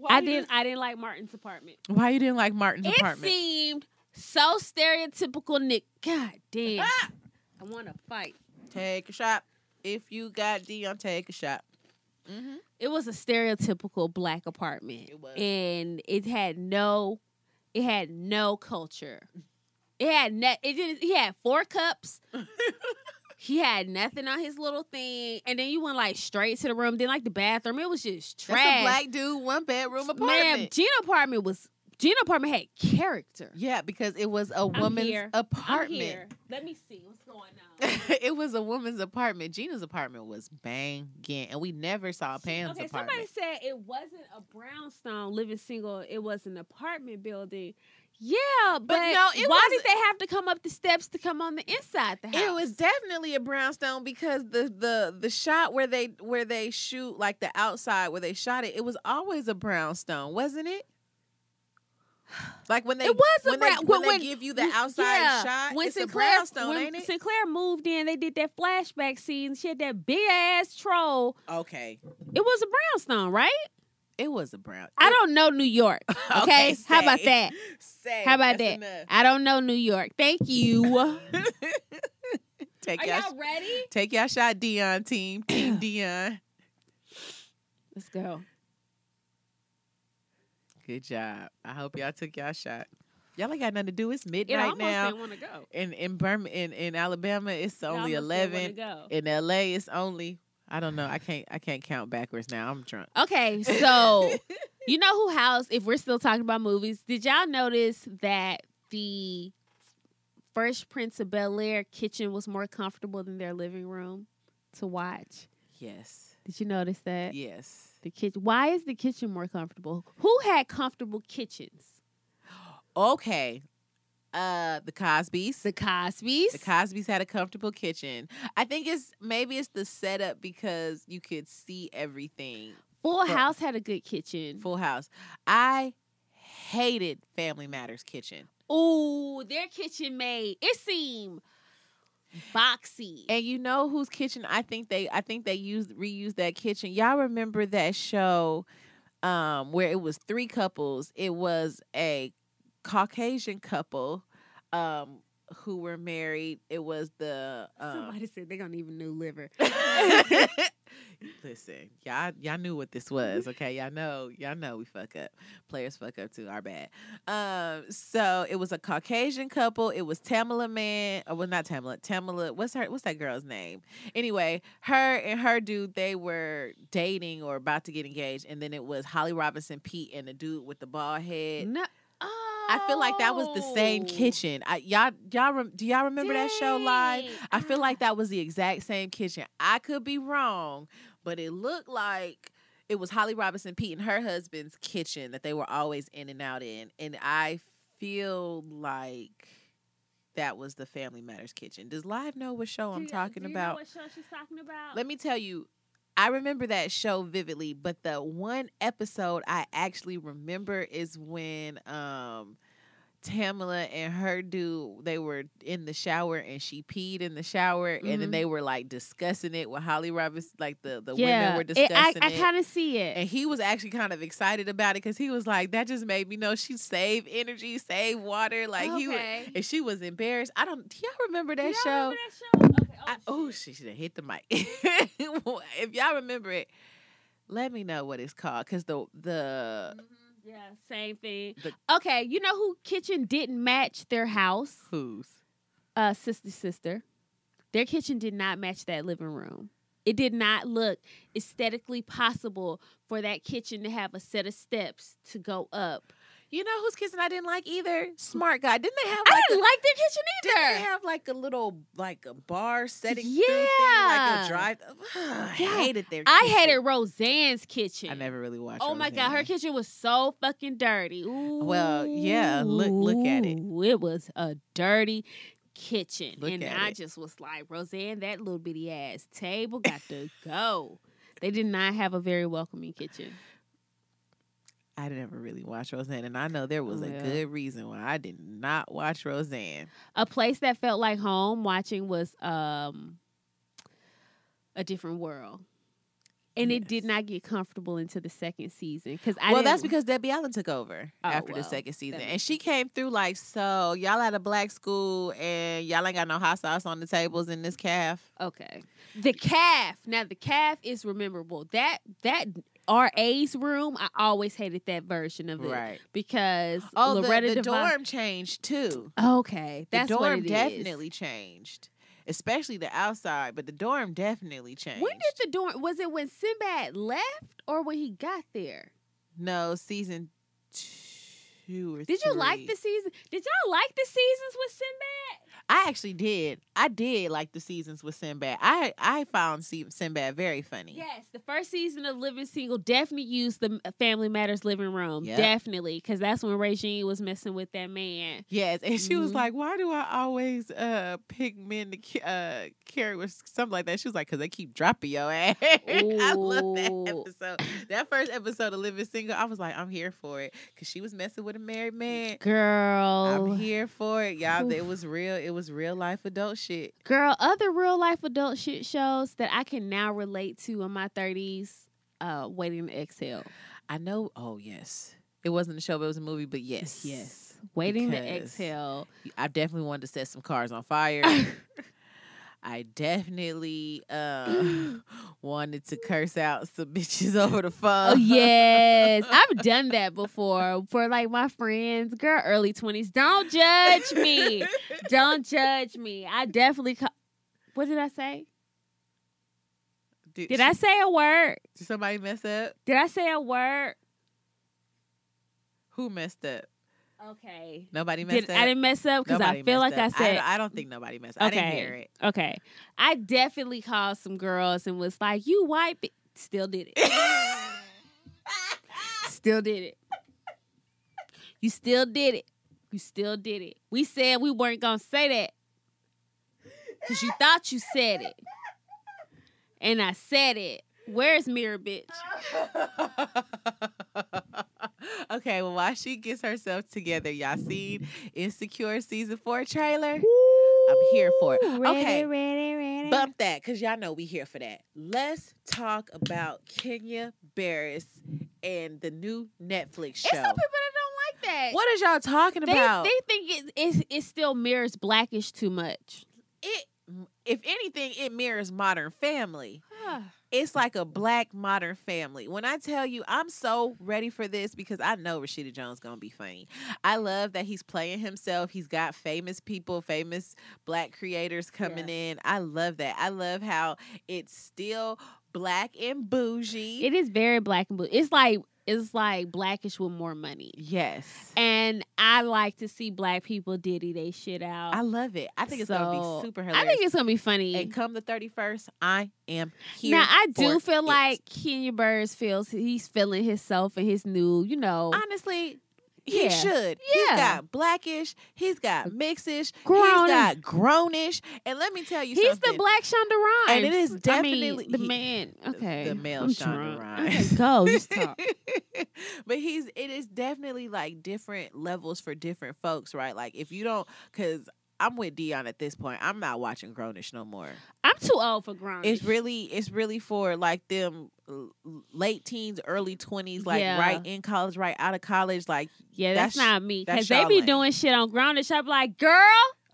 Why I didn't I didn't like Martin's apartment. Why you didn't like Martin's It apartment? It seemed so stereotypical Nick. God damn. Ah! I wanna fight. Take a shot. If you got Dion, take a shot. Mm-hmm. It was a stereotypical black apartment. It was. And it had no it had no culture. It had no, it did he had four cups. he had nothing on his little thing. And then you went like straight to the room. Then like the bathroom. It was just trash. That's a black dude, one bedroom apartment. Man, Gina apartment was Gina apartment had character. yeah, because it was a woman's apartment. here. Let me see what's going on. it was a woman's apartment. Gina's apartment was banging, and we never saw Pam's okay, apartment. somebody said it wasn't a brownstone living single. It was an apartment building. Yeah, but, no, why did they have to come up the steps to come on the inside the house? It was definitely a brownstone because the the the shot where they where they shoot like the outside where they shot it, it was always a brownstone, wasn't it? Like when they It was a when, brown- they, when, when- they give you the outside yeah, shot. when it's Sinclair, a brownstone, when ain't it? Sinclair moved in, they did that flashback scene. She had that big ass troll. okay, It was a brownstone, right? It was a brown. I don't know New York. Okay, how about that? Say, How about that? I don't know New York. Thank you. take Are y'all, y'all ready? take y'all shot, Dion team, Team Dion. Let's go. Good job. I hope y'all took y'all shot. Y'all ain't got nothing to do. It's midnight almost now. want to go. In in Birmingham, in, in Alabama, it's only eleven. In LA, it's only I don't know. I can't I can't count backwards now. I'm drunk. Okay, so you know who house? If we're still talking about movies, did y'all notice that the Fresh Prince of Bel Air kitchen was more comfortable than their living room to watch? yes. Did you notice that Yes. the kitchen? Why is the kitchen more comfortable? Who had comfortable kitchens? Okay. Uh the Cosbys. The Cosbys. The Cosbys had a comfortable kitchen. I think it's maybe it's the setup because you could see everything. Full House had a good kitchen. Full house. I hated Family Matters kitchen. Ooh, their kitchen made it seem boxy. And you know whose kitchen I think they I think they used reused that kitchen. Y'all remember that show um where it was three couples. It was a Caucasian couple um who were married. It was the um, Somebody said they're gonna need a new liver. Listen, y'all y'all knew what this was, okay? Y'all know, y'all know we fuck up. Players fuck up too, our bad. Um, so it was a Caucasian couple. It was Tamala man, or well not Tamala, Tamala, what's her what's that girl's name? Anyway, her and her dude, they were dating or about to get engaged, and then it was Holly Robinson Peete and the dude with the bald head. No. I feel like that was the same kitchen. I, y'all, y'all, do y'all remember that show live? I feel like that was the exact same kitchen. I could be wrong, but it looked like it was Holly Robinson Peete and her husband's kitchen that they were always in and out in. And I feel like that was the Family Matters kitchen. Does Live know what show I'm Do- talking you know about? what show she's talking about? Let me tell you, I remember that show vividly, but the one episode I actually remember is when um Tamala and her dude they were in the shower and she peed in the shower and then Mhm. they were like discussing it with Holly Roberts like the the yeah, women were it- discussing I, I kind of see it. and he was actually kind of excited about it because he was like, "That just made me know she save energy, save water." Like he was, and she was embarrassed. I don't. Do y'all remember Do y'all show? remember that show? I, oh, she should have hit the mic. if y'all remember it, let me know what it's called. Cause the the Mhm. Yeah, same thing. The- okay, you know who kitchen didn't match their house? who's Uh, sister, sister. Their kitchen did not match that living room. It did not look aesthetically possible for that kitchen to have a set of steps to go up. You know whose kitchen I didn't like either? Smart guy. Didn't they have I like didn't a, like their kitchen didn't they have like a little like a bar setting Yeah. thing, like a drive? I Yeah. hated their. I hated Roseanne's kitchen. I never really watched. Oh my god, her kitchen was so fucking dirty. Ooh, Well, yeah, look- look at it. It was a dirty kitchen, Look and I it. just was like, Roseanne, that little bitty ass table got to go. They did not have a very welcoming kitchen. I never really watched Roseanne, and I know there was a good reason why I did not watch Roseanne. A place that felt like home watching was um a different world. And it did not get comfortable into the second season because I well, that's because Debbie Allen took over Oh, after the second season, and she came through like, so y'all at a black school, and y'all ain't got no hot sauce on the tables in this calf. Okay. The calf. Now the calf is memorable. That that RA's room, I always hated that version of it Right. because Oh, the, Loretta the Devine. dorm changed too. Okay, that's the dorm it is. definitely changed, especially the outside, but the dorm definitely changed. When did the dorm? Was it when Sinbad left or when he got there? no season two or Did you like the season? Did y'all like the seasons with Sinbad? I actually did. I did like the seasons with Sinbad. I I found Sinbad very funny. Yes, the first season of Living Single definitely used the Family Matters living room. Yep. Definitely, because that's when Regine was messing with that man. Yes, and she was Mhm. like, "Why do I always uh pick men to uh carry with something like that?" She was like, "Cause they keep dropping your ass." I love that episode. That first episode of Living Single, I was like, "I'm here for it," cause she was messing with a married man. Girl, I'm here for it, y'all. Oof. It was real. It was real life adult shit. girl, other real life adult shit shows that I can now relate to in my thirties. Uh, waiting to exhale. I know. Oh yes, it wasn't a show, but it was a movie. But yes, Yes. Waiting to exhale. I definitely wanted to set some cars on fire. I definitely uh, wanted to curse out some bitches over the phone. Oh yes, I've done that before for like my friends. Girl, early twenties. Don't judge me. Don't judge me. I definitely. Co- what did I say? Did, Did I say a word? Did somebody mess up? Did I say a word? Who messed up? Okay. Nobody messed Did, up. I didn't mess up because I feel like I up. said. don't- I, don't think nobody messed. up. I didn't Okay. hear it. okay. I definitely called some girls and was like, "You white." Bi-. Still did it. Still did it. You still did it. You still did it. We said we weren't gonna say that because you thought you said it, and I said it. Where's Mirror Bitch? okay, well, while she gets herself together, y'all seen Insecure season four trailer? I'm here for it. Ready, Okay. ready, ready. Bump that, cause y'all know we here for that. Let's talk about Kenya Barris and the new Netflix It's show. some people that don't like that. What is y'all talking They, about? they think it, it, it still mirrors blackish too much. it, if anything, it mirrors Modern Family. It's like a black Modern Family. When I tell you, I'm so ready for this because I know Rashida Jones gonna be funny. I love that he's playing himself. He's got famous people, famous black creators coming in. I love that. I love how it's still black and bougie. It is very black and blue. It's like it's like blackish with more money. yes. And I like to see black people diddy they shit out. I love it. I think it's gonna be super hilarious. I think it's gonna be funny. and come the 31st, I am here. now I do feel it. like Kenya Barris feels he's feeling himself and his new, you know, honestly, he Yeah. should. Yeah. He's got blackish, he's got mixish, Grownish. he's got grownish. And let me tell you he's something. the black Shonda Rhimes. And it is I mean, definitely- the he- man. Okay, the male I'm Shonda drunk. Rhimes. Okay, go. You talk. but he's it is definitely like different levels for different folks, right? Like if you don't cause I'm with Dion at this point. I'm not watching Grownish no more. I'm too old for grown. It's really it's really for like them late teens, early twenties, like Yeah. right in college, right out of college. Like, yeah, that's, that's- not me. Because they be doing shit on Grownish. I'm like, girl,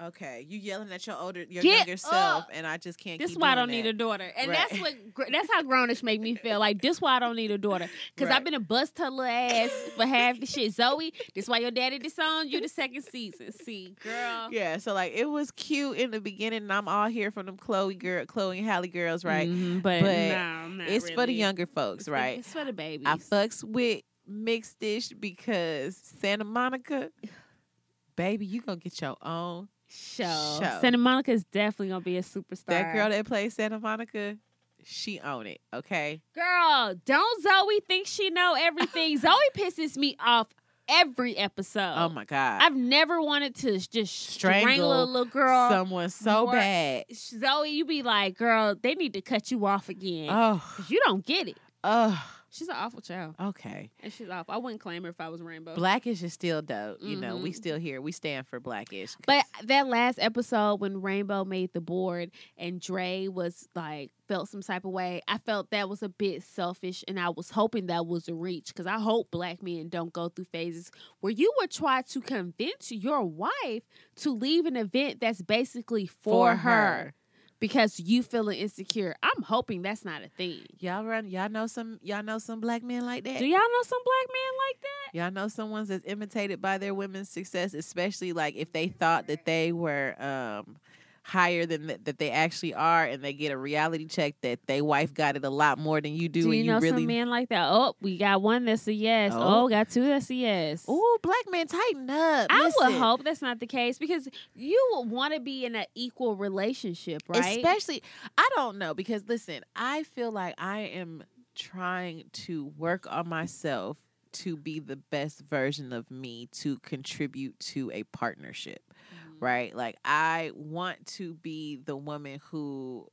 okay, you yelling at your older, your Get younger self, and I just can't. this why I don't need a daughter. And Right. that's what that's how Grownish make me feel. Like this why I don't need a daughter. Because Right. I've been a bust her little ass for half the shit. Zoe, this why your daddy disowned you the second season. See, girl. Yeah, so like it was cute in the beginning, and I'm all here for them Chloe girl, Chloe and Halle girls, right? Mhm, but But no, it's for the younger folks, It's for- right? It's for the babies. I fucks with mixed-ish because Santa Monica, baby, you gonna get your own. Show. Show. Santa Monica is definitely gonna be a superstar. That girl that plays Santa Monica, she own it. Okay, Girl, don't Zoe think she know everything? Zoe pisses me off every episode. oh my god, I've never wanted to just strangle, Strangle a little girl. someone so more- bad. Zoe, you be like, girl, they need to cut you off again. Oh, you don't get it. oh, She's an awful child. okay. And she's awful. I wouldn't claim her if I was Rainbow. Blackish is still dope. You know, we Mhm. still here. We stand for Blackish. But that last episode when Rainbow made the board and Dre was like felt some type of way, I felt that was a bit selfish, and I was hoping that was a reach because I hope black men don't go through phases where you would try to convince your wife to leave an event that's basically for, For her. her. Because you feeling insecure. I'm hoping that's not a thing. Y'all run. Y'all know some. Y'all know some black men like that. Do y'all know some black men like that? Y'all know some ones that's imitated by their women's success, especially like if they thought that they were um higher than th- that they actually are, and they get a reality check that they wife got it a lot more than you do, Do and you you know really. some men like that? Oh, we got one that's a yes. Oh. Oh, got two that's a yes. Ooh, black men, tighten up. I would hope that's not the case because you would want to be in an equal relationship, right? Especially, I don't know because listen, I feel like I am trying to work on myself to be the best version of me to contribute to a partnership. Right? Like I want to be the woman who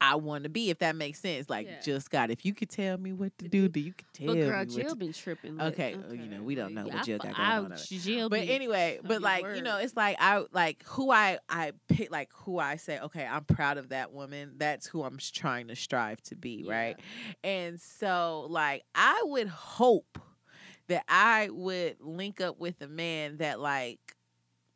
I want to be, if that makes sense. Like, Yeah. just God, if you could tell me what to do, do- you could tell But girl, me what Jill to been tripping. Okay, uh, you know, we don't know what I Jill fu- got going I- on. Jill but anyway, but like you know, it's like I like who I I pick like who I say, okay, I'm proud of that woman. That's who I'm trying to strive to be, right? And so like I would hope that I would link up with a man that like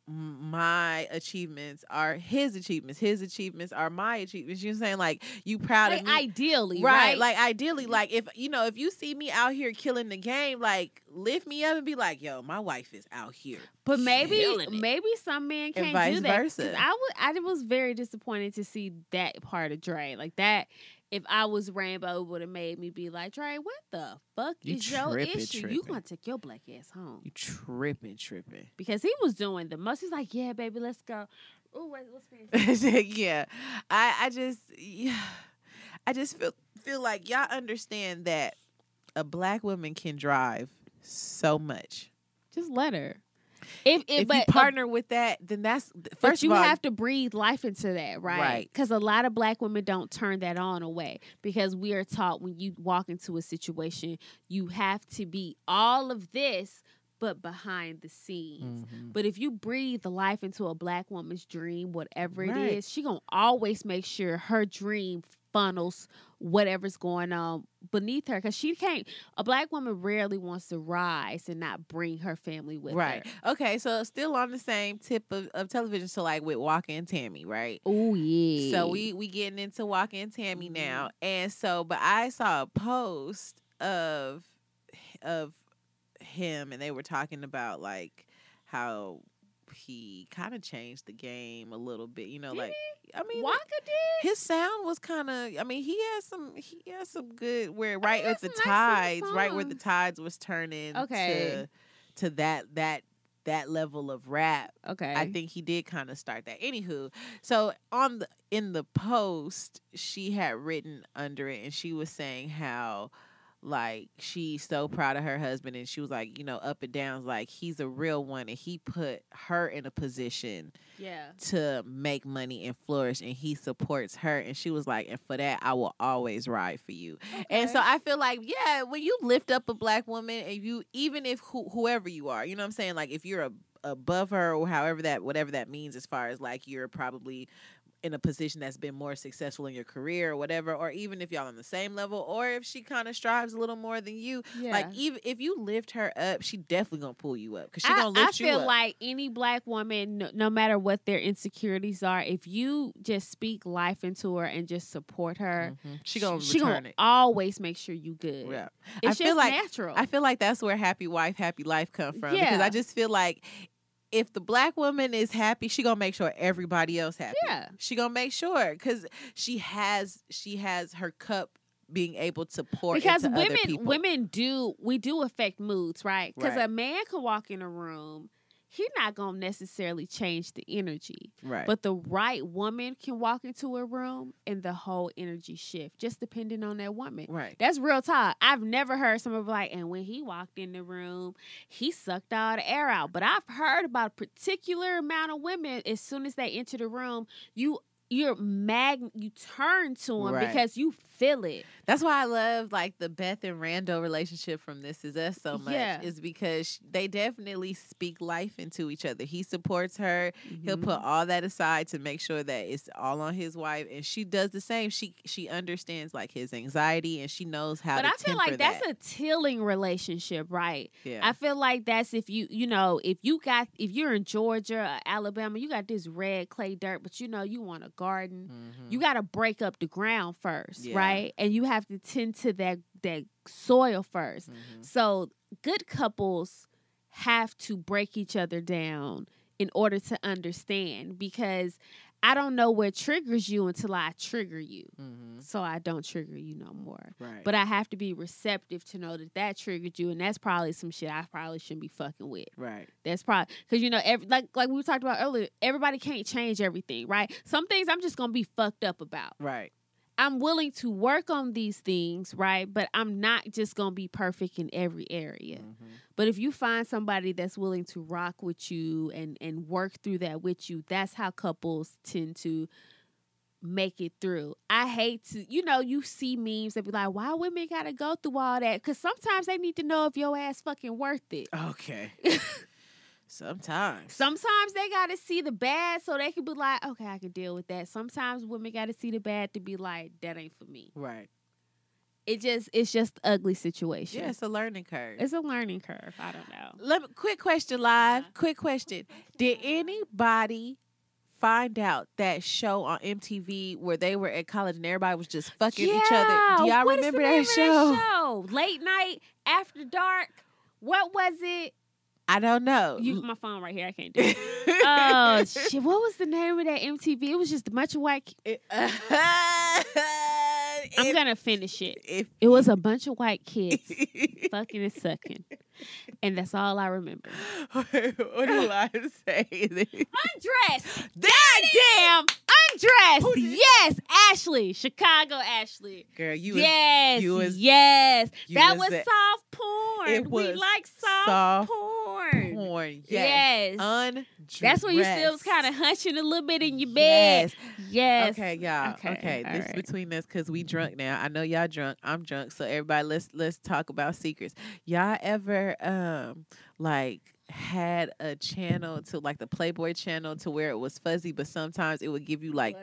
my achievements are his achievements, his achievements are my achievements. You know saying? Like you proud Like, of me. ideally, Right. right? Like ideally, mm-hmm. like if you know, if you see me out here killing the game, like lift me up and be like, yo, my wife is out here. But maybe maybe some men can't do that. versa. I was I was very disappointed to see that part of Dre. Like that if I was Rainbow, it would have made me be like, Dre, what the fuck You is your tripping, issue? You gonna take your black ass home. You tripping, tripping. Because he was doing the most. He's like, Yeah, baby, let's go. Oh, wait, let's finish. yeah. I I just yeah. I just feel feel like y'all understand that a black woman can drive so much. Just let her. If, if, If but, you partner with that, then that's But first you of all, have to breathe life into that, right? Right. Because a lot of black women don't turn that on away because we are taught when you walk into a situation, you have to be all of this, but behind the scenes. Mhm. But if you breathe the life into a black woman's dream, whatever it Right. is, she gonna always make sure her dream funnels whatever's going on beneath her because she can't. A black woman rarely wants to rise and not bring her family with right. her. Okay, so still on the same tip of, of television, so like with Waka and Tammy, right? Oh yeah. So we we getting into Waka and Tammy Mhm. now, and so but I saw a post of of him, and they were talking about like how he kind of changed the game a little bit. You know, Did like I mean, Waka did. his sound was kind of. I mean, he had some. He had some good where oh, right had at the some nice tides, right where the tides was turning Okay. to to that that that level of rap. Okay. I think he did kind of start that. Anywho, so on the in the post, she had written under it, and she was saying how like she's so proud of her husband, and she was like, you know, up and downs, like he's a real one, and he put her in a position yeah. to make money and flourish, and he supports her, and she was like, and for that, I will always ride for you. And so I feel like, yeah, when you lift up a black woman and you, even if who, whoever you are, you know what I'm saying? Like if you're a, above her or however that, whatever that means, as far as like you're probably in a position that's been more successful in your career or whatever, or even if y'all on the same level, or if she kind of strives a little more than you, yeah. like even if you lift her up, she definitely gonna pull you up because she I, gonna lift I you feel up. like any black woman, no, no matter what their insecurities are, if you just speak life into her and just support her, Mhm. She gonna she return gonna it. always make sure you good. Yeah. It's I feel just like- natural. I feel like that's where happy wife, happy life come from. Because I just feel like if the black woman is happy, she gonna make sure everybody else happy. yeah. She gonna make sure because she has she has her cup being able to pour because women women do we do affect moods right because Right. a man can walk in a room he's not gonna necessarily change the energy right? but the right woman can walk into a room and the whole energy shift just depending on that woman right. that's real talk. I've never heard someone be like, and when he walked in the room, he sucked all the air out. But I've heard about a particular amount of women. As soon as they enter the room, you you're mag you turn to them Right. because you feel it. That's why I love like the Beth and Randall relationship from This Is Us so much. Yeah. Is because they definitely speak life into each other. He supports her. He'll Mhm. put all that aside to make sure that it's all on his wife, and she does the same. She she understands like his anxiety, and she knows how. But I feel like that's that. a tilling relationship, right? yeah. I feel like that's if you, you know, if you got, if you're in Georgia or Alabama, you got this red clay dirt, but you know, you want a garden. Mhm. you got to break up the ground first, Yeah. right? And you have to tend to that that soil 1st Mhm. So good couples have to break each other down in order to understand because I don't know what triggers you until I trigger you. Mhm. So I don't trigger you no more. Right. But I have to be receptive to know that that triggered you, and that's probably some shit I probably shouldn't be fucking with. right. That's probably because you know, every, like like we talked about earlier, everybody can't change everything, right? Some things I'm just gonna be fucked up about. Right. I'm willing to work on these things, right? But I'm not just gonna be perfect in every area. Mhm. But if you find somebody that's willing to rock with you and and work through that with you, that's how couples tend to make it through. I hate to, you know, you see memes that be like, "Why women got to go through all that?" Because sometimes they need to know if your ass fucking worth it. Okay. Sometimes. Sometimes they got to see the bad so they can be like, "Okay, I can deal with that." Sometimes women got to see the bad to be like, "That ain't for me." Right. It just, it's just ugly situation. Yeah, it's a learning curve. It's a learning curve. I don't know. Let me quick question live. Uh-huh. Quick question. Did anybody find out that show on MTV where they were at college and everybody was just fucking each other? Do y'all what remember that show? show? Late night, after dark. What was it? I don't know. You, my phone right here. I can't do it. oh shit! What was the name of that MTV? It was just a bunch of white. It- I'm if- gonna finish it. if It was a bunch of white kids fucking and sucking, and that's all I remember. what do I say? Undressed. Damn, Damn. Undressed. Did Yes, Ashley, Chicago Ashley. girl, you was yes, you was- yes. you That was was, soft porn. It we like soft, soft porn. porn. Yes. Yes. Undressed. That's when you still was kind of hunching a little bit in your bed. Yes. Yes. Okay, y'all. Okay, Okay, this is right. between us because we drunk now. I know y'all drunk. I'm drunk. So everybody, let's let's talk about secrets. Y'all ever um like had a channel to like the Playboy channel to where it was fuzzy, but sometimes it would give you like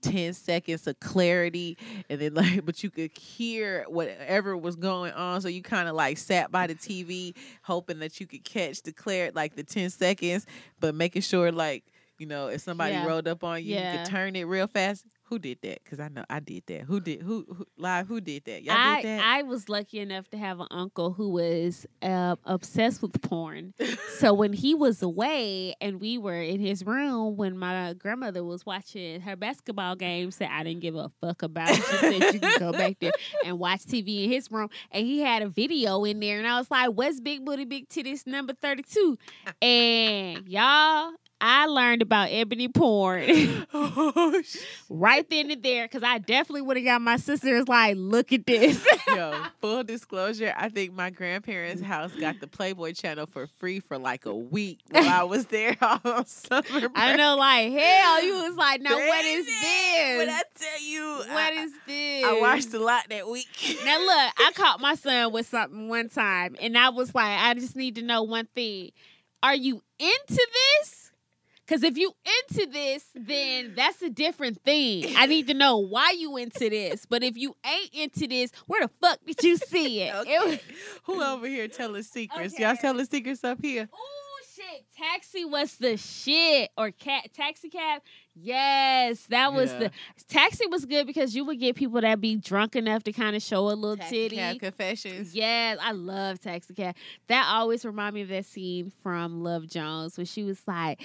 10 seconds of clarity and then like but you could hear whatever was going on so you kind of like sat by the tv hoping that you could catch the clear like the 10 seconds but making sure like you know if somebody Yeah. rolled up on you you could turn it real fast who did that because i know i did that who did who, who live who did that y'all I, did that I was lucky enough to have an uncle who was uh, obsessed with porn. so when he was away and we were in his room when my grandmother was watching her basketball game, said I didn't give a fuck about. She said you can go back there and watch TV in his room. And he had a video in there and I was like, What's Big Booty Big Titties number 32? And y'all, I learned about ebony porn. oh, right then and there because I definitely would have got my sisters like, look at this. Yo, full disclosure, I think my grandparents' house got the Playboy channel for free for like a week while I was there on summer. I know, like hell, you was like, now what is Crazy. When this? I tell you, What I, is this? I watched a lot that week. Now look, I caught my son with something one time, and I was like, I just need to know one thing: Are you into this? Because if you into this, then that's a different thing. I need to know why you into this. But if you ain't into this, where the fuck did you see it? Okay. It was, Who over here telling secrets? Okay. Y'all telling secrets up here? Oh shit! Taxi was the shit, or cat taxi cab. Yes, that was Yeah. the taxi was good because you would get people that be drunk enough to kind of show a little titty. Cab confessions. Yes, I love taxi cab. That always remind me of that scene from Love Jones when she was like,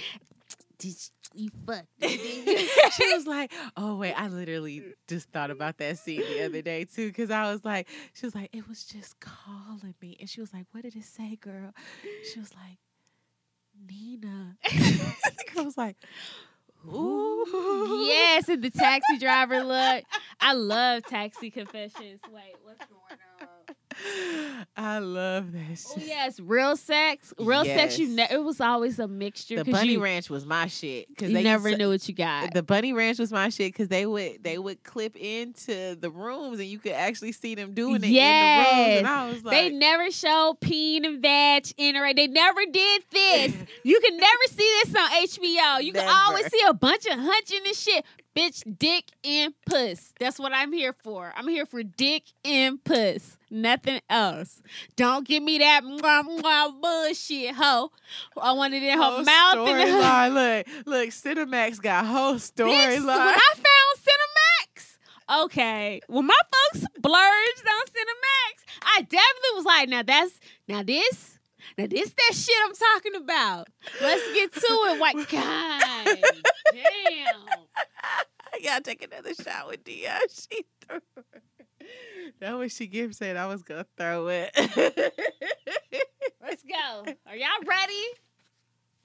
"Did you fuck?" she was like, "Oh wait, I literally mm. just thought about that scene the other day too." Because I was like, she was like, "It was just calling me," and she was like, "What did it say, girl?" She was like, "Nina." I was like, "Ooh, yes, and the taxi driver look. I love taxi confessions. Wait, what's going on? I love that Oh yes, real sex. Real sex. You Yes. ne- it was always a mixture. The Bunny you, Ranch was my shit because You they never used knew what you got. The Bunny Ranch was my shit because they would they would clip into the rooms and you could actually see them doing it in the rooms, and I was like, they never show peen and vag in a They never did this. you can never see this on HBO. You can always see a bunch of hunching and shit. Bitch, dick and puss. That's what I'm here for. I'm here for dick and puss. Nothing else. Don't give me that mwah, mwah bullshit, hoe. I wanted it in her whole mouth and her. storyline. Look, look, Cinemax got whole Bitch, when storyline. I found Cinemax, okay, when my folks blurged on Cinemax, I definitely was like, now that's now this Now this that shit I'm talking about. Let's get to it. White God damn. I gotta take another shot with Dia. She threw. That was she Gibbs said I was gonna throw it. Let's go. Are y'all ready?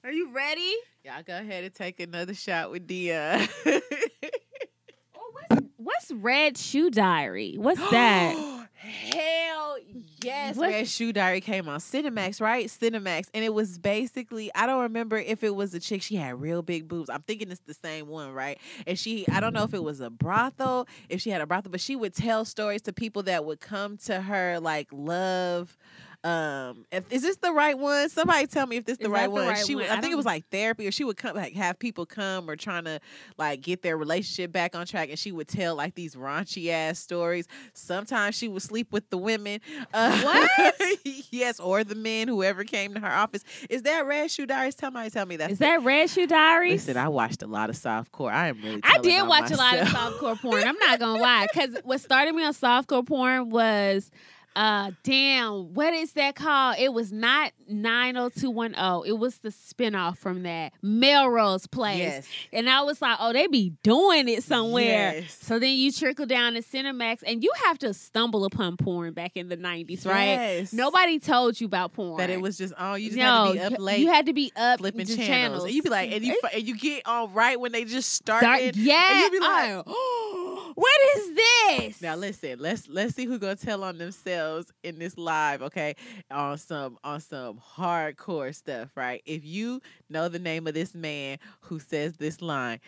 Are you ready? Y'all go ahead and take another shot with Dia. Oh, what's, what's Red Shoe Diary? What's that? Hell yes. What- Red Shoe Diary came on Cinemax, right? Cinemax. And it was basically, I don't remember if it was a chick, she had real big boobs. I'm thinking it's the same one, right? And she, I don't know if it was a brothel, if she had a brothel, but she would tell stories to people that would come to her like love. Um, if, is this the right one? Somebody tell me if this the Is right the one. right she, one? would, I, I think it was like therapy, or she would come like have people come or trying to like get their relationship back on track, and she would tell like these raunchy ass stories. Sometimes she would sleep with the women. Uh, What? yes, or the men, whoever came to her office. Is that Red Shoe Diaries? Somebody tell me that. Is that Red Shoe Diaries? Listen, I watched a lot of softcore. I am really. I did watch a lot of myself. softcore porn. I'm not gonna lie, because what started me on softcore porn was, uh, damn, what is that called? It was not 90210. It was the spinoff from that Melrose Place. Yes. And I was like, oh, they be doing it somewhere. Yes. So then you trickle down to Cinemax, and you have to stumble upon porn back in the 90s, right? Yes. Nobody told you about porn. that it was just oh, you just no, had to be up late. you had to be up flipping the channels. and you'd be like, and you and you get on right when they just start. Start, yeah. and you be like, oh, what is this? Now listen, let's let's see who gonna tell on themselves in this live, okay? On some on some hardcore stuff, right? If you know the name of this man who says this line,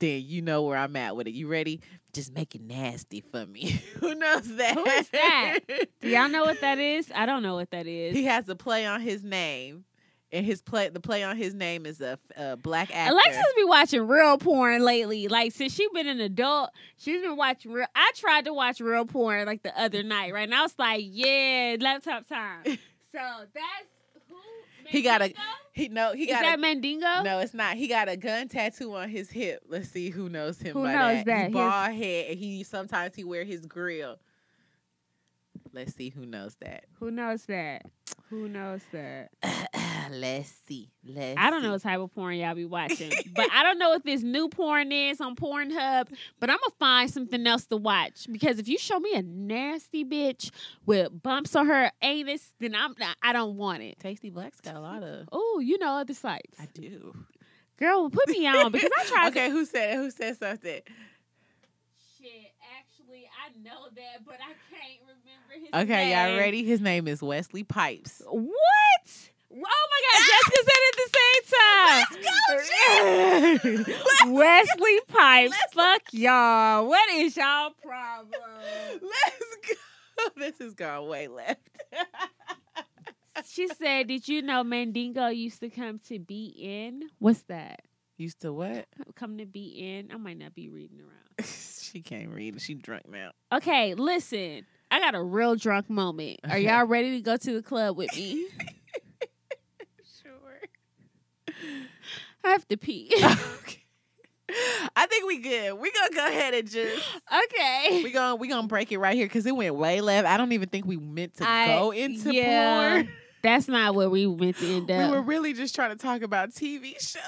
then you know where I'm at with it. You ready? Just make it nasty for me. who knows that? Who is that? Do y'all know what that is? I don't know what that is. he has a play on his name, and his play the play on his name is a, a black actor. Alexa's been watching real porn lately. Like since she's been an adult, she's been watching real. I tried to watch real porn like the other night, right? And I was like, yeah, laptop time. so that's who. He got a- he no he Is got that a, Mandingo? No, it's not. He got a gun tattoo on his hip. Let's see who knows him. Who by knows that? that? He His- bald head, and he sometimes he wear his grill. Let's see who knows that. Who knows that? Who knows that? Let's see. Let's. I don't know what type of porn y'all be watching, but I don't know what this new porn is on Pornhub. But I'm gonna find something else to watch because if you show me a nasty bitch with bumps on her anus, then I'm not, I don't want it. Tasty Black's got a lot of. Oh, you know other sites, I do. girl. Put me on because I tried. okay, who said it? Who said something? Shit, actually, I know that, but I can't remember his Okay, y'all ready? His name is Wesley Pipes. What? Oh my God, Jessica said it at the same time. Let's go, Wesley Pipes. Fuck y'all. What is y'all problem? Let's go. This is going way left. She said, Did you know Mandingo used to come to be in? What's that? Used to what? Come to be in? I might not be reading around. she can't read. She drunk now. Okay, listen. I got a real drunk moment. Are y'all ready to go to the club with me? Sure. I have to pee. okay. I think we good. We gonna go ahead and just okay. we gonna we gonna break it right here because it went way left. I don't even think we meant to I- go into yeah. porn. That's not where we meant to end up. We were really just trying to talk about TV shows.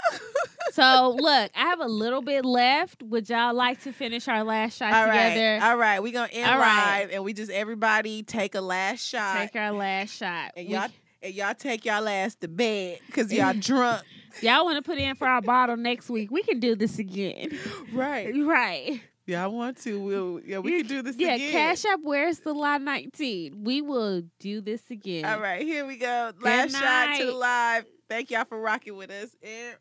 So look, I have a little bit left. Would y'all like to finish our last shot all right, together? all right. We gonna end All right. live and we just everybody take a last shot Take our last shot. and We- y'all and y'all take y'all ass to bed because y'all drunk. y'all want to put in for our bottle next week? We can do this again. Right. Right. Yeah, I want to. We'll yeah, we can do this Yeah, again. Cash App. Where's the line nineteen? We will do this again. All right, here we go. Last shot to the night. live. Thank y'all for rocking with us. And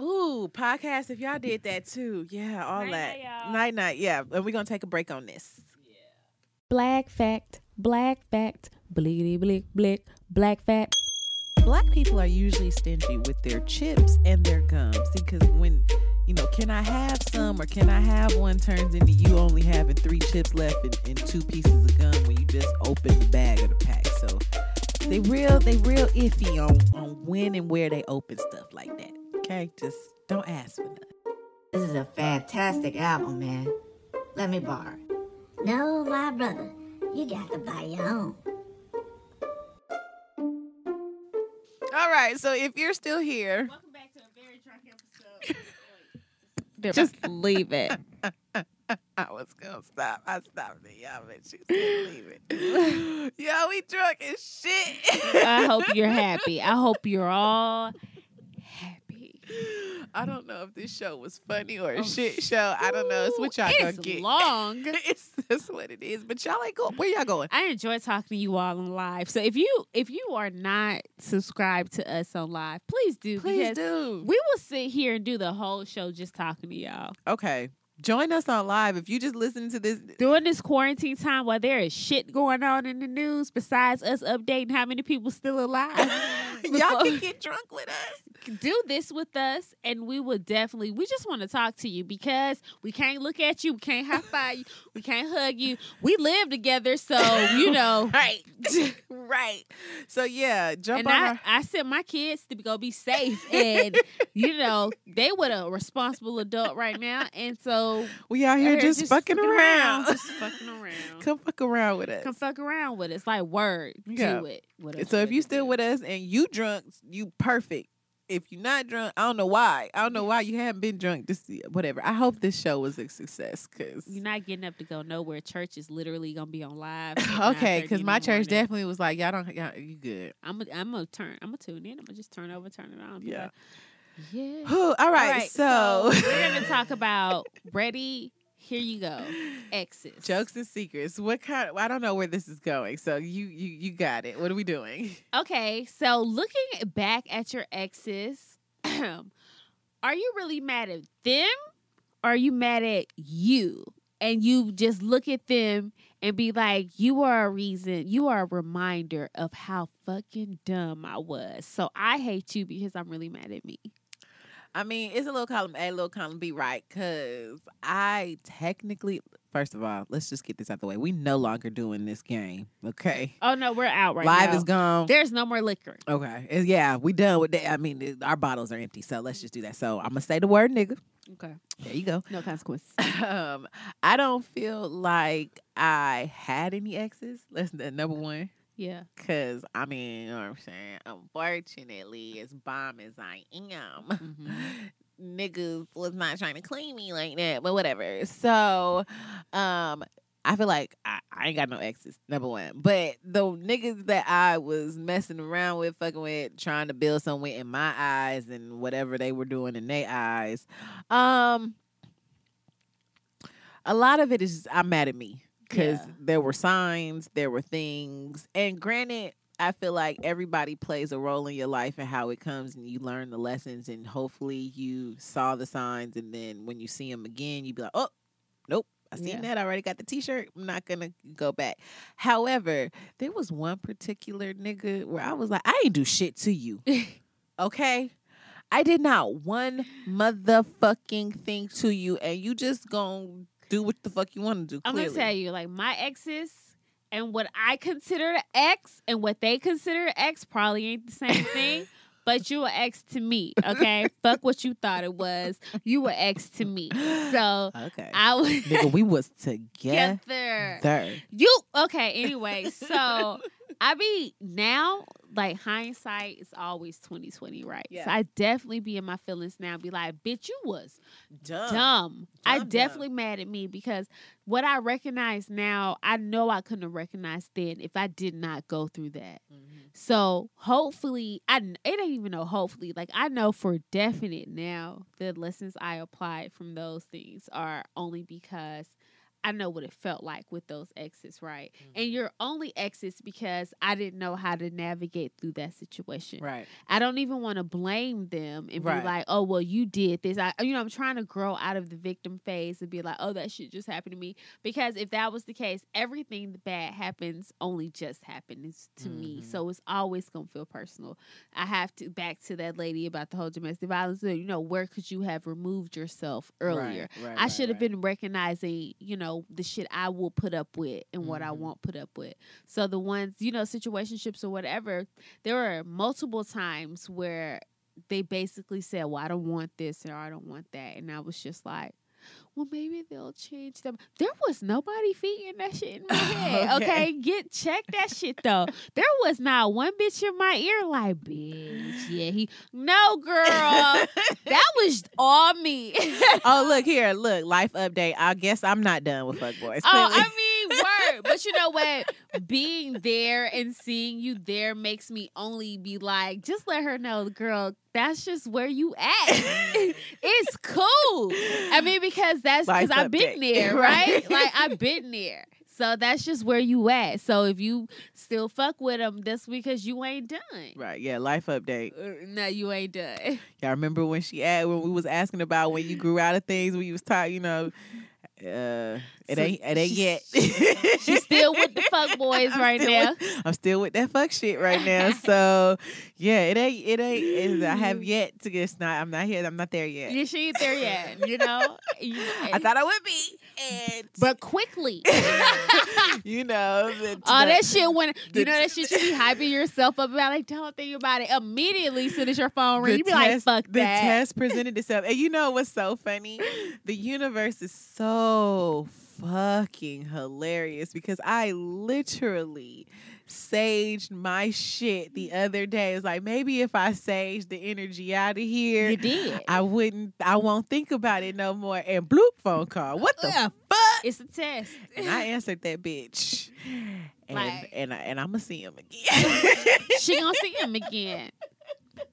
Ooh, podcast. If y'all did that too, yeah, all Night, that. night, y'all. night, night, yeah. And we're gonna take a break on this. Black fact. Black fact. Bleedy blick blick. Black fact. Black people are usually stingy with their chips and their gum. See, because when you know, can I have some or can I have one turns into you only having three chips left and, and two pieces of gum when you just open the bag of the pack. So they real they real iffy on on when and where they open stuff like that. Okay, just don't ask for nothing. This is a fantastic album, man. Let me borrow it. No, my brother, you got to buy your own. All right, so if you're still here, welcome back to a very drunk episode. Just leave it. I was gonna stop. I stopped it, y'all, but she said y'all, we drunk as shit. I hope you're happy. I hope you're all I don't know if this show was funny or a Oh, shit show. I don't know. It's what y'all It's gonna get. long. it's just what it is. But y'all ain't going. Where y'all going? I enjoy talking to you all on live. So if you if you are not subscribed to us on live, please do Please do. we will sit here and do the whole show just talking to y'all. Okay. Join us on live. If you just listening to this, During this quarantine time while there is shit going on in the news besides us updating how many people still alive. y'all can get drunk with us. do this with us and we will definitely we just want to talk to you because we can't look at you we can't high five you we can't hug you we live together so you know Right. right. So yeah, jump and on I, our- I sent my kids to go be safe and you know they with a responsible adult right now and so we out here they're just, fucking around. just fucking around Come fuck around with us. come fuck around with us like word Yeah. do it with so if you still with us and you drunk, you perfect. If you're not drunk, I don't know why. I don't know why you haven't been drunk. Just whatever. I hope this show was a success. Cause you're not getting up to go nowhere church is literally gonna be on live okay, because because my church definitely was like, y'all don't, y'all, you good. I'm gonna I'm gonna turn I'm gonna tune in. I'm gonna just turn over, turn around. Yeah. like, yeah. Whew, all right, so, we're gonna talk about ready. Here you go. Exes. jokes and secrets. What kind? I don't know where this is going. So you, you, you got it. What are we doing? Okay, so looking back at your exes, are you really mad at them? Or are you mad at you? And you just look at them and be like, you are a reason, you are a reminder of how fucking dumb I was. So I hate you because I'm really mad at me. I mean, it's a little column A, little column B, right? Because I technically, first of all, let's just get this out the way. We no longer doing this game, okay? Oh no, we're out right now. Live now. is gone. There's no more liquor. Okay, yeah, we done with that. I mean, it- our bottles are empty, so let's just do that. So I'm gonna say the word nigga. Okay. There you go. No consequence. um, I don't feel like I had any exes. That's the number one. Yeah. Cause I mean, you know what I'm saying. Unfortunately, as bomb as I am, Mhm. niggas was not trying to clean me like that. But whatever. So, um, I feel like I, I ain't got no exes. Number one, but the niggas that I was messing around with, fucking with, trying to build something in my eyes and whatever they were doing in their eyes, um, a lot of it is I'm mad at me because Yeah. there were signs, there were things, and granted, I feel like everybody plays a role in your life and how it comes, and you learn the lessons, and hopefully you saw the signs, and then when you see them again, you be like, oh, nope. I seen Yeah. that. I already got the T-shirt. I'm not gonna go back. However, there was one particular nigga where I was like, I ain't do shit to you. okay, I did not one motherfucking thing to you, and you just gonna do what the fuck you want to do. I'm gonna tell you, like my exes and what I consider an ex and what they consider an ex probably ain't the same thing. But you were ex to me, okay? Fuck what you thought it was. You were ex to me. So Okay, I was nigga, we was together. together. You okay? Anyway, so I be now like hindsight is always twenty twenty, right? Yeah. So I definitely be in my feelings now. Be like, bitch, you was Dumb. dumb. I Dumb, definitely mad at me because what I recognize now, I know I couldn't have recognized then if I did not go through that. Mhm. So hopefully, I it ain't even know. Hopefully, like I know for definite now the lessons I applied from those things are only because I know what it felt like with those exes, right? And you're only exes because I didn't know how to navigate through that situation. Right. I don't even want to blame them and Right. be like, "Oh, well, you did this." I, you know, I'm trying to grow out of the victim phase and be like, "Oh, that shit just happened to me." Because if that was the case, everything bad happens only just happens to me, Mhm. so it's always gonna feel personal. I have to back to that lady about the whole domestic violence. You know, where could you have removed yourself earlier? Right, right, I should have been recognizing, you know, the shit I will put up with and what I Mhm. won't put up with. So the ones, you know, situationships or whatever, there were multiple times where they basically said, "Well, I don't want this or I don't want that," and I was just like, well, maybe they'll change them. There was nobody feeding that shit in my head. Okay. okay. get check that shit though. There was not one bitch in my ear like, bitch, yeah, he. No, girl, that was all me. oh, look here. Look, life update. I guess I'm not done with fuckboys. Oh, I mean, But you know what? Being there and seeing you there makes me only be like, just let her know, girl, that's just where you at. it's cool. I mean, because that's because I've been there, right? Like I've been there. So that's just where you at. So if you still fuck with them, that's because you ain't done. right. Yeah. Life update. Uh, No, you ain't done. Y'all remember when she asked when we was asking about when you grew out of things when you was tired, you know. Uh, it So ain't it ain't yet. She's still with the fuck boys I'm right now. with- I'm still with that fuck shit right now. So yeah, it ain't it ain't. It, I have yet to get. It's not. I'm not here. I'm not there yet. Yeah, she ain't there yet. You know. You- I thought I would be, and but quickly. you know, the, the- that shit when the- you know that shit you be hyping yourself up about like don't think about it immediately as soon as your phone rings. You be like, test- fuck the that. The test presented itself. And you know what's so funny? The universe is so fucking hilarious because I literally saged my shit the other day. It's like maybe if I saged the energy out of here, You did. I wouldn't I won't think about it no more. And bloop phone call. What the fuck? It's a test. And I answered that bitch. And Like- and I, and I'm gonna see him again. she gonna see him again.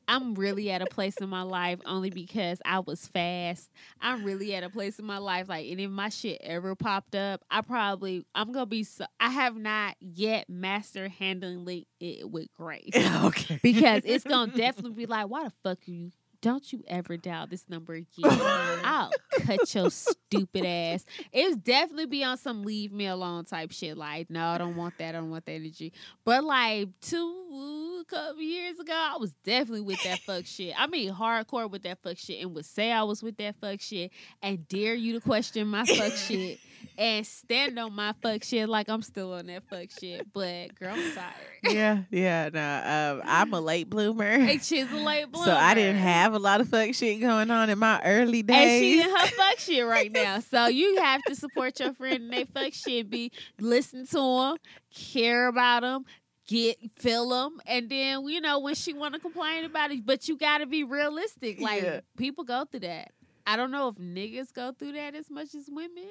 I'm really at a place in my life only because I was fast. I'm really at a place in my life like, and if my shit ever popped up, I probably I'm gonna be. So, I have not yet mastered handling it with grace. okay. because it's gonna definitely be like, why the fuck you? Don't you ever dial this number again? I'll cut your stupid ass. It's definitely be on some leave me alone type shit. Like, no, I don't want that. I don't want that energy. But like two couple years ago, I was definitely with that fuck shit. I mean, hardcore with that fuck shit, and would say I was with that fuck shit, and dare you to question my fuck shit, and stand on my fuck shit like I'm still on that fuck shit. But girl, I'm tired. yeah, yeah. No, um, I'm a late bloomer. Hey, she's a late bloomer. So I didn't have a lot of fuck shit going on in my early days. And she days. in her fuck shit right now. So you have to support your friend and they fuck shit. Be listen to them, care about them, get fill them, and then you know when she want to complain about it. But you got to be realistic. Like Yeah. people go through that. I don't know if niggas go through that as much as women.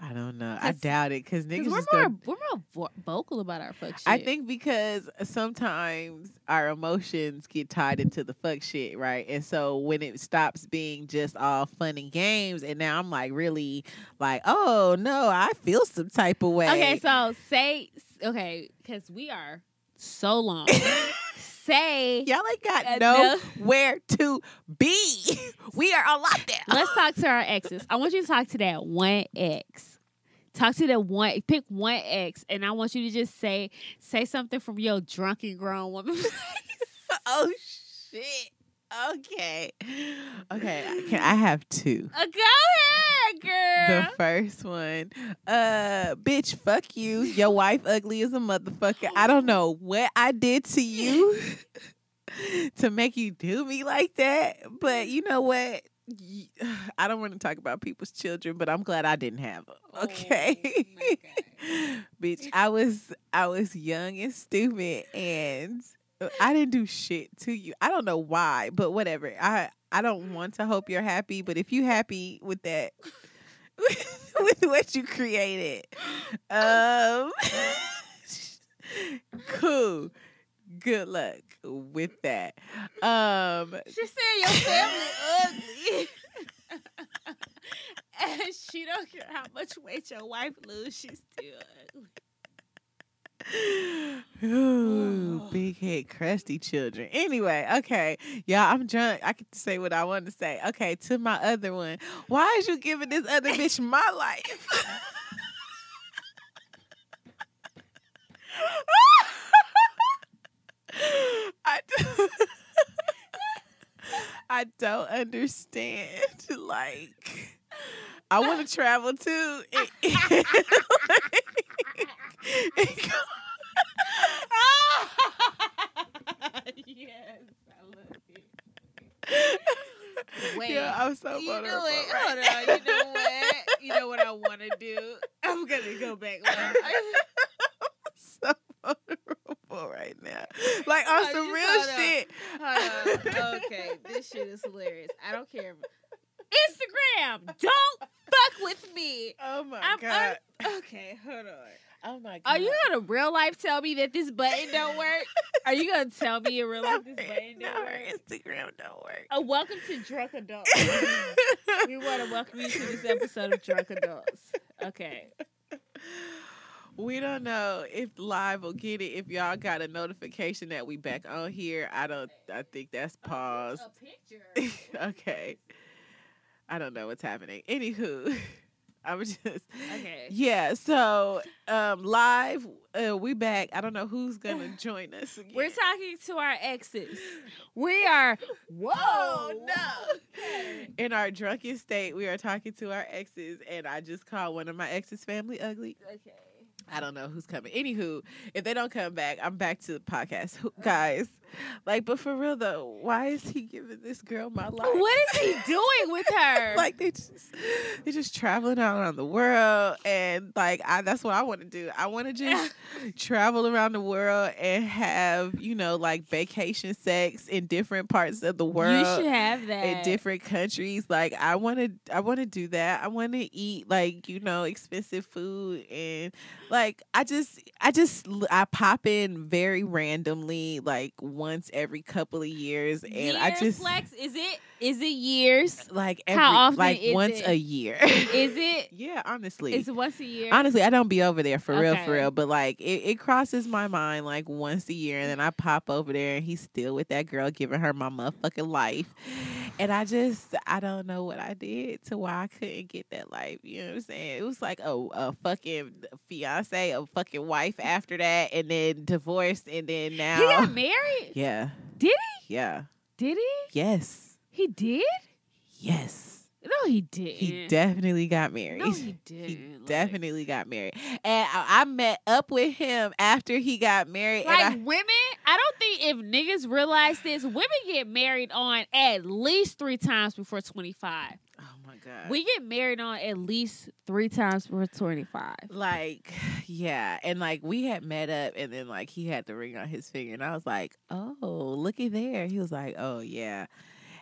I don't know. I doubt it because niggas we're more go. we're more vo- vocal about our fuck shit. I think because sometimes our emotions get tied into the fuck shit, right? And so when it stops being just all fun and games, and now I'm like really like, oh no, I feel some type of way. Okay, so say okay because we are so long. say Y'all ain't got no where to be. We are on lockdown. Let's talk to our exes. I want you to talk to that one ex. Talk to that one. Pick one ex, and I want you to just say say something from your drunken grown woman. oh shit. Okay. Okay. I, can, I have two. Uh, Go ahead, girl. The first one, uh, bitch, fuck you. Your wife ugly as a motherfucker. I don't know what I did to you to make you do me like that, but you know what? I don't want to talk about people's children, but I'm glad I didn't have them. Okay, Oh, bitch, I was I was young and stupid, and I didn't do shit to you. I don't know why, but whatever. I I don't want to hope you're happy, but if you happy with that, with what you created, um, cool. Good luck with that. Um, She said your family ugly. and she don't care how much weight your wife lose, she's still ugly. Ooh, big head, crusty children. Anyway, okay, y'all, I'm drunk. I can say what I want to say. Okay, to my other one. Why is you giving this other bitch my life? I do- I don't understand. Like, I want to travel too. yes, I love it. Wait, yeah, I'm so you know what? right Hold on. You know feel back. Like, so vulnerable right now. Like on some real shit. On. Okay, this shit is hilarious. I don't care. Instagram, don't fuck with me. Oh my I'm god. Okay, hold on. Oh my god. Are you gonna real life tell me that this button don't work? Are you gonna tell me in real life this button no, don't her work? Instagram don't work. Oh, welcome to Drunk Adults. we want to welcome you to this episode of Drunk Adults. Okay. we don't know if live will get it. If y'all got a notification that we back on here, I don't. I think that's paused. A picture. okay. I don't know what's happening. Anywho, I was just Okay. yeah. So um, live, uh, we back. I don't know who's gonna join us. Again. We're talking to our exes. We are. Whoa. Oh no! In our drunken state, we are talking to our exes, and I just called one of my exes family ugly. Okay. I don't know who's coming. Anywho, if they don't come back, I'm back to the podcast, guys. Like, but for real though, why is he giving this girl my life? What is he doing with her? like they just they're just traveling out around the world and like I that's what I want to do. I want to just travel around the world and have, you know, like vacation sex in different parts of the world. you should have that. in different countries like i want to i want to do that i want to eat like you know expensive food and like i just i just I pop in very randomly like once every couple of years and years, i just Flex, is it? Is it years? like every How often like once it? a year Is it? yeah honestly it's once a year? Honestly, I don't be over there for real, for real. But like, it, it crosses my mind like once a year, and then I pop over there, and he's still with that girl, giving her my motherfucking life. And I just, I don't know what I did to why I couldn't get that life. You know what I'm saying? It was like a, a fucking fiance, a fucking wife after that, and then divorced, and then now, He got married? yeah, Did he? Yeah, Did he? yes, He did? yes. No, he didn't. He definitely got married. No, he didn't. He Like- definitely got married, and I, I met up with him after he got married. Like and women, I don't think if niggas realize this, women get married on at least three times before twenty five. Oh my god, We get married on at least three times before twenty five. like yeah, and like we had met up, and then like he had the ring on his finger, and I was like, oh, looky there. He was like, oh yeah,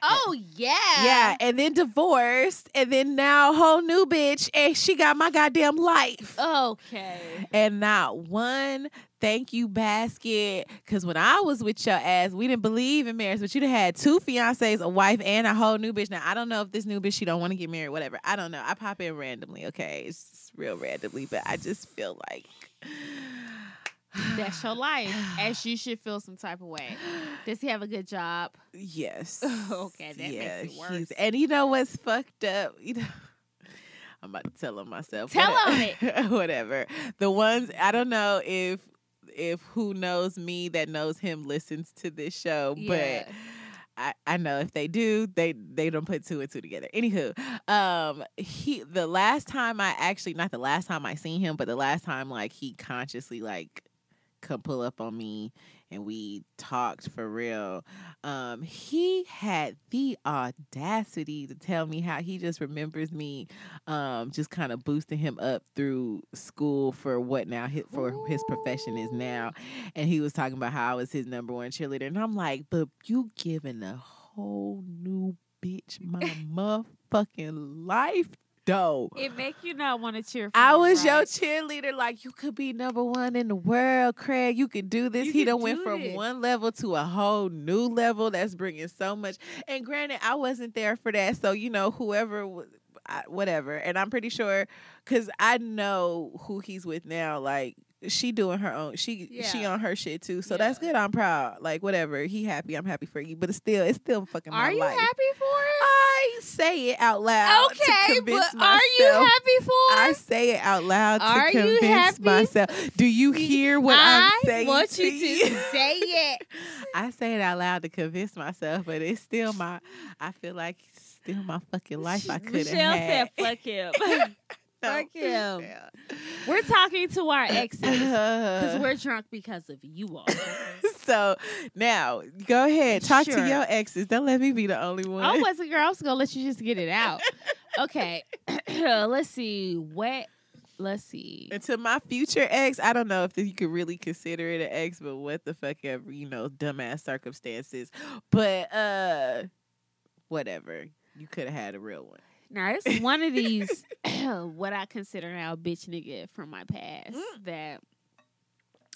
Oh yeah, yeah, and then divorced, and then now whole new bitch, and she got my goddamn life. Okay. and not one thank you basket. Cause when I was with your ass, we didn't believe in marriage, but you'd have had two fiancés, a wife, and a whole new bitch. Now I don't know if this new bitch she don't want to get married, whatever. I don't know. I pop in randomly, okay? It's real randomly, but I just feel like That's your life, as you should feel some type of way. Does he have a good job? Yes. Okay, that makes it worse. And you know what's fucked up? You know. I'm about to tell him myself. Tell him Whatever. The ones I don't know if if who knows me that knows him listens to this show, Yeah. but I, I know if they do, they they don't put two and two together. Anywho, um, he the last time I actually not the last time I seen him, but the last time like he consciously like come pull up on me and we talked for real. Um, he had the audacity to tell me how he just remembers me, um, just kind of boosting him up through school for what now his, for his profession is now, and he was talking about how I was his number one cheerleader, and I'm like, but you giving a whole new bitch my motherfucking life, though. It make you not want to cheer. For I was your cheerleader. Like you could be number one in the world, Craig. You could do this. You he done went do from one level to a whole new level. That's bringing so much. And granted, I wasn't there for that. So you know, whoever, I- whatever. And I'm pretty sure because I know who he's with now. Like she doing her own. She she on her shit too. So that's good. I'm proud. Like whatever. He happy. I'm happy for you. But it's still it's still fucking my Are you life. happy for it? I say it out loud. Okay, but are you happy for it? I say it out loud to Are you convince happy? myself. Do you hear what I am saying? want to you to say it. I say it out loud to convince myself, but it's still my. I feel like still my fucking life. I could have Michelle had. said, "Fuck him." Fuck him. We're talking to our exes because we're drunk because of you all. so now go ahead, talk Sure. to your exes. Don't let me be the only one. I wasn't girl. I was gonna let you just get it out. Okay, let's see. What let's see. And to my future ex, I don't know if you could really consider it an ex, but what the fuck ever, you know, dumbass circumstances. But uh whatever. You could have had a real one. Now it's one of these what I consider now a bitch nigga from my past Mm. that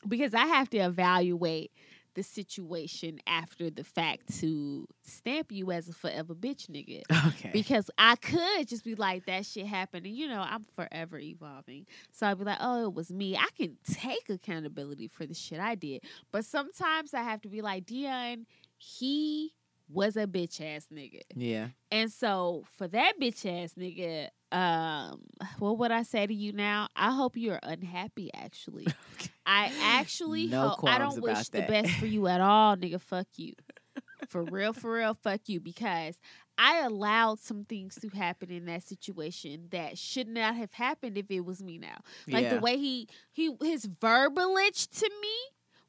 because I have to evaluate the situation after the fact to stamp you as a forever bitch nigga. Okay. Because I could just be like, that shit happened. And, you know, I'm forever evolving. So I'd be like, oh, it was me. I can take accountability for the shit I did. But sometimes I have to be like, Dion, he was a bitch ass nigga. yeah. And so for that bitch ass nigga, um, what would I say to you now? I hope you're unhappy actually. I actually No hope I don't wish about the best for you at all, nigga. Fuck you. For real, for real, fuck you. Because I allowed some things to happen in that situation that should not have happened if it was me now. Like yeah. the way he he his verbalage to me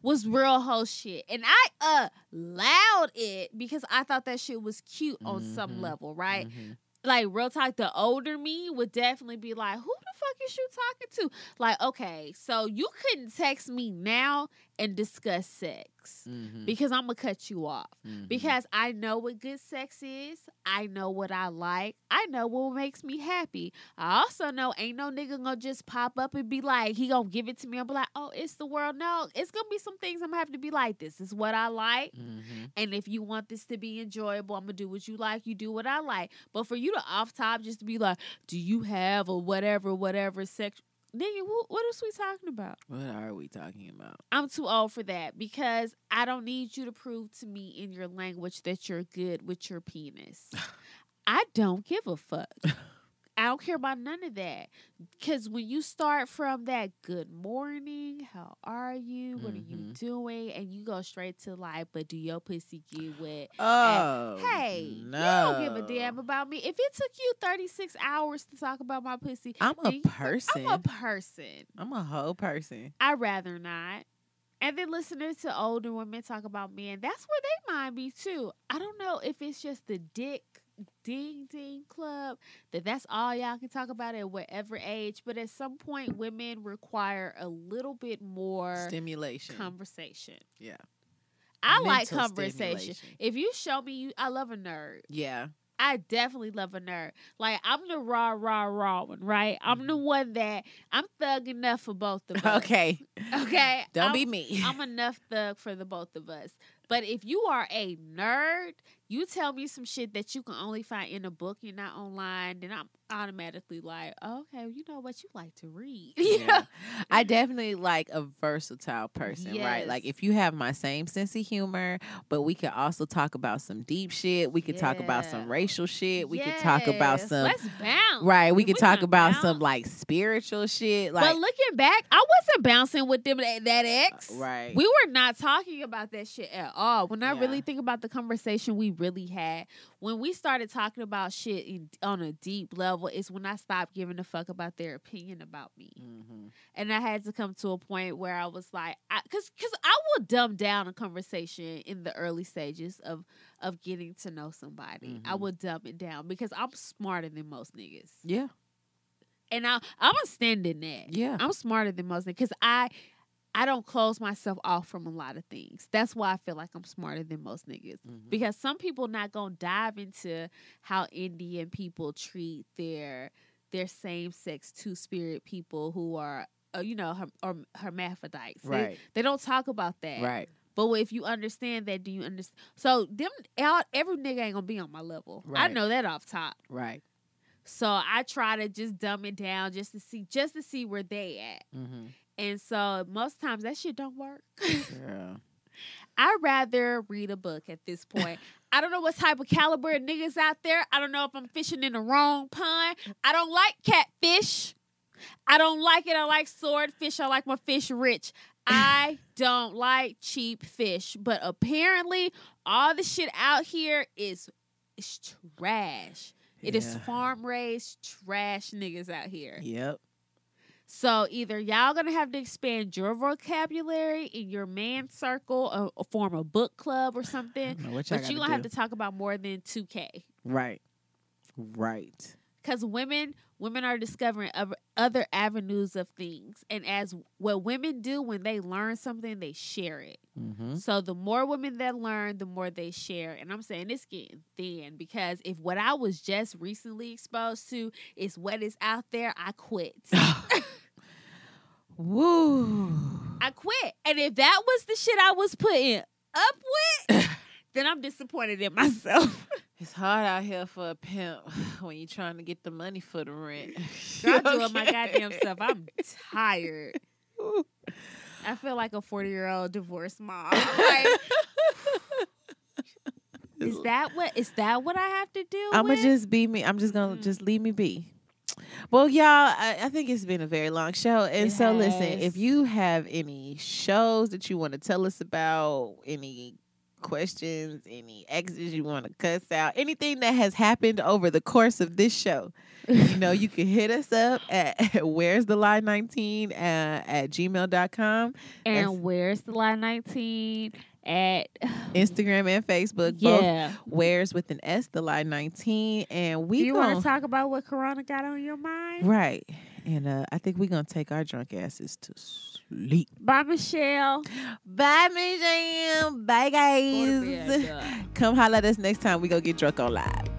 was real whole shit. And I allowed it because I thought that shit was cute on some Mhm. level, right? Mhm. Like real talk, the older me would definitely be like, Who the fuck is you talking to? Like, okay, so you couldn't text me now and discuss sex. Mhm. Because I'm gonna cut you off. Mhm. Because I know what good sex is. I know what I like. I know what makes me happy. I also know ain't no nigga gonna just pop up and be like, he gonna give it to me. I'm be like, oh, it's the world. No, it's gonna be some things I'm gonna have to be like, this is what I like. Mhm. And if you want this to be enjoyable, I'm gonna do what you like. You do what I like. But for you to off top just to be like, do you have or whatever, whatever sex, nigga, wh- what else we talking about? What are we talking about? I'm too old for that because I don't need you to prove to me in your language that you're good with your penis. I don't give a fuck. I don't care about none of that. Because when you start from that good morning, how are you? What are you Mhm. doing? And you go straight to like, but do your pussy get wet? Oh. Hey, no. you don't give a damn about me. If it took you 36 hours to talk about my pussy, I'm a you- person. I'm a person. I'm a whole person. I'd rather not. And then listening to older women talk about men, that's where they mind be too. I don't know if it's just the dick ding ding club that that's all y'all can talk about at whatever age, but at some point women require a little bit more Stimulation. conversation. yeah. I like conversation. If you show me you I love a nerd. Yeah. I definitely love a nerd. Like I'm the raw, raw, raw one, right? I'm the one that I'm thug enough for both of us. Mm-hmm. Okay. Okay. Don't I'm- be me. I'm enough thug for the both of us. But if you are a nerd, you tell me some shit that you can only find in a book, you're not online, then I'm automatically like, oh, okay, you know what? You like to read. Yeah. I definitely like a versatile person, right? Like if you have my same sense of humor, but we could also talk about some deep shit. We could talk about some racial shit. We could talk about some Let's bounce. right. We We could talk can about some like spiritual shit. Like but looking back, I wasn't bouncing with them that, that ex. right. We were not talking about that shit at all. When I Yeah. really think about the conversation we really had, when we started talking about shit in, on a deep level, is when I stopped giving a fuck about their opinion about me. Mhm. And I had to come to a point where I was like, because because I will dumb down a conversation in the early stages of of getting to know somebody. I Mhm. will dumb it down because I'm smarter than most niggas, Yeah. and I I'm a stand in that. Yeah. I'm smarter than most because I I don't close myself off from a lot of things. That's why I feel like I'm smarter than most niggas. Mhm. Because some people not gonna dive into how Indian people treat their their same sex two spirit people who are uh, you know herm- or hermaphrodites. They- Right. They, don't talk about that. Right. But if you understand that, do you understand? So them all, every nigga ain't gonna be on my level. I know that off top. Right. So I try to just dumb it down just to see just to see where they at. Mm-hmm. And so most times that shit don't work. Girl. I'd rather read a book at this point. I don't know what type of caliber of niggas out there. I don't know if I'm fishing in the wrong pond. I don't like catfish. I don't like it. I like swordfish. I like my fish rich. I don't like cheap fish. But apparently, all the shit out here is, is trash. It is Yeah. farm raised trash niggas out here. Yep. So either y'all gonna have to expand your vocabulary in your man circle, or, or form a book club or something. don't know what y'all But you gonna have to talk about more than two K. Right. Right. because women women are discovering other, other avenues of things. And as what women do when they learn something they share it. Mm-hmm. so the more women that learn the more they share. And i'm saying it's getting thin because if what i was just recently exposed to is what is out there i quit. Woo. i quit. And if that was the shit i was putting up with then i'm disappointed in myself It's hard out here for a pimp when you're trying to get the money for the rent. i'm doing my goddamn stuff i'm tired I feel like a 40 year old divorced mom. Like, is that what is that what I have to do? I'm gonna with? just be me. I'm just gonna Mm. just leave me be. Well, y'all, I, I think it's been a very long show, and It so listen. If you have any shows that you want to tell us about, any questions, any exes you want to cuss out, anything that has happened over the course of this show, you know, you can hit us up at where's the line 19 uh, at gmail.com, and where's the line 19 at Instagram and Facebook. Both yeah. where's with an S, the line 19, and we Do you want to talk about what Corona got on your mind? Right. And uh, I think we're going to take our drunk asses to sleep. Bye, Michelle. Bye, Miss Jam. Bye, guys. bed. Come holler at us next time we go get drunk on live.